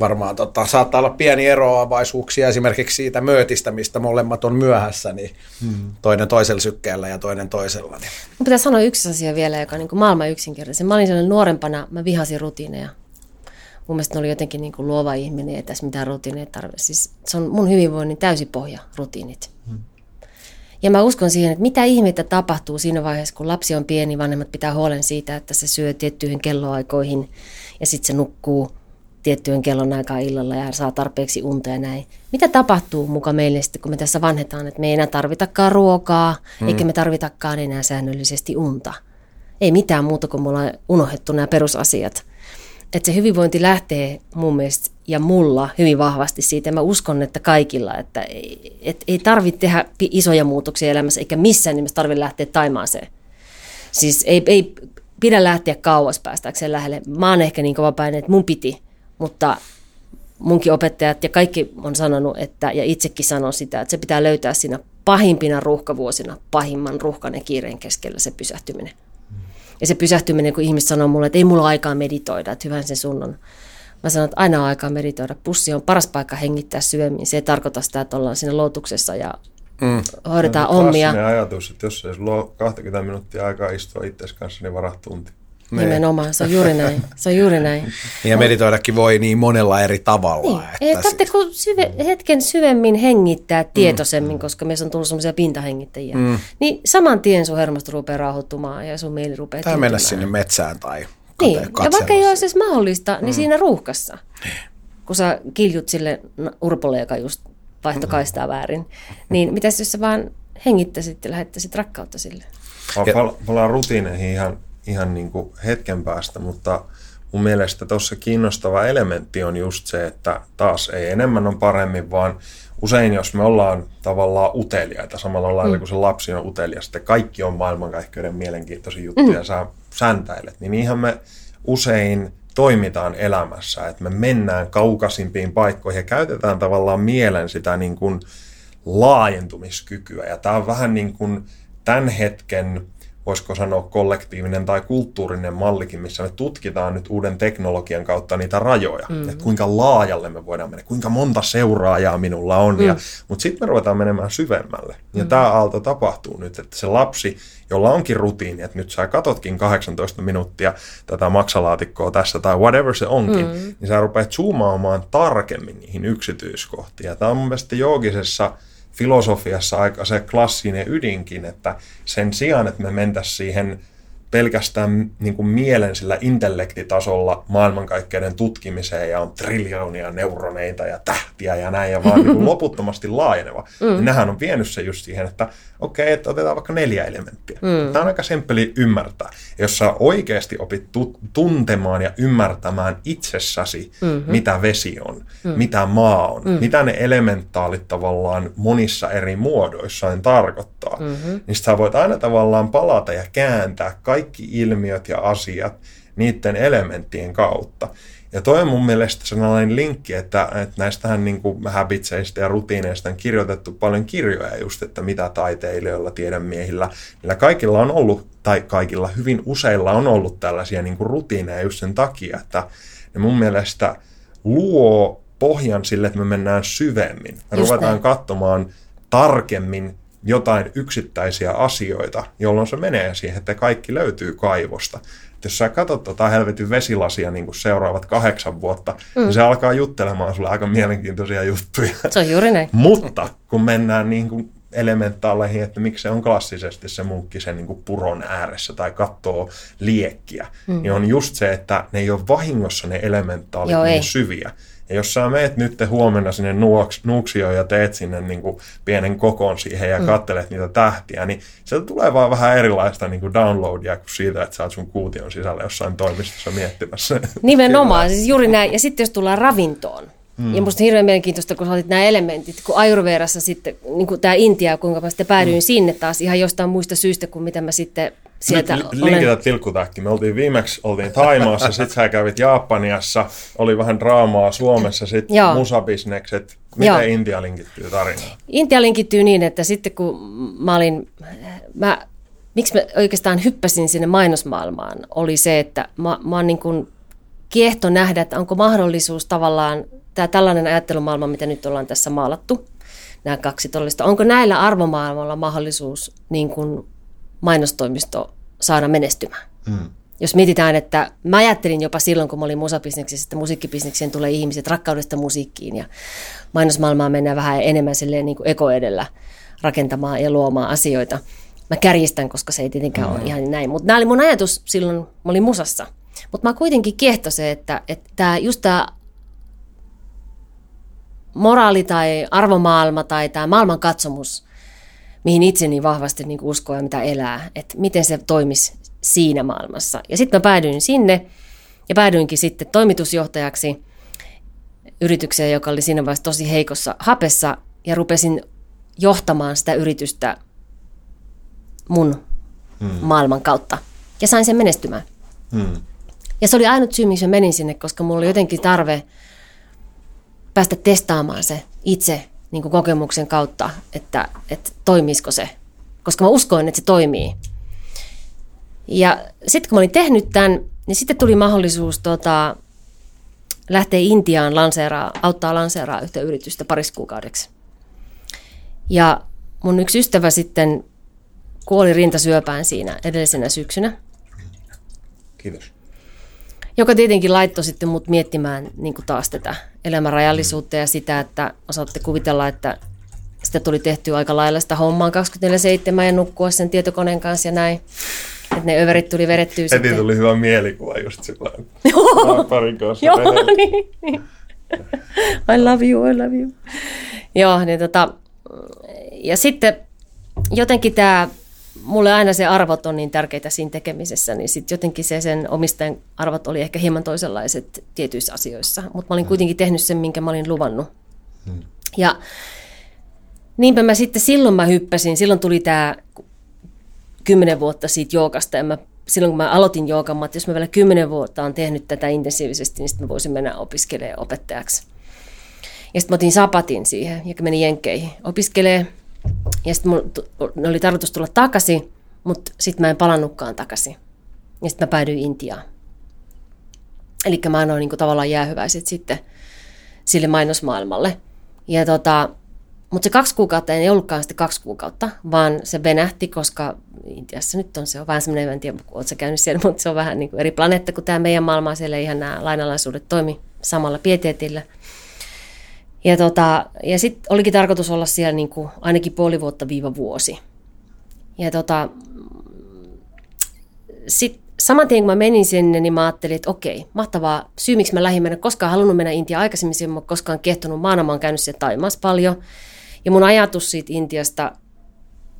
varmaan tota, saattaa olla pieni eroavaisuuksia esimerkiksi siitä möötistä, mistä molemmat on myöhässä, niin hmm. toinen toisella sykkeellä ja toinen toisella. Niin. Mun pitää sanoa yksi asia vielä, joka on niin maailman yksinkertaisen. Mä olin sellainen nuorempana, mä vihasin rutiineja. Mun mielestä ne oli jotenkin niin kuin luova ihminen, ei tässä mitään rutiineja tarvitse. Siis se on mun hyvinvoinnin täysi pohja, rutiinit. Hmm. Ja mä uskon siihen, että mitä ihmettä tapahtuu siinä vaiheessa, kun lapsi on pieni, vanhemmat pitää huolen siitä, että se syö tiettyihin kelloaikoihin ja sitten se nukkuu tiettyjen kellon aikaa illalla ja saa tarpeeksi unta ja näin. Mitä tapahtuu muka meille sitten, kun me tässä vanhetaan, että me ei enää tarvitakaan ruokaa, hmm. eikä me tarvitakaan enää säännöllisesti unta? Ei mitään muuta kuin me ollaan unohdettu nämä perusasiat. Että se hyvinvointi lähtee mun mielestä ja mulla hyvin vahvasti siitä. Ja mä uskon, että kaikilla, että ei, et, ei tarvitse tehdä isoja muutoksia elämässä, eikä missään nimessä tarvitse lähteä taimaaseen. Siis ei, ei pidä lähteä kauas päästäkseen lähelle. Mä oon ehkä niin kovapäinen, että mun piti mutta munkin opettajat ja kaikki on sanonut, että, ja itsekin sanon sitä, että se pitää löytää siinä pahimpina ruuhkavuosina, pahimman ruuhkan ja kiireen keskellä se pysähtyminen. Ja se pysähtyminen, kun ihmiset sanoo mulle, että ei mulla aikaa meditoida, että hyvän se sun on. Mä sanon, että aina on aikaa meditoida. Pussi on paras paikka hengittää syömiin. Se ei tarkoita sitä, että ollaan siinä loutuksessa ja mm. hoidetaan ommia. ajatus, että jos ei sulla ole 20 minuuttia aikaa istua itsesi kanssa, niin varat tunti. Niin. Nimenomaan, se on juuri näin. Se on juuri näin. Ja meditoidakin voi niin monella eri tavalla. Niin. Että Ei tarvitse kun syve, hetken syvemmin hengittää tietoisemmin, mm. koska meissä on tullut semmoisia pintahengittäjiä. Mm. Niin saman tien sun hermosto rupeaa rauhoittumaan ja sun mieli rupeaa Tai mennä sinne metsään tai Niin, ja vaikka ei olisi edes mahdollista, niin mm. siinä ruuhkassa, kun sä kiljut sille urpolle, joka just vaihtokaistaa mm. väärin, niin mitäs jos sä vaan hengittäisit ja lähettäisit rakkautta sille? Me ollaan rutiineihin ihan ihan niin kuin hetken päästä, mutta mun mielestä tuossa kiinnostava elementti on just se, että taas ei enemmän on paremmin, vaan usein jos me ollaan tavallaan uteliaita, samalla lailla mm. kuin se lapsi on utelias, sitten kaikki on maailmankaikkeuden mielenkiintoisia juttuja, mm. sä säntäilet, niin ihan me usein toimitaan elämässä, että me mennään kaukaisimpiin paikkoihin ja käytetään tavallaan mielen sitä niin kuin laajentumiskykyä. Ja tämä on vähän niin kuin tämän hetken voisiko sanoa kollektiivinen tai kulttuurinen mallikin, missä me tutkitaan nyt uuden teknologian kautta niitä rajoja, mm. että kuinka laajalle me voidaan mennä, kuinka monta seuraajaa minulla on, mm. ja, mutta sitten me ruvetaan menemään syvemmälle. Ja mm. tämä aalto tapahtuu nyt, että se lapsi, jolla onkin rutiini, että nyt sä katotkin 18 minuuttia tätä maksalaatikkoa tässä tai whatever se onkin, mm. niin sä rupeat zoomaamaan tarkemmin niihin yksityiskohtiin. Ja tämä on mun mielestä joogisessa filosofiassa aika se klassinen ydinkin, että sen sijaan, että me mentäisiin siihen pelkästään niin kuin mielen sillä intellektitasolla maailmankaikkeuden tutkimiseen ja on triljoonia neuroneita ja tähtiä ja näin ja vaan niin kuin loputtomasti laajeneva. Mm. Niin nehän on vienyt se just siihen, että okei, okay, että otetaan vaikka neljä elementtiä. Mm. Tämä on aika semppeli ymmärtää. Jos sä oikeasti opit tu- tuntemaan ja ymmärtämään itsessäsi, mm-hmm. mitä vesi on, mm. mitä maa on, mm. mitä ne elementaalit tavallaan monissa eri muodoissaan tarkoittaa, mm-hmm. niin sä voit aina tavallaan palata ja kääntää kaikki ilmiöt ja asiat niiden elementtien kautta. Ja toi on mun mielestä sellainen linkki, että, että näistähän niin kuin habitseista ja rutiineista on kirjoitettu paljon kirjoja just, että mitä taiteilijoilla, tiedemiehillä, niillä kaikilla on ollut, tai kaikilla hyvin useilla on ollut tällaisia niin kuin rutiineja just sen takia, että ne mun mielestä luo pohjan sille, että me mennään syvemmin. Me just ruvetaan näin. katsomaan tarkemmin jotain yksittäisiä asioita, jolloin se menee siihen, että kaikki löytyy kaivosta. Et jos sä katsot tota helvetin vesilasia niin kuin seuraavat kahdeksan vuotta, mm. niin se alkaa juttelemaan sulle aika mielenkiintoisia juttuja. Se on juuri näin. Mutta kun mennään niin kuin elementaaleihin, että miksi se on klassisesti se munkki sen niin kuin puron ääressä tai katsoo liekkiä, mm. niin on just se, että ne ei ole vahingossa ne elementaalit Joo, niin ei. syviä. Ja jos sä meet nyt huomenna sinne nuoks, Nuuksioon ja teet sinne niin kuin pienen kokon siihen ja mm. kattelet niitä tähtiä, niin se tulee vaan vähän erilaista niin kuin downloadia kuin siitä, että sä oot sun kuution sisällä jossain toimistossa miettimässä. Nimenomaan, siis juuri näin. Ja sitten jos tullaan ravintoon, Mm. Ja musta hirveän mielenkiintoista, kun sä otit nämä elementit, kun Ayurvedassa sitten, niin kuin tämä Intia, kuinka mä sitten päädyin mm. sinne taas ihan jostain muista syistä kuin mitä mä sitten sieltä Nyt linkitä olen... tilkkutäkki. Me oltiin viimeksi oltiin Taimaassa, sitten sä kävit Japaniassa, oli vähän draamaa Suomessa, sitten musabisnekset. Miten Joo. Intia linkittyy tarinaan? Intia linkittyy niin, että sitten kun mä olin, mä, miksi mä oikeastaan hyppäsin sinne mainosmaailmaan, oli se, että mä, mä oon niin kuin kiehto nähdä, että onko mahdollisuus tavallaan, tämä tällainen ajattelumaailma, mitä nyt ollaan tässä maalattu, nämä kaksi todellista, onko näillä arvomaailmalla mahdollisuus niin kuin mainostoimisto saada menestymään. Mm. Jos mietitään, että mä ajattelin jopa silloin, kun mä olin musabisneksessä, että musiikkibisnekseen tulee ihmiset rakkaudesta musiikkiin ja mainosmaailmaa mennään vähän enemmän silleen niin kuin eko edellä rakentamaan ja luomaan asioita. Mä kärjistän, koska se ei tietenkään mm. ole ihan näin. Mutta nämä oli mun ajatus silloin, mä olin musassa. Mutta mä kuitenkin kiehto se, että, että tää, just tämä moraali tai arvomaailma tai tämä maailmankatsomus mihin itse niin vahvasti niin uskoo ja mitä elää, että miten se toimisi siinä maailmassa. Ja sitten mä päädyin sinne ja päädyinkin sitten toimitusjohtajaksi yritykseen, joka oli siinä vaiheessa tosi heikossa hapessa ja rupesin johtamaan sitä yritystä mun hmm. maailman kautta. Ja sain sen menestymään. Hmm. Ja se oli ainut syy, miksi mä menin sinne, koska mulla oli jotenkin tarve päästä testaamaan se itse niin kuin kokemuksen kautta, että, että toimisiko se, koska mä uskoin, että se toimii. Ja sitten kun mä olin tehnyt tämän, niin sitten tuli mahdollisuus tota, lähteä Intiaan lanseeraa, auttaa lanseeraa yhtä yritystä parissa kuukaudeksi. Ja mun yksi ystävä sitten kuoli rintasyöpään siinä edellisenä syksynä. Kiitos joka tietenkin laittoi sitten mut miettimään niin kuin taas tätä elämän rajallisuutta ja sitä, että osaatte kuvitella, että sitä tuli tehty aika lailla sitä hommaa 24-7 ja nukkua sen tietokoneen kanssa ja näin. Että ne överit tuli vedettyä Heti sitten. tuli hyvä mielikuva just sillä parin kanssa. Joo, niin, niin. I love you, I love you. Joo, niin tota, ja sitten jotenkin tämä mulle aina se arvot on niin tärkeitä siinä tekemisessä, niin sitten jotenkin se sen omistajan arvot oli ehkä hieman toisenlaiset tietyissä asioissa. Mutta mä olin mm. kuitenkin tehnyt sen, minkä mä olin luvannut. Hmm. Ja niinpä mä sitten silloin mä hyppäsin, silloin tuli tämä kymmenen vuotta siitä joogasta ja mä silloin kun mä aloitin joogan, että jos mä vielä kymmenen vuotta on tehnyt tätä intensiivisesti, niin sitten mä voisin mennä opiskelemaan opettajaksi. Ja sitten mä otin sapatin siihen ja menin jenkkeihin opiskelee ja sitten oli tarkoitus tulla takaisin, mutta sitten mä en palannutkaan takaisin. Ja sitten mä päädyin Intiaan. Eli mä annoin niin tavallaan jäähyväiset sitten sille mainosmaailmalle. Ja tota, mutta se kaksi kuukautta ei ollutkaan sitten kaksi kuukautta, vaan se venähti, koska Intiassa nyt on se on vähän semmoinen, en tiedä, oletko käynyt siellä, mutta se on vähän niin kuin eri planeetta kuin tämä meidän maailma. Siellä ei ihan nämä lainalaisuudet toimi samalla pieteetillä. Ja, tota, ja sitten olikin tarkoitus olla siellä niin kuin ainakin puoli vuotta viiva vuosi. Ja tota, sitten saman tien kun mä menin sinne, niin mä ajattelin, että okei, mahtavaa. Syy, miksi mä lähdin mennä, koskaan halunnut mennä Intiaan aikaisemmin, mä oon koskaan kehtonut maana, mä oon käynyt siellä Taimaas paljon. Ja mun ajatus siitä Intiasta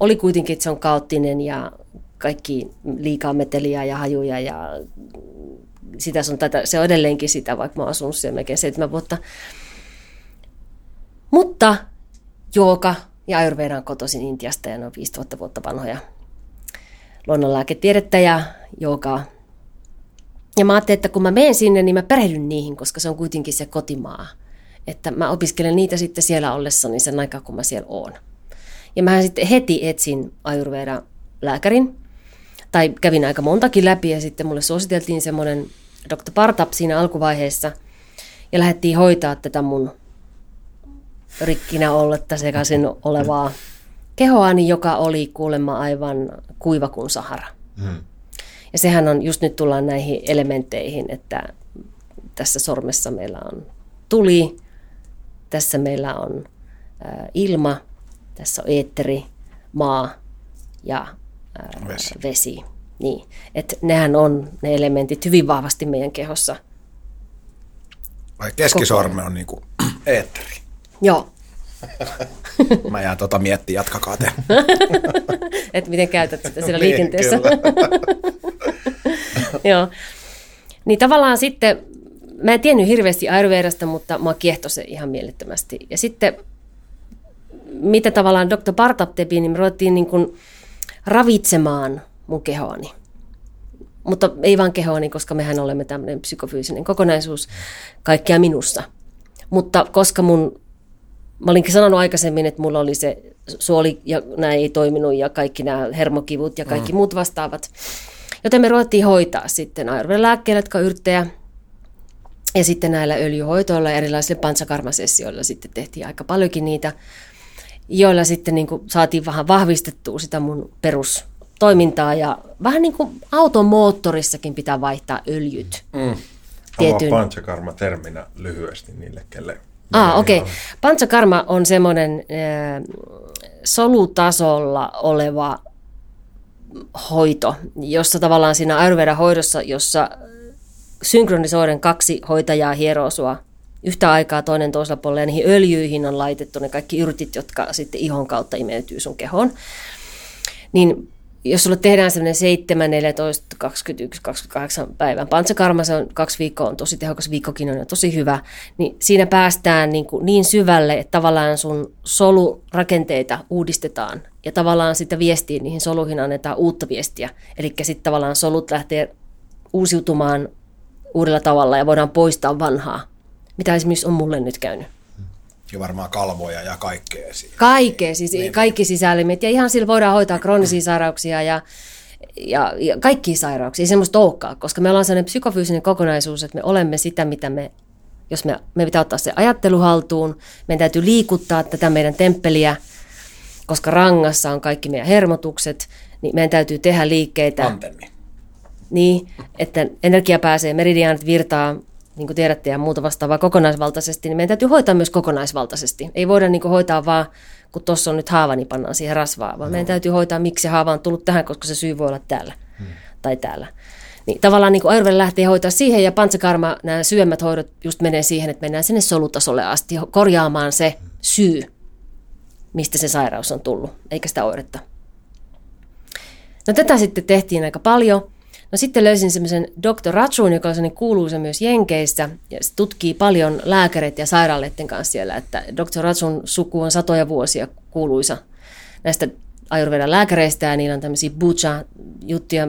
oli kuitenkin, että se on kaoottinen ja kaikki liikaa meteliä ja hajuja ja sitä sun tätä, se on edelleenkin sitä, vaikka mä oon asunut siellä melkein seitsemän vuotta. Mutta jooga ja Ayurveda on kotoisin Intiasta ja ne on 5000 vuotta vanhoja luonnonlääketiedettä ja joogaa. Ja mä ajattelin, että kun mä menen sinne, niin mä perehdyn niihin, koska se on kuitenkin se kotimaa. Että mä opiskelen niitä sitten siellä ollessani sen aikaa, kun mä siellä oon. Ja mä sitten heti etsin Ayurveda lääkärin, tai kävin aika montakin läpi ja sitten mulle suositeltiin semmoinen Dr. Partap siinä alkuvaiheessa ja lähdettiin hoitaa tätä mun rikkinä olletta sekaisin olevaa kehoani, joka oli kuulemma aivan kuiva kuin Sahara. Hmm. Ja sehän on, just nyt tullaan näihin elementteihin, että tässä sormessa meillä on tuli, tässä meillä on ä, ilma, tässä on eetteri, maa ja ä, vesi. vesi. Niin, että nehän on ne elementit hyvin vahvasti meidän kehossa. Vai keskisorme on niinku eetteri? Joo. Mä jään tota miettiä, jatkakaa te. että miten käytät sitä siellä niin, liikenteessä. Joo. Niin tavallaan sitten, mä en tiennyt hirveästi Ayurvedasta, mutta mä kiehtoi se ihan mielettömästi. Ja sitten, mitä tavallaan Dr. Bartap tepi, niin me ruvettiin niin kuin ravitsemaan mun kehoani. Mutta ei vaan kehoani, koska mehän olemme tämmöinen psykofyysinen kokonaisuus kaikkea minussa. Mutta koska mun, mä olinkin sanonut aikaisemmin, että mulla oli se suoli ja nämä ei toiminut ja kaikki nämä hermokivut ja kaikki mm. muut vastaavat. Joten me ruvettiin hoitaa sitten Ayurveda lääkkeillä, jotka yrttejä, ja sitten näillä öljyhoitoilla ja erilaisilla pansakarmasessioilla sitten tehtiin aika paljonkin niitä, joilla sitten niin kuin saatiin vähän vahvistettua sitä mun perus toimintaa ja vähän niin kuin auton moottorissakin pitää vaihtaa öljyt. Mm. Tietyn... panchakarma terminä lyhyesti niille, kelle... Ah, okei. Okay. Panchakarma on semmoinen äh, solutasolla oleva hoito, jossa tavallaan siinä Ayurveda hoidossa, jossa synkronisoiden kaksi hoitajaa hieroo sua yhtä aikaa toinen toisella puolella ja niihin öljyihin on laitettu ne kaikki yrtit, jotka sitten ihon kautta imeytyy sun kehoon. Niin jos sulle tehdään semmoinen 7, 14, 21, 28 päivän pantsakarma, se on kaksi viikkoa, on tosi tehokas, viikkokin on tosi hyvä, niin siinä päästään niin, kuin niin syvälle, että tavallaan sun solurakenteita uudistetaan ja tavallaan sitä viestiä niihin soluihin annetaan uutta viestiä. Eli sitten tavallaan solut lähtee uusiutumaan uudella tavalla ja voidaan poistaa vanhaa, mitä esimerkiksi on mulle nyt käynyt ja varmaan kalvoja ja kaikkea. Siinä. Kaikkea, siis niin. kaikki sisäelimet. Ja ihan sillä voidaan hoitaa kroonisia sairauksia ja, ja, ja kaikkia sairauksia. Ei semmoista olekaan, koska me ollaan sellainen psykofyysinen kokonaisuus, että me olemme sitä, mitä me, jos me, me pitää ottaa se ajattelu haltuun, meidän täytyy liikuttaa tätä meidän temppeliä, koska rangassa on kaikki meidän hermotukset, niin meidän täytyy tehdä liikkeitä. Antenni. Niin, että energia pääsee, meridiaanit virtaa niin kuin tiedätte, ja muuta vastaavaa kokonaisvaltaisesti, niin meidän täytyy hoitaa myös kokonaisvaltaisesti. Ei voida niin kuin hoitaa vaan, kun tuossa on nyt haava, niin pannaan siihen rasvaa, vaan no. meidän täytyy hoitaa, miksi se haava on tullut tähän, koska se syy voi olla täällä hmm. tai täällä. Niin tavallaan niin Ayurveda lähtee hoitaa siihen, ja pantsakarma, nämä syömät hoidot just menee siihen, että mennään sinne solutasolle asti korjaamaan se syy, mistä se sairaus on tullut, eikä sitä oiretta. No tätä sitten tehtiin aika paljon. No sitten löysin semmoisen Dr. Ratsuun, joka on kuuluisa myös Jenkeissä ja se tutkii paljon lääkäreiden ja sairaaleiden kanssa siellä, että Dr. Ratsun suku on satoja vuosia kuuluisa näistä Ayurvedan lääkäreistä ja niillä on tämmöisiä bucha-juttuja,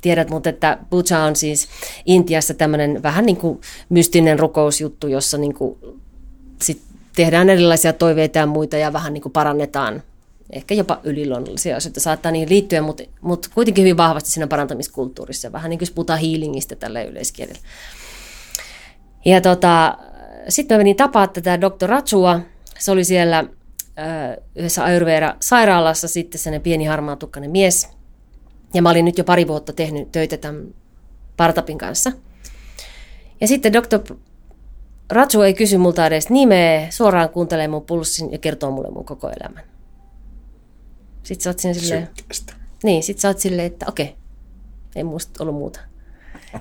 tiedät, mutta että bucha on siis Intiassa tämmöinen vähän niin kuin mystinen rukousjuttu, jossa niin kuin sit tehdään erilaisia toiveita ja muita ja vähän niin kuin parannetaan ehkä jopa yliluonnollisia asioita saattaa niihin liittyä, mutta, mutta kuitenkin hyvin vahvasti siinä parantamiskulttuurissa, vähän niin kuin puhutaan healingistä tällä yleiskielellä. Ja tota, sitten mä menin tapaa tätä Dr. Ratsua, se oli siellä äh, yhdessä Ayurveda-sairaalassa sitten sellainen pieni harmaatukkainen mies, ja mä olin nyt jo pari vuotta tehnyt töitä tämän Partapin kanssa. Ja sitten Dr. Ratsu ei kysy multa edes nimeä, suoraan kuuntelee mun pulssin ja kertoo mulle mun koko elämän. Sitten sä oot siinä silleen... Sykkeestä. Niin, sit sä oot silleen, että okei, Ei muista ollut muuta.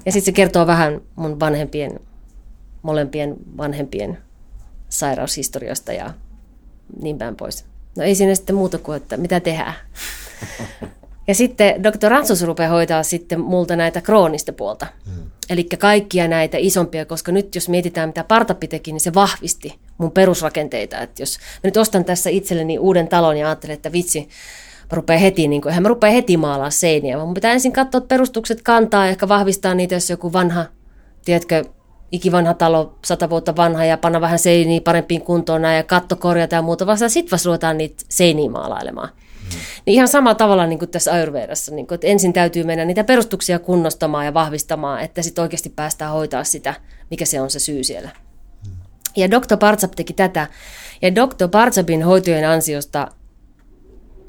Ja sitten se kertoo vähän mun vanhempien, molempien vanhempien sairaushistoriasta ja niin päin pois. No ei siinä sitten muuta kuin, että mitä tehdään. Ja sitten Dr. Ratsus rupeaa hoitaa sitten multa näitä kroonista puolta. Mm. Eli kaikkia näitä isompia, koska nyt jos mietitään mitä Partappi teki, niin se vahvisti mun perusrakenteita. Että jos mä nyt ostan tässä itselleni uuden talon ja ajattelen, että vitsi, mä rupean heti, niin kuin, eihän mä rupean heti maalaa seiniä, vaan mun pitää ensin katsoa, että perustukset kantaa ja ehkä vahvistaa niitä, jos joku vanha, tiedätkö, ikivanha talo, sata vuotta vanha ja panna vähän seiniä parempiin kuntoon ja katto korjata ja muuta, vasta sitten vasta ruvetaan niitä seiniä maalailemaan. Niin ihan samalla tavalla niin kuin tässä Ayurvedassa, niin kuin, että ensin täytyy mennä niitä perustuksia kunnostamaan ja vahvistamaan, että sitten oikeasti päästään hoitaa sitä, mikä se on se syy siellä. Ja Dr. Partsap teki tätä. Ja Dr. Partsapin hoitojen ansiosta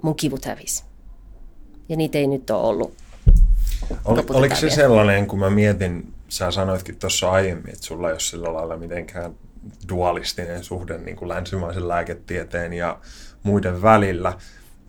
mun kivut hävisi. Ja niitä ei nyt ole ollut. Ol, oliko se sellainen, kun mä mietin, sä sanoitkin tuossa aiemmin, että sulla ei ole sillä lailla mitenkään dualistinen suhde niin kuin länsimaisen lääketieteen ja muiden välillä,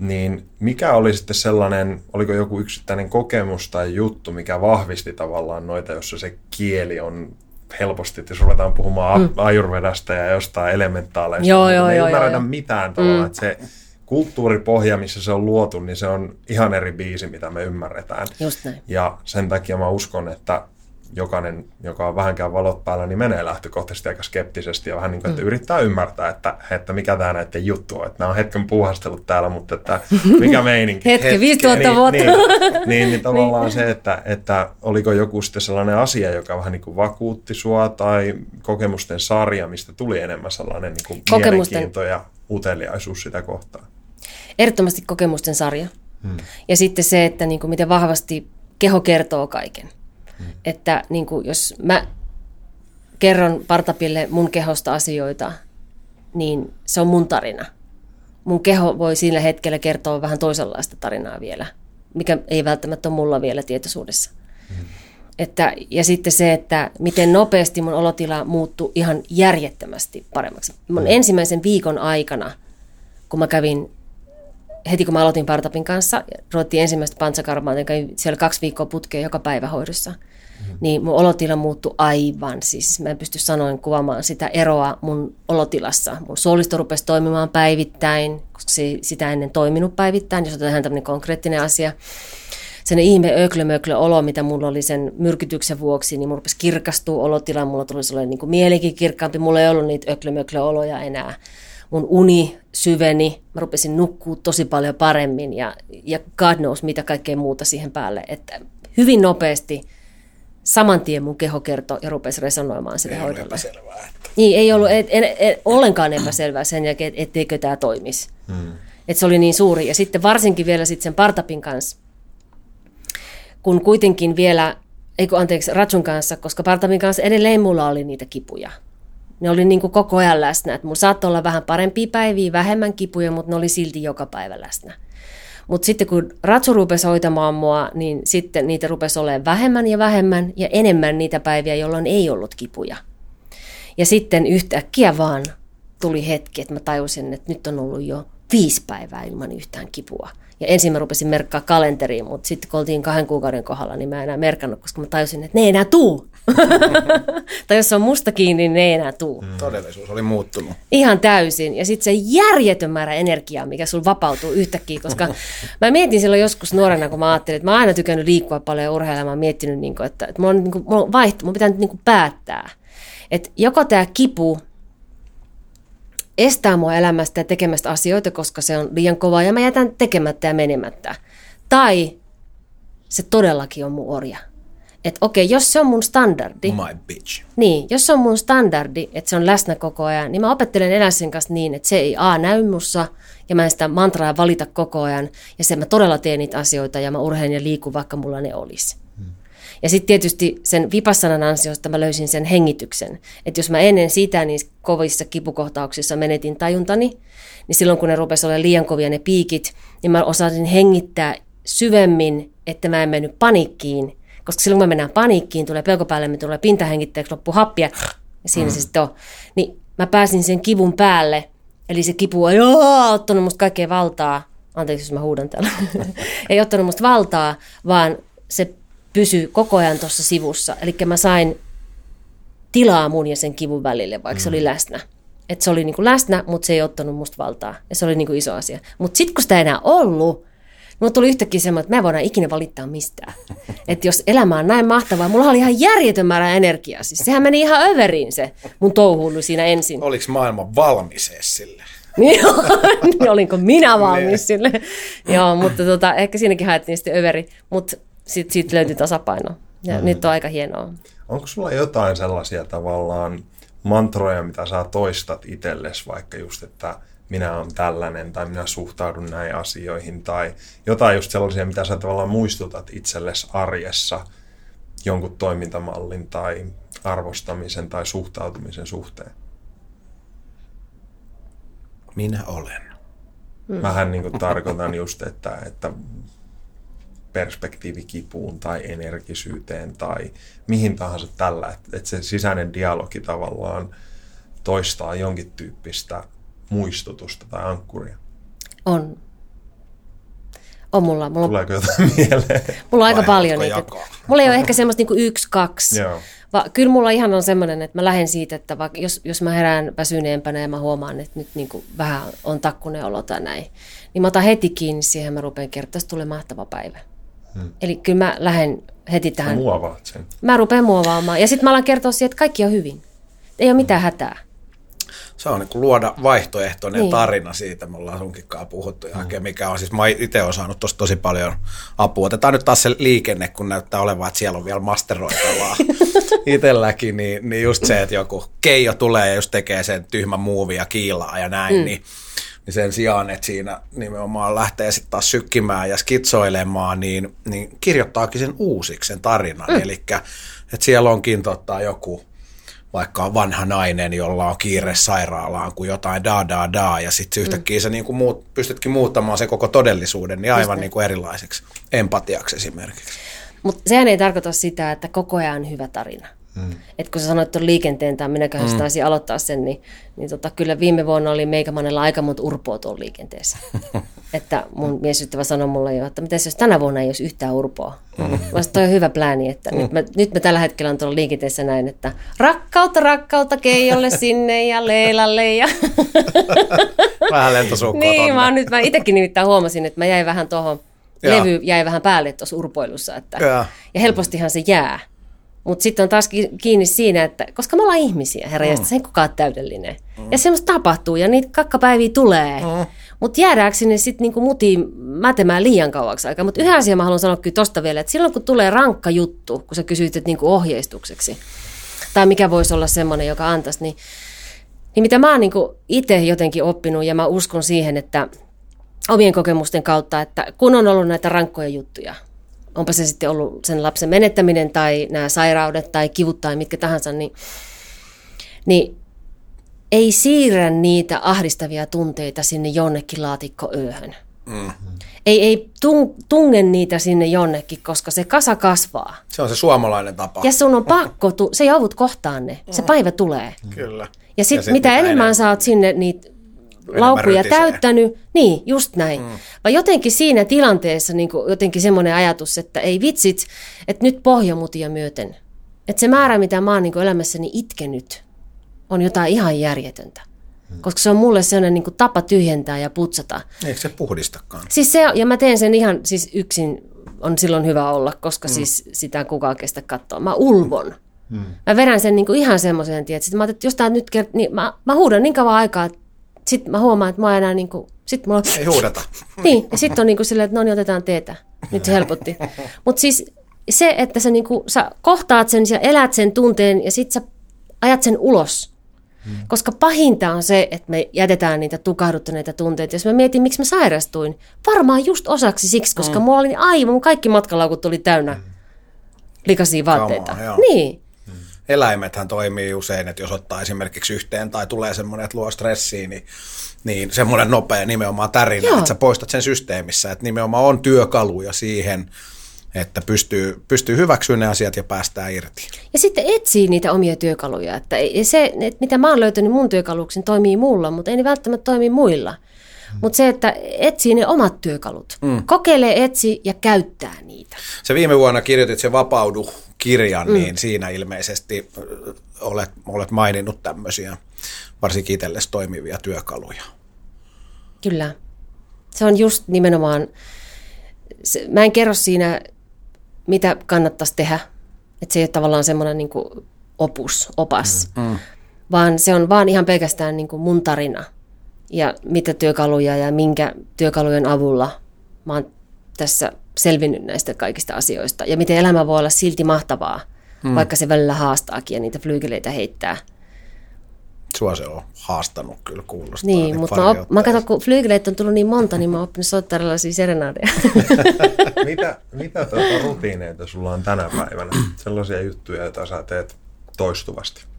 niin mikä oli sitten sellainen, oliko joku yksittäinen kokemus tai juttu, mikä vahvisti tavallaan noita, jossa se kieli on helposti, että jos ruvetaan puhumaan mm. ajurvedasta ja jostain elementaaleista, joo, niin joo, ei joo, ymmärretä joo, mitään tavallaan, mm. että se kulttuuripohja, missä se on luotu, niin se on ihan eri biisi, mitä me ymmärretään. Just näin. Ja sen takia mä uskon, että jokainen, joka on vähänkään valot päällä, niin menee lähtökohtaisesti aika skeptisesti ja vähän niin kuin, että mm. yrittää ymmärtää, että, että mikä tämä näiden juttu on. Että nämä on hetken puuhastellut täällä, mutta että mikä meininki. Hetki, 5000 niin, vuotta. Niin, niin, niin tavallaan niin. se, että, että oliko joku sitten sellainen asia, joka vähän niin kuin vakuutti sua tai kokemusten sarja, mistä tuli enemmän sellainen niin kuin kokemusten... mielenkiinto ja uteliaisuus sitä kohtaan. Ehdottomasti kokemusten sarja. Hmm. Ja sitten se, että niin kuin miten vahvasti keho kertoo kaiken. Hmm. Että niin kuin jos mä kerron Partapille mun kehosta asioita, niin se on mun tarina. Mun keho voi sillä hetkellä kertoa vähän toisenlaista tarinaa vielä, mikä ei välttämättä ole mulla vielä tietoisuudessa. Hmm. Että, ja sitten se, että miten nopeasti mun olotila muuttui ihan järjettömästi paremmaksi. Mun hmm. ensimmäisen viikon aikana, kun mä kävin heti kun mä aloitin Partapin kanssa, ruvettiin ensimmäistä pantsakarmaa, kävin siellä kaksi viikkoa putkeen joka päivä hoidossa. Mm-hmm. Niin mun olotila muuttui aivan, siis mä en pysty sanoin kuvaamaan sitä eroa mun olotilassa. Mun suolisto rupesi toimimaan päivittäin, koska se sitä ennen toiminut päivittäin, jos otetaan tämmöinen konkreettinen asia. Sen ihme öklömöklö olo, mitä mulla oli sen myrkytyksen vuoksi, niin mun rupesi kirkastua olotila, mulla tuli sellainen niin kuin mielikin kirkkaampi, mulla ei ollut niitä öklömöklö oloja enää mun uni syveni, mä rupesin nukkua tosi paljon paremmin ja, ja God knows mitä kaikkea muuta siihen päälle. Että hyvin nopeasti saman tien mun keho kertoi ja rupesi resonoimaan sitä ei että... Niin, ei ollut et, et, et, ollenkaan epäselvää sen jälkeen, etteikö tämä toimisi. Hmm. Et se oli niin suuri. Ja sitten varsinkin vielä sitten sen Partapin kanssa, kun kuitenkin vielä, eikö anteeksi, Ratsun kanssa, koska Partapin kanssa edelleen mulla oli niitä kipuja ne oli niin kuin koko ajan läsnä. Että mulla saattoi olla vähän parempia päiviä, vähemmän kipuja, mutta ne oli silti joka päivä läsnä. Mutta sitten kun Ratsu rupesi hoitamaan mua, niin sitten niitä rupesi olemaan vähemmän ja vähemmän ja enemmän niitä päiviä, jolloin ei ollut kipuja. Ja sitten yhtäkkiä vaan tuli hetki, että mä tajusin, että nyt on ollut jo viisi päivää ilman yhtään kipua. Ja ensin mä rupesin merkkaa kalenteriin, mutta sitten kun oltiin kahden kuukauden kohdalla, niin mä en enää merkannut, koska mä tajusin, että ne ei enää tuu. tai jos se on musta kiinni, niin ne ei enää tuu. Mm. Todellisuus oli muuttunut. Ihan täysin. Ja sitten se järjetön määrä energiaa, mikä sul vapautuu yhtäkkiä, koska mä mietin silloin joskus nuorena, kun mä ajattelin, että mä oon aina tykännyt liikkua paljon ja urheilla, mä oon miettinyt, niin kuin, että, että mulla on, niin kuin, mulla on vaihto, mun pitää nyt niin kuin päättää. Että joko tämä kipu estää mua elämästä ja tekemästä asioita, koska se on liian kova ja mä jätän tekemättä ja menemättä. Tai se todellakin on mun orja. Että okei, jos se on mun standardi. My bitch. Niin, jos se on mun standardi, että se on läsnä koko ajan, niin mä opettelen elää sen kanssa niin, että se ei A näy mussa, ja mä en sitä mantraa valita koko ajan, ja se mä todella teen niitä asioita, ja mä urheilen ja liikun, vaikka mulla ne olisi. Ja sitten tietysti sen vipassanan ansiosta mä löysin sen hengityksen. Että jos mä ennen sitä niissä kovissa kipukohtauksissa menetin tajuntani, niin silloin kun ne rupesi olemaan liian kovia ne piikit, niin mä osasin hengittää syvemmin, että mä en mennyt panikkiin. Koska silloin kun me mennään paniikkiin, tulee pelko päälle, me tulee pintahengittäjäksi, loppu happia, ja siinä mm. se sitten on. Niin mä pääsin sen kivun päälle, eli se kipu ei ole ottanut musta kaikkea valtaa, anteeksi jos mä huudan täällä, ei ottanut musta valtaa, vaan se pysyi koko ajan tuossa sivussa. Eli mä sain tilaa mun ja sen kivun välille, vaikka mm. se oli läsnä. Että se oli niinku läsnä, mutta se ei ottanut musta valtaa. Ja se oli niinku iso asia. Mutta sitten kun sitä ei enää ollut, Mulla tuli yhtäkkiä semmoinen, että mä en voida ikinä valittaa mistään. Että jos elämä on näin mahtavaa, mulla oli ihan järjetön määrä energiaa. Siis sehän meni ihan överiin se mun touhuilu siinä ensin. Oliko maailma valmis sille? Niin, olinko minä valmis sille? Joo, mutta tota, ehkä siinäkin haettiin sitten överi, mutta sitten siitä löytyi tasapaino. Ja mm. nyt on aika hienoa. Onko sulla jotain sellaisia tavallaan mantroja, mitä sä toistat itsellesi, vaikka just, että minä olen tällainen tai minä suhtaudun näihin asioihin tai jotain just sellaisia, mitä sä tavallaan muistutat itsellesi arjessa jonkun toimintamallin tai arvostamisen tai suhtautumisen suhteen? Minä olen. Hmm. Vähän niin kuin tarkoitan just, että, että perspektiivi kipuun tai energisyyteen tai mihin tahansa tällä, että, että se sisäinen dialogi tavallaan toistaa jonkin tyyppistä muistutusta tai ankkuria? On. On mulla. mulla Tuleeko jotain mieleen? Mulla on aika paljon niitä. Jakaa? Mulla ei ole ehkä semmoista niinku yksi, kaksi. Joo. Va, kyllä mulla ihan on semmoinen, että mä lähden siitä, että vaikka jos, jos mä herään väsyneempänä ja mä huomaan, että nyt niinku vähän on takkunen olo tai näin, niin mä otan heti kiinni siihen mä rupean kertoa, että tulee mahtava päivä. Hmm. Eli kyllä mä lähden heti tähän. Sä muovaat sen. Mä rupean muovaamaan. Ja sitten mä alan kertoa siihen, että kaikki on hyvin. Ei ole mitään hätää se on niin luoda vaihtoehtoinen niin. tarina siitä, me ollaan sunkinkaan puhuttu ja mikä on siis, mä itse olen saanut tosta tosi paljon apua. Otetaan nyt taas se liikenne, kun näyttää olevan, että siellä on vielä masteroitavaa itselläkin, niin, niin just se, että joku keijo tulee ja just tekee sen tyhmän muuvin ja kiilaa ja näin, mm. niin niin sen sijaan, että siinä nimenomaan lähtee sitten taas sykkimään ja skitsoilemaan, niin, niin kirjoittaakin sen uusiksi sen tarinan. Mm. Eli että siellä onkin tota, joku vaikka vanha nainen, jolla on kiire sairaalaan, kuin jotain da da da, ja sitten yhtäkkiä mm. sä niin kuin muut, pystytkin muuttamaan se koko todellisuuden niin aivan niin kuin erilaiseksi empatiaksi esimerkiksi. Mutta sehän ei tarkoita sitä, että koko ajan on hyvä tarina. Mm. Et kun sä sanoit tuon liikenteen, tai minäköhän mm. taisin aloittaa sen, niin, niin tota, kyllä viime vuonna oli meikämanella aika monta urpoa tuolla liikenteessä. että mun miesyttävä sanoi mulle jo, että mitä jos tänä vuonna ei olisi yhtään urpoa. Mm. Vasta toi on hyvä plääni, että mm. nyt, mä, nyt mä tällä hetkellä on tuolla liikenteessä näin, että rakkautta, rakkautta Keijolle sinne ja Leilalle. Ja vähän lentosukkoa Niin, mä, nyt, mä itsekin nimittäin huomasin, että mä jäin vähän tuohon, levy jäi vähän päälle tuossa urpoilussa. Että, ja. ja helpostihan se jää. Mutta sitten on taas kiinni siinä, että koska me ollaan ihmisiä, herra, mm. ja se ei kukaan täydellinen. Mm. Ja semmoista tapahtuu, ja niitä kakkapäiviä tulee. Mm. Mutta jäädäänkö sinne sitten niinku mutiin mätemään liian kauaksi aikaa? Mutta yhden asian mä haluan sanoa kyllä tosta vielä, että silloin kun tulee rankka juttu, kun sä kysyit, että niinku ohjeistukseksi, tai mikä voisi olla semmoinen, joka antaisi, niin, niin mitä mä oon niinku itse jotenkin oppinut, ja mä uskon siihen, että omien kokemusten kautta, että kun on ollut näitä rankkoja juttuja, onpa se sitten ollut sen lapsen menettäminen tai nämä sairaudet tai kivut tai mitkä tahansa, niin, niin ei siirrä niitä ahdistavia tunteita sinne jonnekin laatikkoöhön. Mm. Ei, ei tung, tunge niitä sinne jonnekin, koska se kasa kasvaa. Se on se suomalainen tapa. Ja sun on pakko, tu- se joudut kohtaan ne. Se mm. päivä tulee. Kyllä. Ja sitten ja sit mitä, enemmän sä oot sinne niitä laukkuja täyttänyt. Niin, just näin. Mm. Vai jotenkin siinä tilanteessa niin kuin jotenkin semmoinen ajatus, että ei vitsit, että nyt pohjamutia myöten. Että se määrä, mitä mä oon niin elämässäni itkenyt, on jotain ihan järjetöntä. Mm. Koska se on mulle sellainen niin kuin tapa tyhjentää ja putsata. Eikö se puhdistakaan? Siis se, ja mä teen sen ihan siis yksin, on silloin hyvä olla, koska mm. siis sitä kukaan kestä katsoa. Mä ulvon. Mm. Mä vedän sen niin kuin ihan semmoiseen, että mä että jos tää nyt kert- niin mä, mä huudan niin kauan aikaa, että sitten mä huomaan, että mä enää niin kuin, sit mulla... Ei huudata. niin, ja sitten on niin kuin silleen, että no niin, otetaan teetä. Nyt se helpotti. Mutta siis se, että sä, niin kuin, sä kohtaat sen ja elät sen tunteen ja sitten sä ajat sen ulos. Hmm. Koska pahinta on se, että me jätetään niitä tukahduttaneita tunteita. Jos mä mietin, miksi mä sairastuin, varmaan just osaksi siksi, koska hmm. mulla oli aivan, mun kaikki matkalaukut tuli täynnä hmm. likaisia vaatteita. Kamaa, niin eläimethän toimii usein, että jos ottaa esimerkiksi yhteen tai tulee semmoinen, että luo stressiä, niin, niin semmoinen nopea nimenomaan tärinä, Joo. että sä poistat sen systeemissä, että nimenomaan on työkaluja siihen, että pystyy, pystyy hyväksyä ne asiat ja päästään irti. Ja sitten etsii niitä omia työkaluja. Että se, että mitä mä oon löytänyt mun työkaluksen, toimii mulla, mutta ei ne välttämättä toimi muilla. Mutta se, että etsii ne omat työkalut. Mm. Kokeilee, etsi ja käyttää niitä. Se viime vuonna kirjoitit se Vapaudu-kirjan, mm. niin siinä ilmeisesti olet, olet maininnut tämmöisiä varsinkin itsellesi toimivia työkaluja. Kyllä. Se on just nimenomaan, se, mä en kerro siinä, mitä kannattaisi tehdä. Että se ei ole tavallaan semmoinen niin opus, opas, mm. Mm. vaan se on vaan ihan pelkästään niin kuin mun tarina. Ja mitä työkaluja ja minkä työkalujen avulla mä oon tässä selvinnyt näistä kaikista asioista. Ja miten elämä voi olla silti mahtavaa, mm. vaikka se välillä haastaakin ja niitä flyykeleitä heittää – Sua se on haastanut kyllä kuulostaa. Niin, niin mutta mä, op, mä katson, kun flygeleit on tullut niin monta, niin mä oon oppinut soittaa erilaisia serenaadeja. mitä mitä tuota rutiineita sulla on tänä päivänä? Sellaisia juttuja, joita sä teet toistuvasti?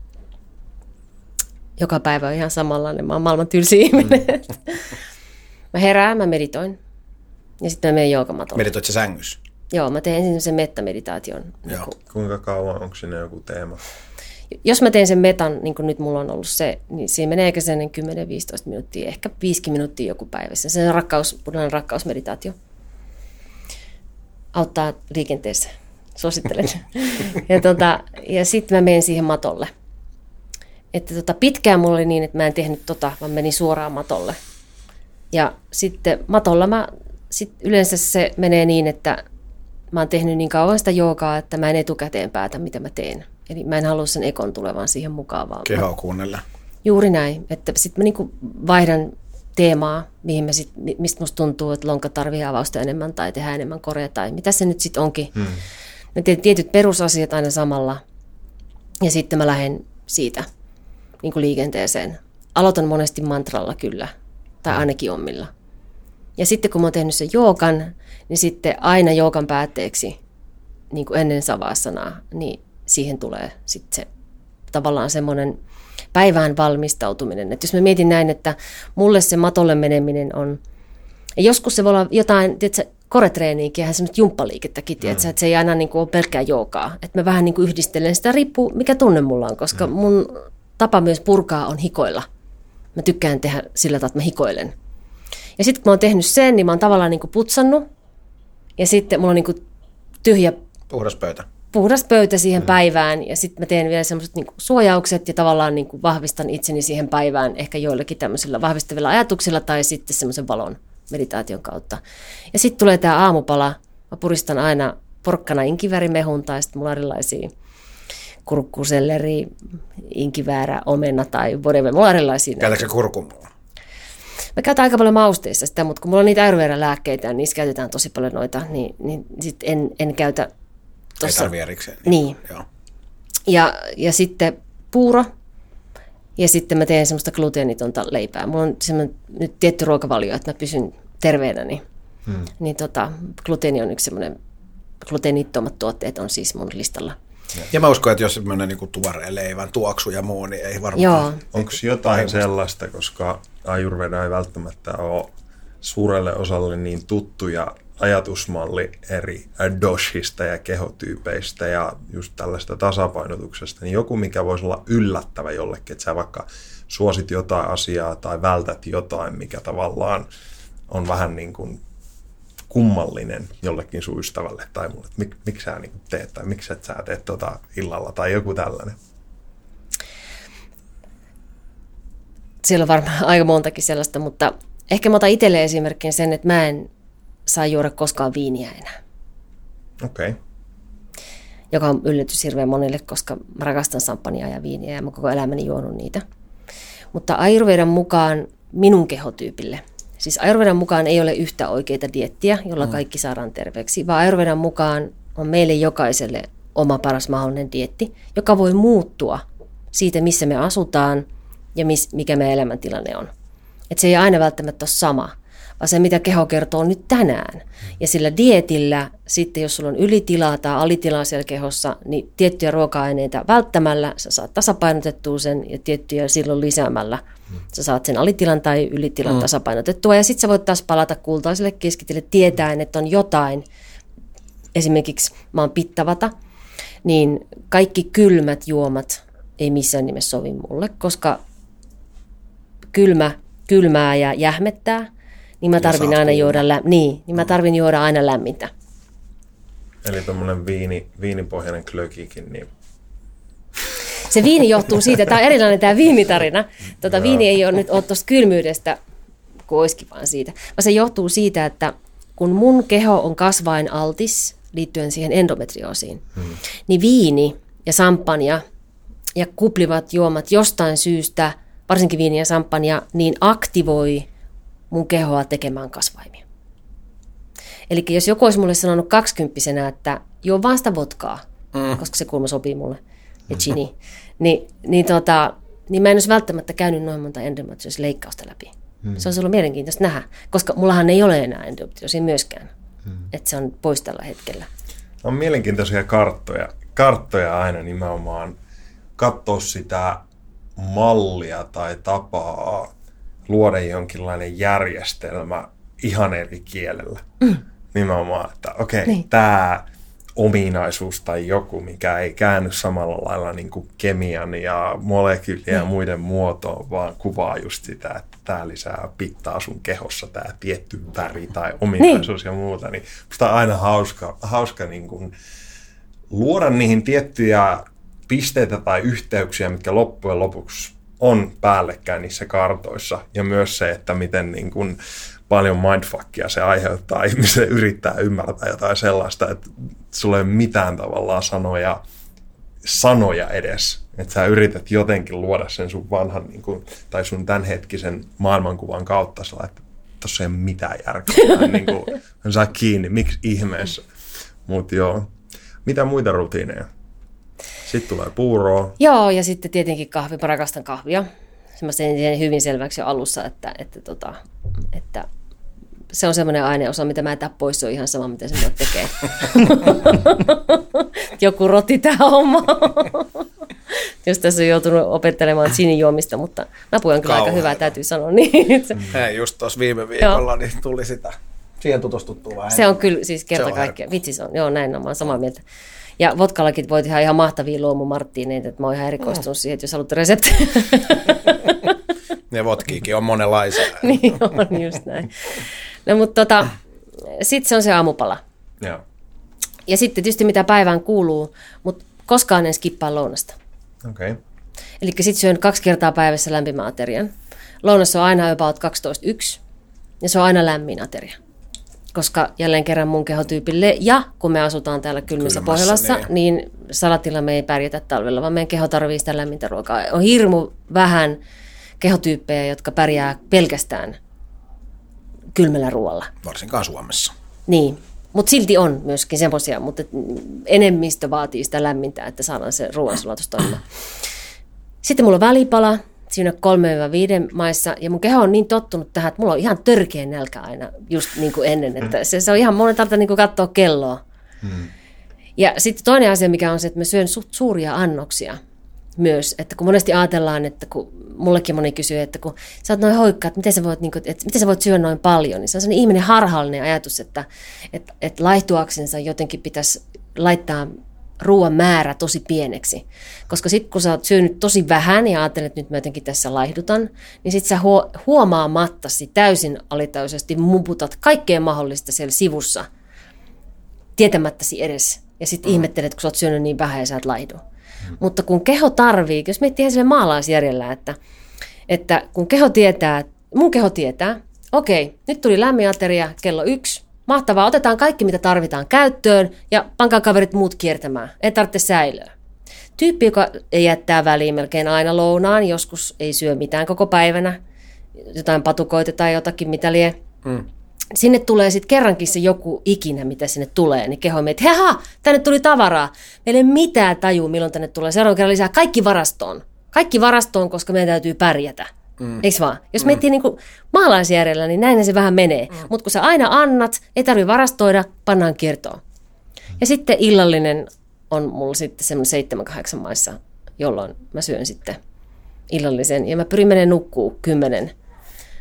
Joka päivä on ihan samanlainen. Mä oon maailman tylsi ihminen. Mm. mä herään, mä meditoin. Ja sitten mä menen joogamatolle. Meditoit sä sängyssä? Joo, mä teen ensin sen mettämeditaation. Joo. Kuinka kauan, onko sinne joku teema? jos mä teen sen metan, niin kuin nyt mulla on ollut se, niin siinä menee ehkä sen 10-15 minuuttia, ehkä 5 minuuttia joku päivässä. Se on rakkaus, punainen rakkausmeditaatio. Auttaa liikenteessä. Suosittelen. ja tota, ja sitten mä menen siihen matolle. Että tota, pitkään mulla oli niin, että mä en tehnyt tota, vaan menin suoraan matolle. Ja sitten matolla mä, sit yleensä se menee niin, että mä oon tehnyt niin kauan sitä joogaa, että mä en etukäteen päätä, mitä mä teen. Eli mä en halua sen ekon tulevan siihen mukaan. Vaan Kehoa kuunnella. Juuri näin. Että sitten mä niinku vaihdan teemaa, mihin mä sit, mistä musta tuntuu, että lonka tarvii avausta enemmän tai tehdä enemmän korea tai mitä se nyt sitten onkin. Hmm. Ne tietyt perusasiat aina samalla. Ja sitten mä lähden siitä niin kuin liikenteeseen. Aloitan monesti mantralla kyllä, tai hmm. ainakin omilla. Ja sitten kun mä oon tehnyt sen joogan, niin sitten aina joogan päätteeksi, niin kuin ennen savaasanaa, niin siihen tulee sitten se tavallaan semmoinen päivään valmistautuminen. Että jos mä mietin näin, että mulle se matolle meneminen on, ja joskus se voi olla jotain, tiedätkö, koretreeniinkin ja semmoista jumppaliikettäkin, mm. että se ei aina niin kuin ole pelkkää joogaa. Että mä vähän niin kuin yhdistelen sitä, riippuu mikä tunne mulla on, koska mm. mun tapa myös purkaa on hikoilla. Mä tykkään tehdä sillä tavalla, että mä hikoilen. Ja sitten kun mä oon tehnyt sen, niin mä oon tavallaan niin kuin putsannut. Ja sitten mulla on niin kuin tyhjä... Puhdas pöytä puhdas pöytä siihen mm. päivään ja sitten mä teen vielä semmoiset niin suojaukset ja tavallaan niin kuin vahvistan itseni siihen päivään ehkä joillakin tämmöisillä vahvistavilla ajatuksilla tai sitten semmoisen valon meditaation kautta. Ja sitten tulee tämä aamupala, mä puristan aina porkkana inkivärimehun tai sitten mulla on erilaisia kurkkuselleri, inkiväärä, omena tai whatever. Mulla on erilaisia. Käytätkö kurkumua? Mä käytän aika paljon mausteissa sitä, mutta kun mulla on niitä ayurveda lääkkeitä ja niissä käytetään tosi paljon noita, niin, niin sit en, en käytä Tossa, Ei tarvitse erikseen. Niin. niin. Joo. Ja, ja sitten puuro. Ja sitten mä teen semmoista gluteenitonta leipää. Mulla on semmoinen nyt tietty ruokavalio, että mä pysyn terveenä, niin, hmm. niin tota, gluteeni on yksi semmoinen, gluteenittomat tuotteet on siis mun listalla. Ja mä uskon, että jos semmoinen niin tuoreen leivän tuoksu ja muu, niin ei varmaan... Onko jotain sellaista, koska ajurveda ei välttämättä ole suurelle osalle niin tuttu ja ajatusmalli eri doshista ja kehotyypeistä ja just tällaista tasapainotuksesta, niin joku, mikä voisi olla yllättävä jollekin, että sä vaikka suosit jotain asiaa tai vältät jotain, mikä tavallaan on vähän niin kuin kummallinen jollekin sun ystävälle tai mulle, että mik, miksi sä niin teet tai miksi et sä teet tota illalla tai joku tällainen. Siellä on varmaan aika montakin sellaista, mutta ehkä mä otan itselle esimerkkin sen, että mä en saa juoda koskaan viiniä enää. Okei. Okay. Joka on yllätys hirveän monille, koska mä rakastan samppania ja viiniä ja mä koko elämäni juonut niitä. Mutta Ayurvedan mukaan minun kehotyypille, siis Ayurvedan mukaan ei ole yhtä oikeita diettiä, jolla mm. kaikki saadaan terveeksi, vaan Ayurvedan mukaan on meille jokaiselle oma paras mahdollinen dietti, joka voi muuttua siitä, missä me asutaan ja mis, mikä meidän elämäntilanne on. Et se ei aina välttämättä ole sama vaan se, mitä keho kertoo nyt tänään. Ja sillä dietillä sitten, jos sulla on ylitilaa tai alitilaa siellä kehossa, niin tiettyjä ruoka-aineita välttämällä sä saat tasapainotettua sen ja tiettyjä silloin lisäämällä sä saat sen alitilan tai ylitilan mm. tasapainotettua. Ja sitten sä voit taas palata kultaiselle keskitille tietäen, että on jotain, esimerkiksi mä oon pittavata, niin kaikki kylmät juomat ei missään nimessä sovi mulle, koska kylmä kylmää ja jähmettää – niin mä tarvin aina juoda, lä- niin, niin mä tarvin juoda aina lämmintä. Eli tuommoinen viini, viinipohjainen klökikin, niin se viini johtuu siitä, tämä on erilainen tämä viinitarina. Tota, viini ei ole nyt ole tuosta kylmyydestä, kuin olisikin vaan siitä, vaan se johtuu siitä, että kun mun keho on kasvain altis liittyen siihen endometrioosiin, hmm. niin viini ja sampanja ja kuplivat juomat jostain syystä, varsinkin viini ja sampanja, niin aktivoi mun kehoa tekemään kasvaimia. Eli jos joku olisi mulle sanonut kaksikymppisenä, että juo vaan sitä vodkaa, mm. koska se kulma sopii mulle, ja chini, niin, niin, tota, niin mä en olisi välttämättä käynyt noin monta endometriosleikkausta läpi. Hmm. Se on ollut mielenkiintoista nähdä, koska mullahan ei ole enää endometriosia myöskään. Hmm. Että se on pois tällä hetkellä. On mielenkiintoisia karttoja, karttoja aina nimenomaan katsoa sitä mallia tai tapaa luoda jonkinlainen järjestelmä ihan eri kielellä. Mm. Nimenomaan, että okei, okay, niin. tämä ominaisuus tai joku, mikä ei käänny samalla lailla niin kuin kemian ja molekyylien ja mm. muiden muotoon, vaan kuvaa just sitä, että tämä lisää pittaa sun kehossa, tämä tietty väri tai ominaisuus niin. ja muuta. Niin musta on aina hauska, hauska niin kuin luoda niihin tiettyjä pisteitä tai yhteyksiä, mitkä loppujen lopuksi on päällekkäin niissä kartoissa. Ja myös se, että miten niin kuin paljon mindfuckia se aiheuttaa ihmisen yrittää ymmärtää jotain sellaista, että sulla ei ole mitään tavallaan sanoja, sanoja edes. Että sä yrität jotenkin luoda sen sun vanhan niin kuin, tai sun tämänhetkisen maailmankuvan kautta sillä, että tuossa ei ole mitään järkeä. niin kuin, saa kiinni, miksi ihmeessä. Mutta joo, mitä muita rutiineja? Sitten tulee puuroa. Joo, ja sitten tietenkin kahvi. Mä rakastan kahvia. Mä tein hyvin selväksi jo alussa, että, että, tota, että se on semmoinen aineosa, mitä mä en pois, se on ihan sama, mitä se mulle tekee. Joku roti tämä homma. Jos tässä on joutunut opettelemaan sinijuomista, mutta napuja on kyllä Kauheita. aika hyvä, täytyy sanoa. Niin. Hei, just tuossa viime viikolla niin tuli sitä. Siihen tutustuttua vähän. Se on kyllä siis kerta kaikkea. Vitsi se on, joo näin on, mä samaa mieltä. Ja vodkallakin voit ihan, ihan mahtavia luomumarttiineita, että mä oon ihan erikoistunut mm. siihen, että jos haluat resepti. ne vodkiikin on monenlaisia. niin on, just näin. No mutta tota, sitten se on se aamupala. Joo. Ja sitten tietysti mitä päivään kuuluu, mutta koskaan en skippaa lounasta. Okei. Okay. Eli sitten syön kaksi kertaa päivässä lämpimän aterian. Lounas on aina about 12.1 ja se on aina lämmin ateria. Koska jälleen kerran mun kehotyypille, ja kun me asutaan täällä Kylmässä, Pohjolassa, niin. niin salatilla me ei pärjätä talvella, vaan meidän keho tarvii sitä lämmintä ruokaa. On hirmu vähän kehotyyppejä, jotka pärjää pelkästään kylmällä ruoalla. Varsinkaan Suomessa. Niin, mutta silti on myöskin semmoisia, mutta enemmistö vaatii sitä lämmintä, että saadaan se ruoansulatus toimimaan. Sitten mulla on välipala, siinä 3-5 maissa, ja mun keho on niin tottunut tähän, että mulla on ihan törkeä nälkä aina, just niin kuin ennen, että se, se on ihan monen tarvitse niin katsoa kelloa. Hmm. Ja sitten toinen asia, mikä on se, että mä syön suht suuria annoksia myös, että kun monesti ajatellaan, että kun mullekin moni kysyy, että kun sä oot noin hoikka, että miten sä voit, niin kuin, että miten sä voit syödä noin paljon, niin se on sellainen ihminen harhallinen ajatus, että, että, että laihtuaksensa jotenkin pitäisi laittaa ruoan määrä tosi pieneksi. Koska sitten kun sä oot syönyt tosi vähän ja ajattelet, että nyt mä jotenkin tässä laihdutan, niin sitten sä huomaamattasi täysin alitajuisesti muputat kaikkea mahdollista siellä sivussa, tietämättäsi edes. Ja sitten mm. ihmettelet, kun sä oot syönyt niin vähän ja sä et laihdu. Mutta kun keho tarvii, jos miettii sille maalaisjärjellä, että, että kun keho tietää, mun keho tietää, okei, nyt tuli lämmin ateria kello yksi, mahtavaa, otetaan kaikki mitä tarvitaan käyttöön ja pankaa kaverit muut kiertämään, ei tarvitse säilöä. Tyyppi, joka jättää väliin melkein aina lounaan, joskus ei syö mitään koko päivänä, jotain patukoita tai jotakin mitä lie, mm sinne tulee sitten kerrankin se joku ikinä, mitä sinne tulee, niin keho miettii, että tänne tuli tavaraa. Meillä ei mitään tajua, milloin tänne tulee. Seuraavan kerran lisää kaikki varastoon. Kaikki varastoon, koska meidän täytyy pärjätä. Mm. Eikö vaan? Jos mm. miettii niin kuin maalaisjärjellä, niin näin se vähän menee. Mm. Mutta kun sä aina annat, ei tarvitse varastoida, pannaan kiertoon. Ja sitten illallinen on mulla sitten semmoinen seitsemän, kahdeksan maissa, jolloin mä syön sitten illallisen. Ja mä pyrin menemään nukkuu kymmenen.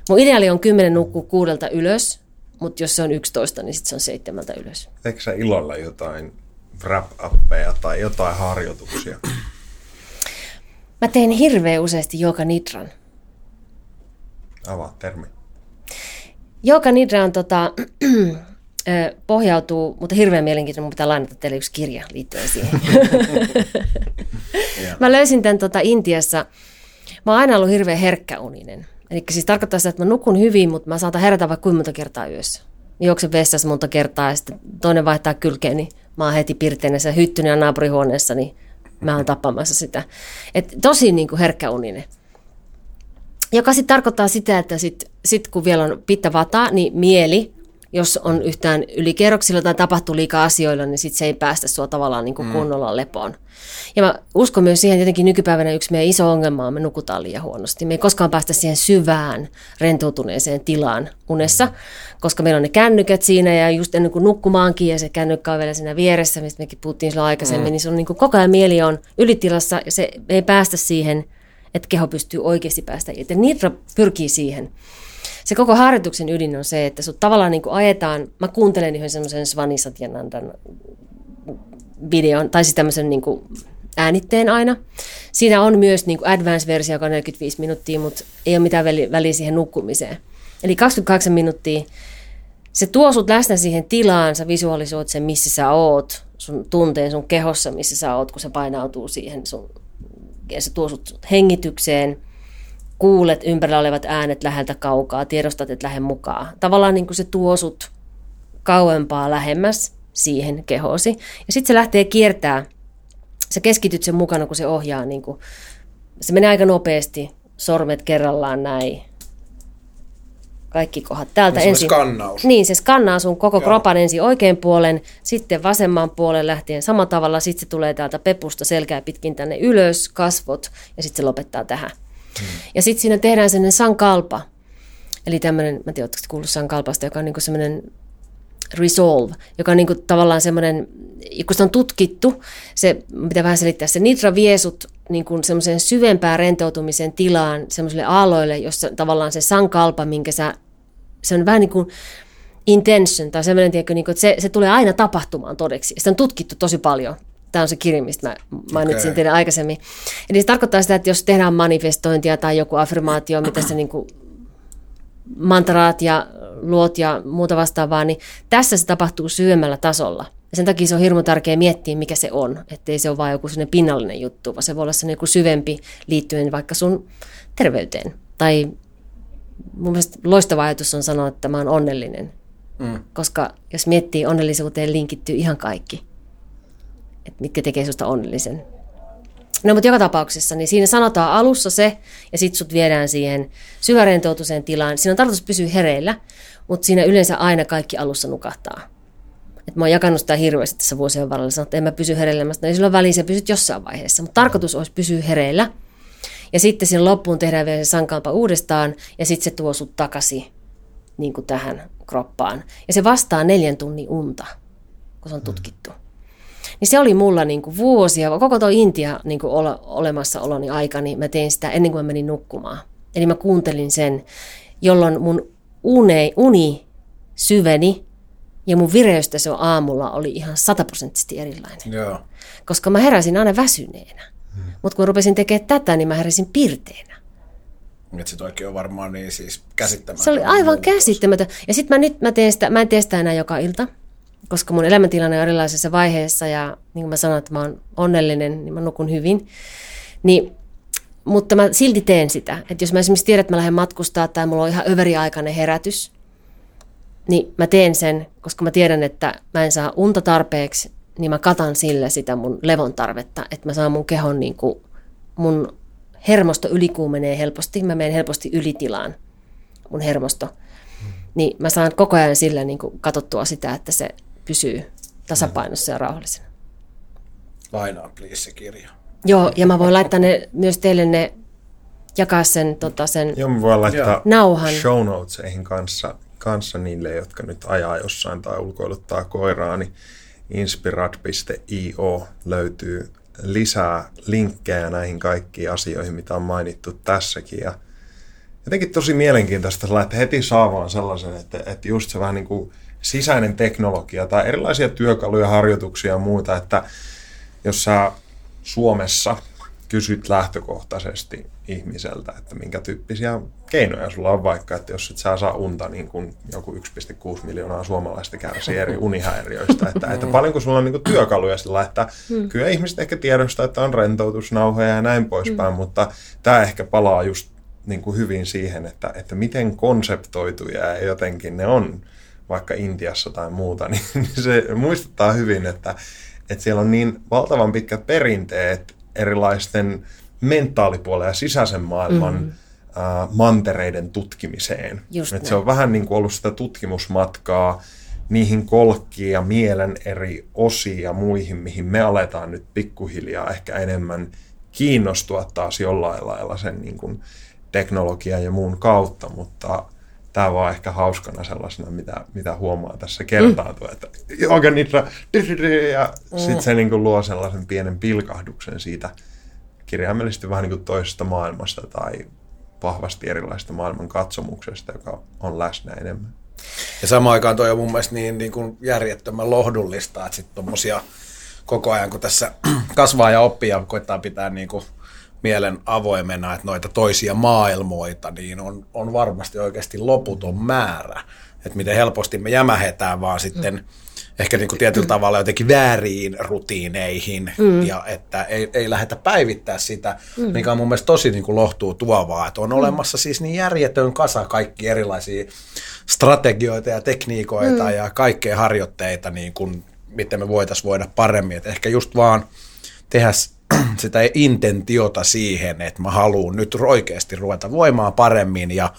Mun ideaali on kymmenen nukkuu kuudelta ylös, mutta jos se on 11, niin sitten se on seitsemältä ylös. Eikö sä illalla jotain wrap-appeja tai jotain harjoituksia? Mä teen hirveän useasti joka nidran. Avaa termi. Joka nidra on tota, pohjautuu, mutta hirveän mielenkiintoinen, mun pitää lainata teille yksi kirja liittyen siihen. mä löysin tämän tota, Intiassa. Mä oon aina ollut hirveän herkkäuninen. Eli siis tarkoittaa sitä, että mä nukun hyvin, mutta mä saatan herätä vaikka kuinka monta kertaa yössä. Juoksen vessassa monta kertaa ja sitten toinen vaihtaa kylkeen, niin mä oon heti pirteinessä hyttynen naapurihuoneessa, niin mä oon tappamassa sitä. Et tosi niin kuin herkkäuninen. Joka sitten tarkoittaa sitä, että sitten sit kun vielä on pitkä vata, niin mieli jos on yhtään ylikerroksilla tai tapahtuu liikaa asioilla, niin sit se ei päästä sua tavallaan niin kuin mm. kunnolla lepoon. Ja mä uskon myös siihen, että nykypäivänä yksi meidän iso ongelma on, me nukutaan liian huonosti. Me ei koskaan päästä siihen syvään, rentoutuneeseen tilaan unessa, koska meillä on ne kännykät siinä ja just ennen kuin nukkumaankin ja se kännykkä on vielä siinä vieressä, mistä mekin puhuttiin silloin aikaisemmin, mm. niin se on niin kuin koko ajan mieli on ylitilassa ja se ei päästä siihen, että keho pystyy oikeasti päästä itse. Nitra pyrkii siihen se koko harjoituksen ydin on se, että sut tavallaan niin kuin ajetaan, mä kuuntelen yhden semmoisen Svani Satyanandan videon, tai siis tämmöisen niin äänitteen aina. Siinä on myös niin kuin advanced-versio, joka on 45 minuuttia, mutta ei ole mitään väliä siihen nukkumiseen. Eli 28 minuuttia. Se tuo sut läsnä siihen tilaan, sä visualisoit sen, missä sä oot, sun tunteen sun kehossa, missä sä oot, kun se painautuu siihen sun, ja se tuo sut hengitykseen – kuulet ympärillä olevat äänet läheltä kaukaa, tiedostat, että lähde mukaan. Tavallaan niin kuin se tuo sut kauempaa lähemmäs siihen kehosi. Ja sitten se lähtee kiertää. Sä keskityt sen mukana, kun se ohjaa. Niin kuin, se menee aika nopeasti. Sormet kerrallaan näin. Kaikki kohdat. Täältä niin ensin. skannaus. Niin, se skannaa sun koko Joo. kropan ensin oikein puolen, sitten vasemman puolen lähtien samalla tavalla. Sitten se tulee täältä pepusta selkää pitkin tänne ylös, kasvot, ja sitten se lopettaa tähän. Mm. Ja sitten siinä tehdään sellainen sankalpa. Eli tämmöinen, mä en tiedä, kuullut sankalpasta, joka on niin semmoinen resolve, joka on niin kuin tavallaan semmoinen, kun se on tutkittu, se pitää vähän selittää, se nitra vie sut niin kuin semmoiseen syvempään rentoutumisen tilaan, semmoiselle aalloille, jossa tavallaan se sankalpa, minkä sä, se on vähän niin kuin intention, tai semmoinen, tiedätkö, niin kuin, että se, se tulee aina tapahtumaan todeksi. Sitä on tutkittu tosi paljon. Tämä on se kirja, mistä mä mainitsin okay. teille aikaisemmin. Eli se tarkoittaa sitä, että jos tehdään manifestointia tai joku affirmaatio, mitä se niin kuin mantraat ja luot ja muuta vastaavaa, niin tässä se tapahtuu syvemmällä tasolla. Ja sen takia se on hirmu tärkeää miettiä, mikä se on. Ettei se ole vain joku sellainen pinnallinen juttu, vaan se voi olla sellainen joku syvempi liittyen vaikka sun terveyteen. Tai mun mielestä loistava ajatus on sanoa, että mä oon onnellinen. Mm. Koska jos miettii, onnellisuuteen linkittyy ihan kaikki että mitkä tekee sinusta onnellisen. No mutta joka tapauksessa, niin siinä sanotaan alussa se, ja sitten sut viedään siihen syvärentoutuiseen tilaan. Siinä on tarkoitus pysyä hereillä, mutta siinä yleensä aina kaikki alussa nukahtaa. Et mä oon jakanut sitä hirveästi tässä vuosien varrella, sanonut, että en mä pysy hereillä. Mä sanoin, silloin väliin sä pysyt jossain vaiheessa, mutta tarkoitus olisi pysyä hereillä. Ja sitten siinä loppuun tehdään vielä se sankalpa uudestaan, ja sitten se tuo sut takaisin niin kuin tähän kroppaan. Ja se vastaa neljän tunnin unta, kun se on tutkittu. Niin se oli mulla niin kuin vuosia, koko tuo Intia niin kuin ole, olemassaoloni aika, niin mä tein sitä ennen kuin mä menin nukkumaan. Eli mä kuuntelin sen, jolloin mun une, uni syveni ja mun vireystaso aamulla oli ihan sataprosenttisesti erilainen. Joo. Koska mä heräsin aina väsyneenä. Hmm. Mutta kun rupesin tekemään tätä, niin mä heräsin pirteenä. Että se oikein on varmaan niin siis käsittämätön. Se oli aivan käsittämätön. Ja sitten mä nyt mä teen sitä, mä en tee sitä enää joka ilta koska mun elämäntilanne on erilaisessa vaiheessa ja niin kuin mä sanoin, että mä oon onnellinen, niin mä nukun hyvin. Niin, mutta mä silti teen sitä. Että jos mä esimerkiksi tiedän, että mä lähden matkustaa tai mulla on ihan överiaikainen herätys, niin mä teen sen, koska mä tiedän, että mä en saa unta tarpeeksi, niin mä katan sillä sitä mun levon tarvetta, että mä saan mun kehon niin kuin, mun hermosto ylikuumenee helposti, mä menen helposti ylitilaan, mun hermosto. Niin mä saan koko ajan sillä niin kuin katsottua sitä, että se pysyy tasapainossa ja rauhallisena. Lainaa please se kirja. Joo, ja mä voin laittaa ne, myös teille ne, jakaa sen, tota, sen Joo, mä voin laittaa nauhan. show notesihin kanssa, kanssa niille, jotka nyt ajaa jossain tai ulkoiluttaa koiraa, niin inspirat.io löytyy lisää linkkejä näihin kaikkiin asioihin, mitä on mainittu tässäkin. Ja jotenkin tosi mielenkiintoista lähteä heti saamaan sellaisen, että, että just se vähän niin kuin sisäinen teknologia tai erilaisia työkaluja, harjoituksia ja muuta, että jos sä Suomessa kysyt lähtökohtaisesti ihmiseltä, että minkä tyyppisiä keinoja sulla on vaikka, että jos et sä saa unta niin kuin joku 1,6 miljoonaa suomalaista kärsii eri unihäiriöistä, että, että paljonko sulla on niin kuin työkaluja sillä, että hmm. kyllä ihmiset ehkä tiedostaa, että on rentoutusnauhoja ja näin poispäin, hmm. mutta tämä ehkä palaa just niin kuin hyvin siihen, että, että miten konseptoituja ja jotenkin ne on vaikka Intiassa tai muuta, niin se muistuttaa hyvin, että, että siellä on niin valtavan pitkät perinteet erilaisten mentaalipuolen ja sisäisen maailman mm. äh, mantereiden tutkimiseen. että se on vähän niin kuin ollut sitä tutkimusmatkaa niihin kolkkiin ja mielen eri osiin ja muihin, mihin me aletaan nyt pikkuhiljaa ehkä enemmän kiinnostua taas jollain lailla sen niin kuin teknologian ja muun kautta, mutta tämä vaan ehkä hauskana sellaisena, mitä, mitä huomaa tässä kertautua, mm. että onko niitä ja sitten se niin kuin luo sellaisen pienen pilkahduksen siitä kirjaimellisesti vähän niin kuin toisesta maailmasta tai vahvasti erilaisesta maailman katsomuksesta, joka on läsnä enemmän. Ja samaan aikaan toi on mun mielestä niin, niin kuin järjettömän lohdullista, että sitten tuommoisia koko ajan, kun tässä kasvaa ja oppii ja koittaa pitää niin kuin mielen avoimena, että noita toisia maailmoita, niin on, on varmasti oikeasti loputon määrä. Että miten helposti me jämähetään vaan sitten mm. ehkä niin kuin tietyllä tavalla jotenkin vääriin rutiineihin mm. ja että ei, ei lähdetä päivittää sitä, mm. mikä on mun mielestä tosi niin kuin lohtuu tuovaa. Että on mm. olemassa siis niin järjetön kasa kaikki erilaisia strategioita ja tekniikoita mm. ja kaikkea harjoitteita, niin kuin, miten me voitaisiin voida paremmin. Että ehkä just vaan tehdä sitä intentiota siihen, että mä haluan nyt oikeasti ruveta voimaan paremmin ja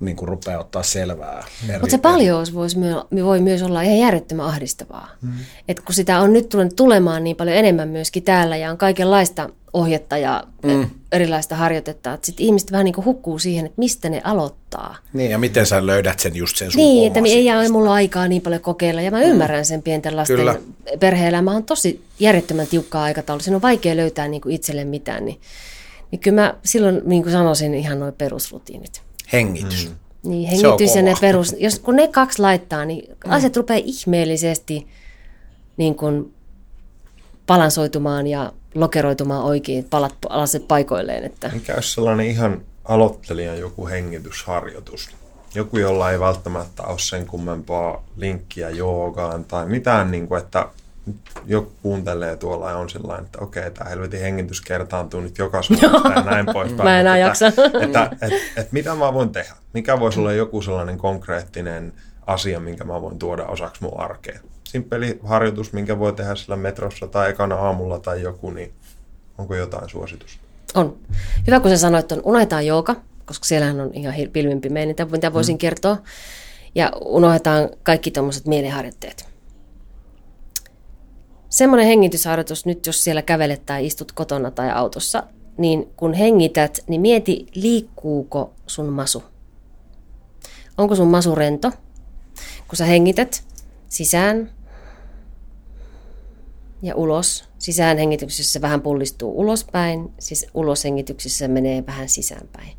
niin kuin rupeaa ottaa selvää. Mutta se paljon voisi myö, voi myös olla ihan järjettömän ahdistavaa. Hmm. Et kun sitä on nyt tullut tulemaan niin paljon enemmän myöskin täällä ja on kaikenlaista ohjetta ja mm. erilaista harjoitetta, että sitten ihmiset vähän niin kuin hukkuu siihen, että mistä ne aloittaa. Niin, ja miten sä löydät sen just sen sun Niin, että ei ole mulla aikaa niin paljon kokeilla, ja mä mm. ymmärrän sen pienten lasten Kyllä. perhe-elämä on tosi järjettömän tiukkaa aikataulu, siinä on vaikea löytää niin kuin itselle mitään, niin, niin kyllä mä silloin niin kuin sanoisin ihan noin perusrutiinit. Hengitys. Mm. Niin, hengitys ja ne perus, jos, kun ne kaksi laittaa, niin mm. asiat rupeaa ihmeellisesti niin kuin balansoitumaan ja lokeroitumaan oikein, palat alaset paikoilleen. Että. Mikä olisi sellainen ihan aloittelijan joku hengitysharjoitus? Joku, jolla ei välttämättä ole sen kummempaa linkkiä joogaan tai mitään, niin kuin, että joku kuuntelee tuolla ja on sellainen, että okei, tämä helvetin hengitys kertaantuu nyt joka suunnasta ja näin poispäin. mä enää jaksa. Että, että, että, että, mitä mä voin tehdä? Mikä voisi olla joku sellainen konkreettinen asia, minkä mä voin tuoda osaksi mun arkea? Simppeli harjoitus, minkä voi tehdä sillä metrossa tai ekana aamulla tai joku, niin onko jotain suositusta? On. Hyvä, kun sä sanoit, että on unohdetaan jooga, koska siellähän on ihan pilvimpi meitä, mitä voisin mm. kertoa. Ja unohdetaan kaikki tuommoiset mieliharjoitteet. Semmoinen hengitysharjoitus nyt, jos siellä kävelet tai istut kotona tai autossa, niin kun hengität, niin mieti, liikkuuko sun masu. Onko sun masu rento? Kun sä hengität sisään ja ulos. Sisään hengityksessä vähän pullistuu ulospäin, siis ulos hengityksessä menee vähän sisäänpäin.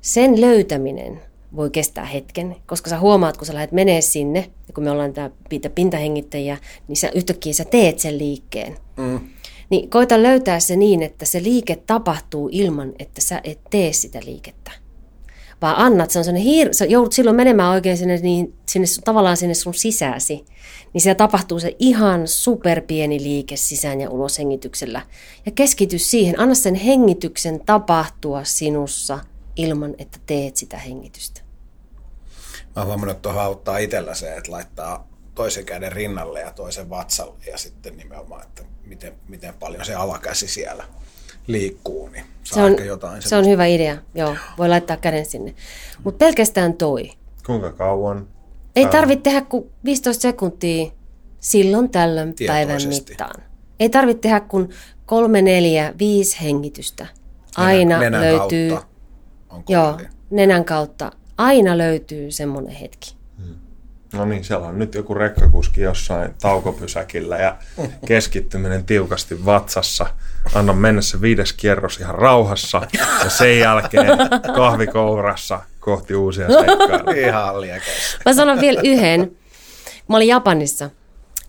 Sen löytäminen voi kestää hetken, koska sä huomaat, kun sä lähdet menee sinne, ja kun me ollaan tämä pintahengittäjiä, niin sä yhtäkkiä sä teet sen liikkeen. Mm. Niin koita löytää se niin, että se liike tapahtuu ilman, että sä et tee sitä liikettä. Vaan annat, se on sellainen hiir... sä joudut silloin menemään oikein sinne, niin, sinne, tavallaan sinne sun sisäsi niin siellä tapahtuu se ihan superpieni liike sisään ja ulos hengityksellä. Ja keskity siihen, anna sen hengityksen tapahtua sinussa ilman, että teet sitä hengitystä. Mä oon huomannut, että tuohon auttaa itsellä se, että laittaa toisen käden rinnalle ja toisen vatsalle ja sitten nimenomaan, että miten, miten paljon se alakäsi siellä liikkuu, niin saa se on, jotain. Se on hyvä idea, joo. Voi laittaa käden sinne. Mutta pelkästään toi. Kuinka kauan? Ei tarvitse tehdä kuin 15 sekuntia silloin tällöin päivän mittaan. Ei tarvitse tehdä kuin kolme, neljä, viisi hengitystä. Aina nenän, nenän löytyy, kautta joo, nenän kautta. Aina löytyy semmoinen hetki. Hmm. No niin, siellä on nyt joku rekkakuski jossain taukopysäkillä ja keskittyminen tiukasti vatsassa. Anna mennä se viides kierros ihan rauhassa ja sen jälkeen kahvikourassa kohti uusia seikkailuja. Ihan. Mä sanon vielä yhden. Mä olin Japanissa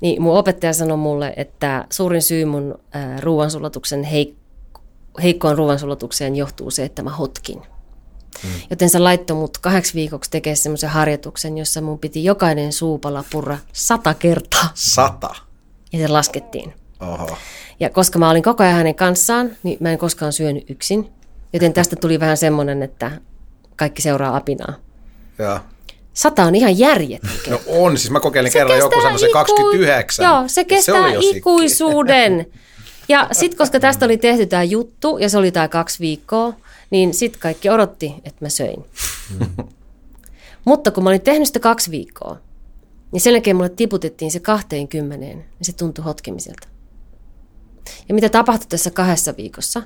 Niin mun opettaja sanoi mulle, että suurin syy mun ruoansulatuksen heik- heikkoon ruoansulatukseen johtuu se, että mä hotkin. Mm. Joten se laittoi mut kahdeksi viikoksi tekemään semmoisen harjoituksen, jossa mun piti jokainen suupala purra sata kertaa. Sata? Ja se laskettiin. Oho. Ja koska mä olin koko ajan hänen kanssaan, niin mä en koskaan syönyt yksin. Joten tästä tuli vähän semmoinen, että kaikki seuraa apinaa. Ja. Sata on ihan järjetön. No on, siis mä kokeilin se kerran joku semmoisen 29. Joo, se kestää se ikuisuuden. Ja sitten koska tästä oli tehty tämä juttu, ja se oli tämä kaksi viikkoa, niin sitten kaikki odotti, että mä söin. Mutta kun mä olin tehnyt sitä kaksi viikkoa, niin sen jälkeen mulle tiputettiin se 20, niin se tuntui hotkimiselta. Ja mitä tapahtui tässä kahdessa viikossa?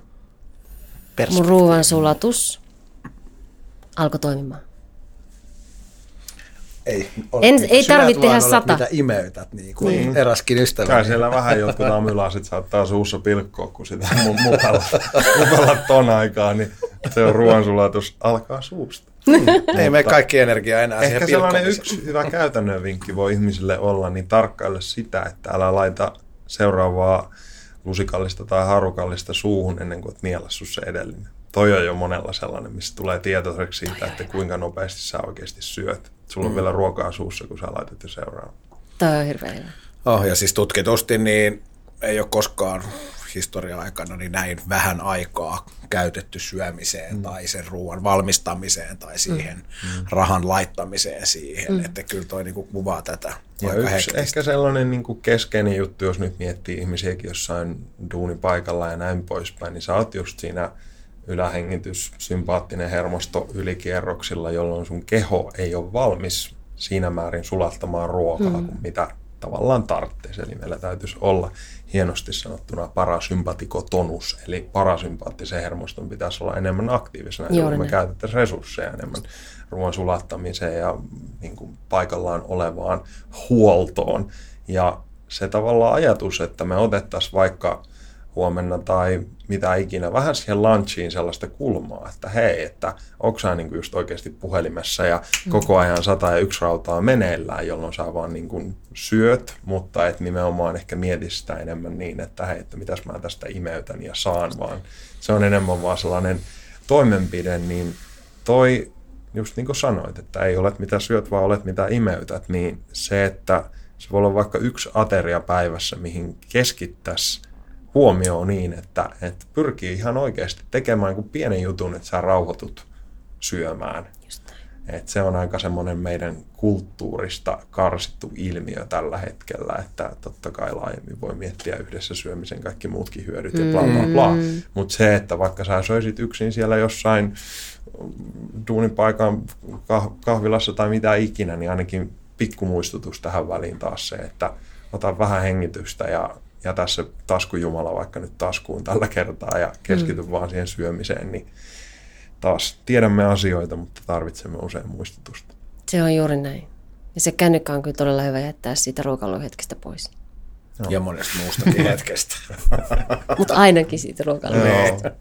Mun ruoan sulatus alkoi toimimaan. Ei, en, ei tarvitse tehdä sata. Mitä imeytät, niin kuin niin. eräskin ystävä. Kai siellä vähän jotkut amylasit saattaa suussa pilkkoa, kun sitä mupella, mupella ton aikaa, niin se on ruoansulatus alkaa suusta. Mm. Ei mene kaikki energia enää Ehkä sellainen yksi hyvä käytännön vinkki voi ihmisille olla, niin tarkkaile sitä, että älä laita seuraavaa lusikallista tai harukallista suuhun ennen kuin olet nielassut se edellinen. Toi on jo monella sellainen, missä tulee tietoiseksi siitä, että kuinka nopeasti sä oikeasti syöt. Sulla on mm. vielä ruokaa suussa, kun sä laitat jo seuraavaan. Tämä on hirveän hyvä. Oh, ja siis tutkitusti niin ei ole koskaan historia-aikana niin näin vähän aikaa käytetty syömiseen mm. tai sen ruoan valmistamiseen tai siihen mm. rahan laittamiseen siihen. Mm. Että kyllä toi niinku kuvaa tätä ja yksi hektistä. ehkä sellainen niin kuin keskeinen juttu, jos nyt miettii ihmisiäkin jossain duunipaikalla ja näin poispäin, niin sä oot just siinä ylähengitys, sympaattinen hermosto ylikierroksilla, jolloin sun keho ei ole valmis siinä määrin sulattamaan ruokaa mm. kuin mitä tavallaan tarvitsee. Eli meillä täytyisi olla hienosti sanottuna parasympatikotonus, eli parasympaattisen hermoston pitäisi olla enemmän aktiivisena, jolloin me käytettäisiin resursseja enemmän ruoan sulattamiseen ja niin kuin paikallaan olevaan huoltoon. Ja se tavallaan ajatus, että me otettaisiin vaikka huomenna tai mitä ikinä, vähän siihen lunchiin sellaista kulmaa, että hei, että onko sä niin just oikeasti puhelimessa ja mm. koko ajan sata ja yksi rautaa meneillään, jolloin sä vaan niin kuin syöt, mutta et nimenomaan ehkä mieti sitä enemmän niin, että hei, että mitäs mä tästä imeytän ja saan, vaan se on enemmän vaan sellainen toimenpide, niin toi, just niin kuin sanoit, että ei olet mitä syöt, vaan olet mitä imeytät, niin se, että se voi olla vaikka yksi ateria päivässä, mihin keskittäisi huomioon niin, että, että pyrkii ihan oikeasti tekemään kuin pienen jutun, että sä rauhoitut syömään. Et se on aika semmoinen meidän kulttuurista karsittu ilmiö tällä hetkellä, että totta kai laajemmin voi miettiä yhdessä syömisen kaikki muutkin hyödyt ja bla bla bla. Mm. Mutta se, että vaikka sä söisit yksin siellä jossain duunipaikan kahvilassa tai mitä ikinä, niin ainakin pikkumuistutus tähän väliin taas se, että ota vähän hengitystä ja jätä se taskujumala vaikka nyt taskuun tällä kertaa ja keskity mm. vaan siihen syömiseen, niin taas tiedämme asioita, mutta tarvitsemme usein muistutusta. Se on juuri näin. Ja se kännykkä on kyllä todella hyvä jättää siitä ruokailuhetkestä pois. No. Ja monesta muustakin hetkestä. mutta ainakin siitä ruokailuhetkestä.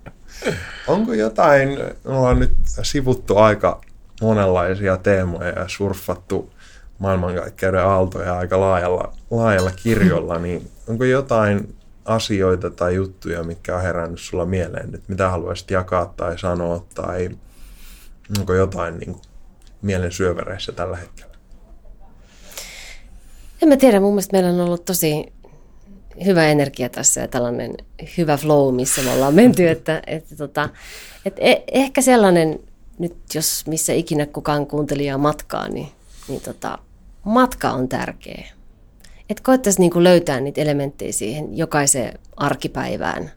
Onko jotain, me ollaan nyt sivuttu aika monenlaisia teemoja ja surffattu maailmankaikkeuden aaltoja aika laajalla, laajalla kirjolla, niin onko jotain asioita tai juttuja, mitkä on herännyt sulla mieleen nyt, mitä haluaisit jakaa tai sanoa, tai onko jotain niin kuin, mielen syövereissä tällä hetkellä? En mä tiedä, mun mielestä meillä on ollut tosi hyvä energia tässä ja tällainen hyvä flow, missä me ollaan menty, että, että, tota, että e- ehkä sellainen, nyt jos missä ikinä kukaan kuuntelija matkaa, niin, niin tota, matka on tärkeä. Että koettaisiin niinku löytää niitä elementtejä siihen jokaiseen arkipäivään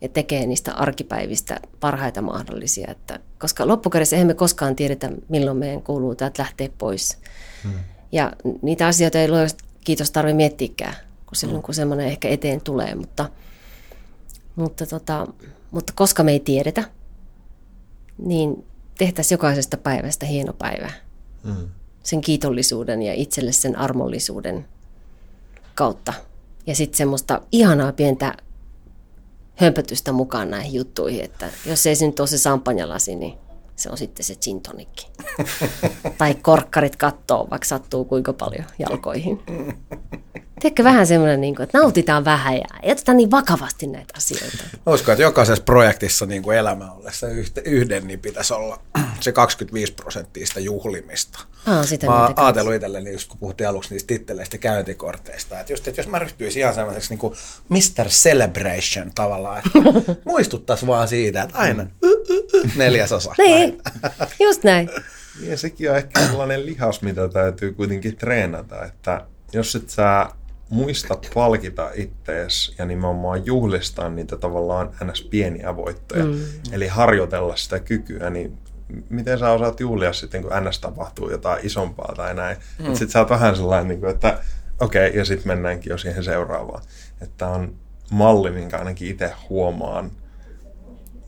ja tekee niistä arkipäivistä parhaita mahdollisia. Että, koska loppukädessä eihän me koskaan tiedetä, milloin meidän kuuluu täältä lähteä pois. Hmm. Ja niitä asioita ei lue, kiitos tarvitse miettiäkään, kun silloin kun semmoinen ehkä eteen tulee. Mutta, mutta, tota, mutta koska me ei tiedetä, niin tehtäisiin jokaisesta päivästä hieno päivä. Hmm sen kiitollisuuden ja itselle sen armollisuuden kautta. Ja sitten semmoista ihanaa pientä hömpötystä mukaan näihin juttuihin, että jos ei se nyt ole se sampanjalasi, niin se on sitten se gin tonikki. tai korkkarit kattoo, vaikka sattuu kuinka paljon jalkoihin. Tiedätkö vähän semmoinen, niin kuin, että nautitaan vähän ja ei oteta niin vakavasti näitä asioita. Uskon, että jokaisessa projektissa niin kuin elämä ollessa yhden, niin pitäisi olla se 25 prosenttia sitä juhlimista. Aa, sitä Mä oon ajatellut itselleni, just kun puhuttiin aluksi niistä titteleistä käyntikorteista, että, just, että jos mä ryhtyisin ihan sellaiseksi niin kuin Mr. Celebration tavallaan, että muistuttaisi vaan siitä, että aina neljäsosa. Niin, just näin. Ja sekin on ehkä sellainen lihas, mitä täytyy kuitenkin treenata, että jos et sä muista palkita ittees ja nimenomaan juhlistaa niitä tavallaan ns. pieniä voittoja, mm. eli harjoitella sitä kykyä, niin miten sä osaat juhlia sitten, kun ns. tapahtuu jotain isompaa tai näin. Mm. Sitten sä oot vähän sellainen, niin kuin, että okei, okay, ja sitten mennäänkin jo siihen seuraavaan. Että on malli, minkä ainakin itse huomaan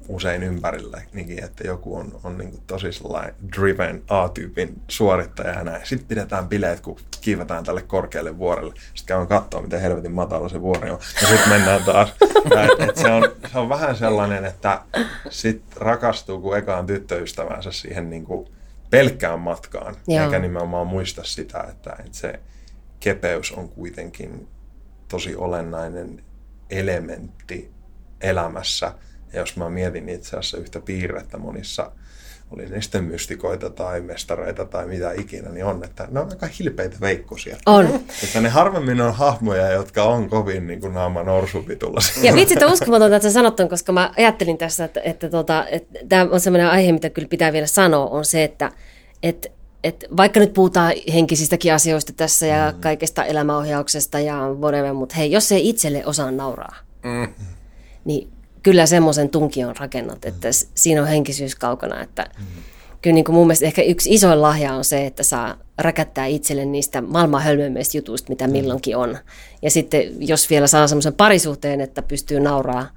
usein ympärillä, niin että joku on, on niin kuin tosi sellainen driven A-tyypin suorittaja ja näin. Sitten pidetään bileet, kun kiivetään tälle korkealle vuorelle. Sitten käydään katsoa, miten helvetin matala se vuori on. Ja sitten mennään taas. Et, et se, on, se on vähän sellainen, että sitten rakastuu, kun ekaan tyttöystävänsä siihen niin kuin pelkkään matkaan. Joo. Eikä nimenomaan muista sitä, että, että se kepeys on kuitenkin tosi olennainen elementti elämässä – ja jos mä mietin itse asiassa yhtä piirrettä monissa, oli ne sitten mystikoita tai mestareita tai mitä ikinä, niin on, että ne on aika hilpeitä veikkosia. On. Että ne harvemmin on hahmoja, jotka on kovin niin kuin naama norsupitulla. Ja vitsi, että uskomatonta, että sä sanot ton, koska mä ajattelin tässä, että, että, tota, että tämä on sellainen aihe, mitä kyllä pitää vielä sanoa, on se, että, että että vaikka nyt puhutaan henkisistäkin asioista tässä ja mm. kaikesta elämäohjauksesta ja whatever, mutta hei, jos ei itselle osaa nauraa, mm. niin kyllä semmoisen tunkion rakennat, että mm. siinä on henkisyys kaukana. Että mm. Kyllä niin kuin mun mielestä ehkä yksi isoin lahja on se, että saa räkättää itselle niistä maailman hölmöimmistä jutuista, mitä mm. milloinkin on. Ja sitten jos vielä saa semmoisen parisuhteen, että pystyy nauraa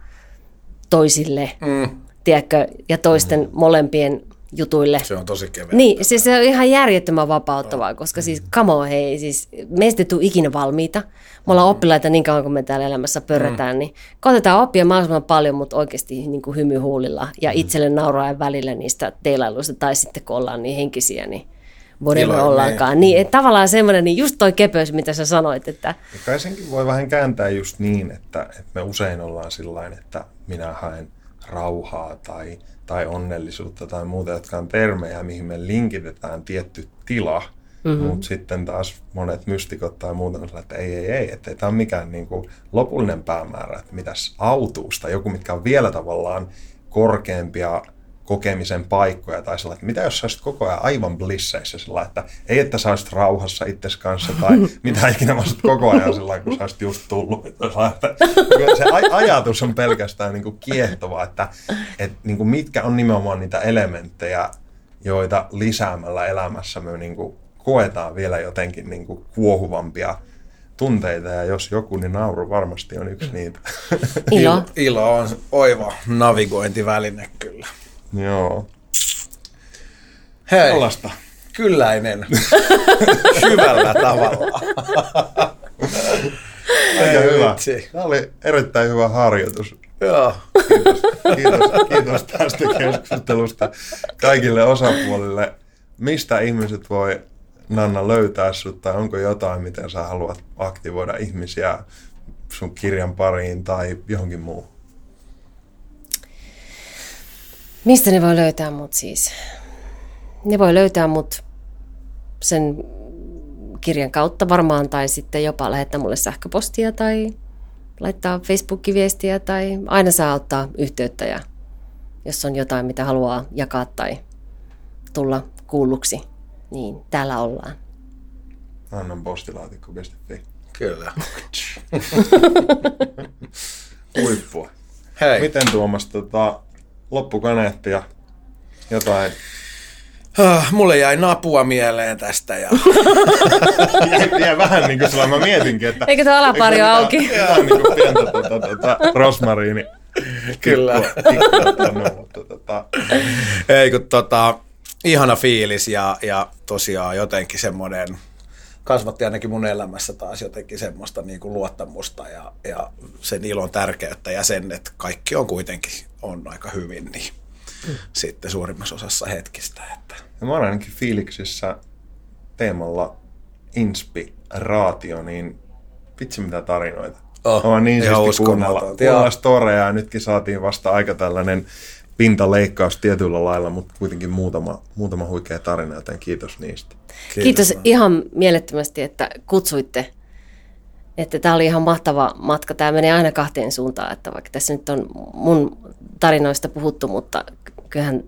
toisille, mm. tiedätkö, ja toisten mm. molempien jutuille. Se on tosi keveä. Niin, siis se on ihan järjettömän vapauttavaa, no. koska siis kamo hei, siis meistä ei tule ikinä valmiita. Me ollaan oppilaita niin kauan, kun me täällä elämässä pörrätään, mm. niin koitetaan oppia mahdollisimman paljon, mutta oikeasti niin kuin hymyhuulilla ja mm. itselle nauraa välillä niistä teilailuista, tai sitten kun ollaan niin henkisiä, niin whatever ollaankaan. Niin, että tavallaan semmoinen, niin just toi kepeys, mitä sä sanoit. Että... Ja kai senkin voi vähän kääntää just niin, että, että me usein ollaan sillä että minä haen rauhaa tai tai onnellisuutta tai muuta, jotka on termejä, mihin me linkitetään tietty tila, mm-hmm. mutta sitten taas monet mystikot tai muuta on että ei, ei, ei, että ei tämä ole mikään niin kuin lopullinen päämäärä, että mitäs autuusta, joku, mitkä on vielä tavallaan korkeampia kokemisen paikkoja tai sellainen, että mitä jos sä olisit koko ajan aivan blisseissä sillä että ei että sä olisit rauhassa itses kanssa tai mitä ikinä vaan koko ajan sillä kun sä olisit just tullut. Että se aj- ajatus on pelkästään niin kuin kiehtova, että, että niin kuin mitkä on nimenomaan niitä elementtejä, joita lisäämällä elämässä me niin kuin koetaan vielä jotenkin niin kuin kuohuvampia tunteita ja jos joku, niin nauru varmasti on yksi niitä. Ilo. Ilo on oiva navigointiväline kyllä. Joo. Hei. Sellaista. Kylläinen. Hyvällä tavalla. Aika hyvä. Tämä oli erittäin hyvä harjoitus. Joo. Kiitos, kiitos, kiitos tästä keskustelusta kaikille osapuolille. Mistä ihmiset voi, Nanna, löytää sut, tai onko jotain, miten sä haluat aktivoida ihmisiä sun kirjan pariin tai johonkin muuhun? Mistä ne voi löytää mut siis? Ne voi löytää mut sen kirjan kautta varmaan, tai sitten jopa lähettää mulle sähköpostia tai laittaa Facebook-viestiä tai aina saa ottaa yhteyttä ja jos on jotain, mitä haluaa jakaa tai tulla kuulluksi, niin täällä ollaan. Annan postilaatikko.fi. Kyllä. Huippua. Hei. Miten Tuomas, tota, loppukaneetti ja jotain. Uh, mulle jäi napua mieleen tästä. Ja... jäi, jäi, vähän niin kuin sellainen, mä mietinkin, että... Eikö tuo alapari ole auki? Ihan niin kuin pientä tuota, tuota, rosmariini. Kyllä. tota... Ei kun tota, ihana fiilis ja, ja tosiaan jotenkin semmoinen kasvatti ainakin mun elämässä taas jotenkin semmoista niin kuin luottamusta ja, ja sen ilon tärkeyttä ja sen, että kaikki on kuitenkin on aika hyvin, niin mm. sitten suurimmassa osassa hetkistä. Että. Ja mä olen ainakin fiiliksissä teemalla inspiraatio, niin vitsi mitä tarinoita. Oh, on niin siisti kuunnella, kuunnella storeja ja nytkin saatiin vasta aika tällainen pintaleikkaus tietyllä lailla, mutta kuitenkin muutama, muutama huikea tarina, joten kiitos niistä. Kiitos, Kiitos ihan mielettömästi, että kutsuitte. Että tämä oli ihan mahtava matka. Tämä menee aina kahteen suuntaan, että vaikka tässä nyt on mun tarinoista puhuttu, mutta kyllähän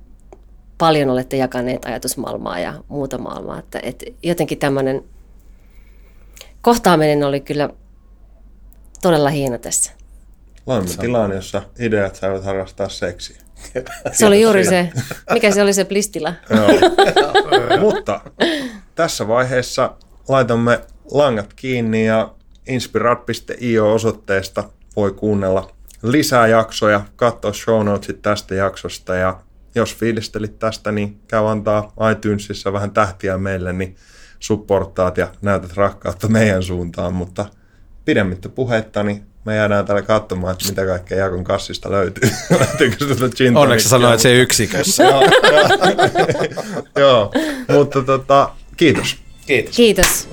paljon olette jakaneet ajatusmaailmaa ja muuta maailmaa. Että, että jotenkin tämmöinen kohtaaminen oli kyllä todella hieno tässä. Loimme tilaan, jossa ideat saivat harrastaa seksiä. Se oli juuri se, mikä se oli se plistila. Mutta tässä vaiheessa laitamme langat kiinni ja inspirat.io osoitteesta voi kuunnella lisää jaksoja, katsoa show notesit tästä jaksosta ja jos fiilistelit tästä, niin käy antaa iTunesissa vähän tähtiä meille, niin supportaat ja näytät rakkautta meidän suuntaan, mutta pidemmittä puhetta, niin me jäädään täällä katsomaan, että mitä kaikkea Jakon kassista löytyy. Löytyykö sieltä gin Onneksi sanoit se yksikössä. Joo, joo. Joo, mutta tota, kiitos. Kiitos. Kiitos.